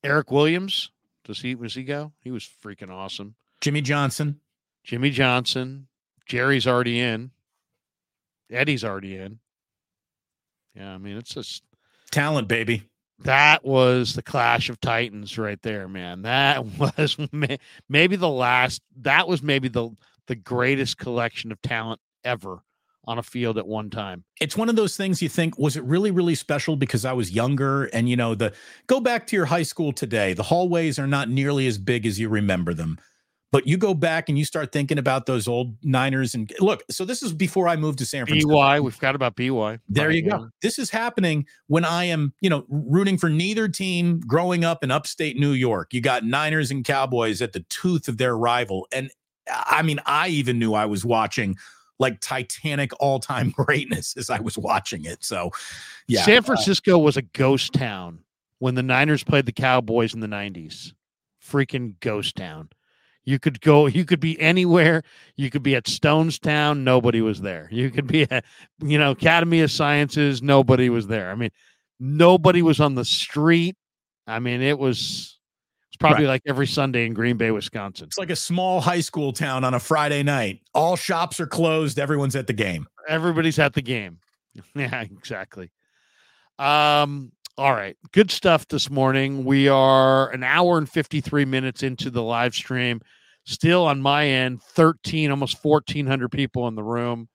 Eric Williams. Does he was he go? He was freaking awesome. Jimmy Johnson. Jimmy Johnson. Jerry's already in. Eddie's already in. Yeah, I mean it's just Talent, baby. that was the clash of titans right there, man. That was maybe the last. That was maybe the the greatest collection of talent ever on a field at one time. it's one of those things you think was it really really special because i was younger? And you know the go back to your high school today. The hallways are not nearly as big as you remember them. But you go back and you start thinking about those old niners and look so this is before i moved to san francisco. BY, we forgot about BY. there you go. this is happening when i am you know rooting for neither team growing up in upstate new york. You got niners and cowboys at the tooth of their rival. And i mean i even knew i was watching like titanic all-time greatness as i was watching it so yeah San uh Francisco was a ghost town when the Niners played the Cowboys in the 90s. Freaking ghost town. You could go, you could be anywhere. You could be at Stonestown, nobody was there. You could be at, you know, Academy of Sciences, nobody was there. I mean, nobody was on the street. I mean, it was it's probably like every Sunday in Green Bay, Wisconsin. It's like a small high school town on a Friday night. All shops are closed. Everyone's at the game. everybody's at the game. Yeah, exactly. Um, all right. Good stuff this morning. We are an hour and 53 minutes into the live stream. Still on my end, 13, almost 1,400 people in the room.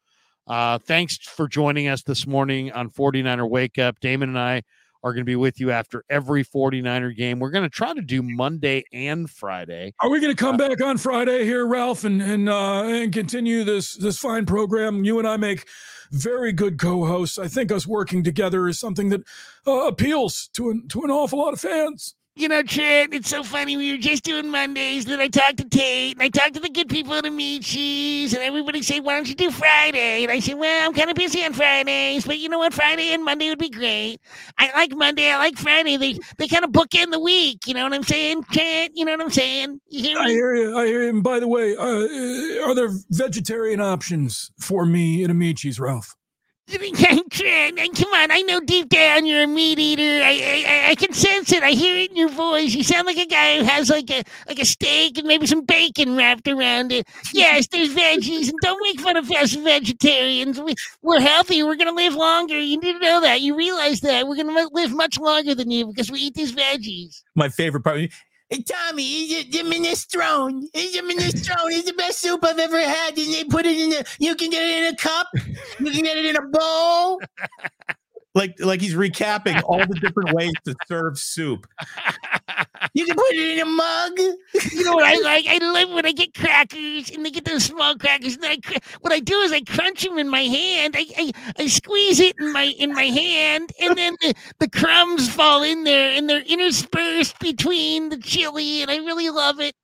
Uh, thanks for joining us this morning on 49er Wake Up. Damon and I are going to be with you after every 49er game. We're going to try to do Monday and Friday. Are we going to come back on Friday here, Ralph, and and uh, and continue this this fine program? You and I make very good co-hosts. I think us working together is something that uh, appeals to an to an awful lot of fans. You know, Trent, it's so funny. We were just doing Mondays, and then I talked to Tate, and I talked to the good people at Amici's, and everybody said, why don't you do Friday? And I said, well, I'm kind of busy on Fridays, but you know what? Friday and Monday would be great. I like Monday. I like Friday. They they kind of bookend the week. You know what I'm saying, Trent? You know what I'm saying? You hear I hear you. I hear you. And by the way, uh, are there vegetarian options for me at Amici's, Ralph? Come on, I know deep down you're a meat eater. I, I I can sense it. I hear it in your voice. You sound like a guy who has like a like a steak and maybe some bacon wrapped around it. Yes, there's veggies, and don't make fun of us vegetarians. We, we're healthy. We're gonna live longer. You need to know that. You realize that we're gonna live much longer than you because we eat these veggies. My favorite part. Hey, Tommy, is it the minestrone? Is the minestrone is the best soup I've ever had. And they put it in the. You can get it in a cup. You can get it in a bowl. Like like he's recapping all the different ways to serve soup. You can put it in a mug. You know what I like? I love when I get crackers and they get those small crackers. And I, cr- what I do is I crunch them in my hand. I, I, I squeeze it in my in my hand, and then the, the crumbs fall in there, and they're interspersed between the chili, and I really love it.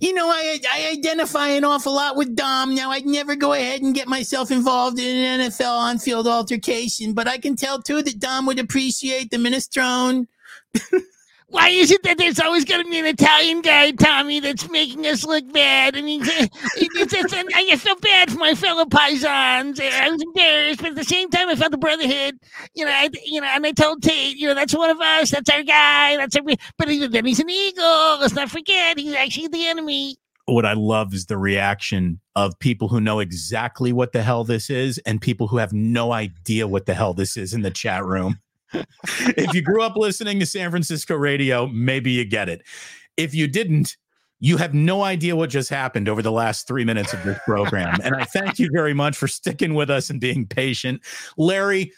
You know, I I identify an awful lot with Dom. Now, I'd never go ahead and get myself involved in an NFL on-field altercation, but I can tell too that Dom would appreciate the minestrone. Why is it that there's always going to be an Italian guy, Tommy, that's making us look bad? I mean, it's, it's, I just feel bad for my fellow paisans. I was embarrassed, but at the same time, I felt the brotherhood. You know, I, you know, and I told Tate, you know, that's one of us. That's our guy. That's our. But even then, he's an eagle. Let's not forget, he's actually the enemy. What I love is the reaction of people who know exactly what the hell this is and people who have no idea what the hell this is in the chat room. If you grew up listening to San Francisco radio, maybe you get it. If you didn't, you have no idea what just happened over the last three minutes of this program. and I thank you very much for sticking with us and being patient. Larry,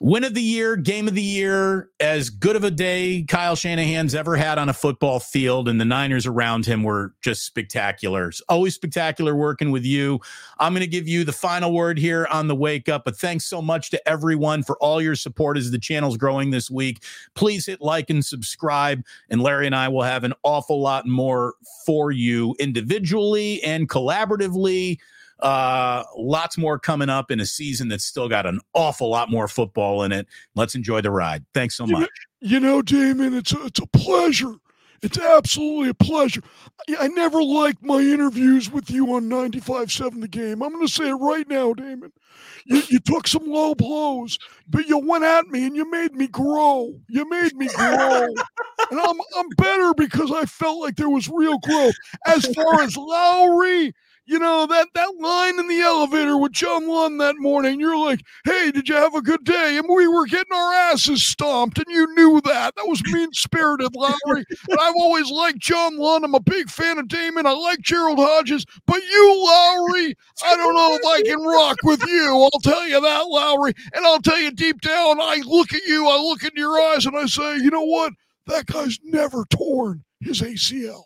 win of the year, game of the year, as good of a day Kyle Shanahan's ever had on a football field, and the Niners around him were just spectacular. It's always spectacular working with you. I'm going to give you the final word here on the wake up, but thanks so much to everyone for all your support as the channel's growing this week. Please hit like and subscribe, and Larry and I will have an awful lot more for you individually and collaboratively. Uh, lots more coming up in a season that's still got an awful lot more football in it. Let's enjoy the ride. Thanks so much. You know, Damon, it's a, it's a pleasure. It's absolutely a pleasure. I, I never liked my interviews with you on 95.7 The Game. I'm going to say it right now, Damon. You, you took some low blows, but you went at me and you made me grow. You made me grow. and I'm, I'm better because I felt like there was real growth. As far as Lowry, you know, that, that line in the elevator with John Lund that morning, you're like, hey, did you have a good day? And we were getting our asses stomped, and you knew that. That was mean spirited, Lowry. and I've always liked John Lund. I'm a big fan of Damon. I like Gerald Hodges. But you, Lowry, I don't know if I can rock with you. I'll tell you that, Lowry. And I'll tell you deep down, I look at you, I look into your eyes, and I say, you know what? That guy's never torn his ACL.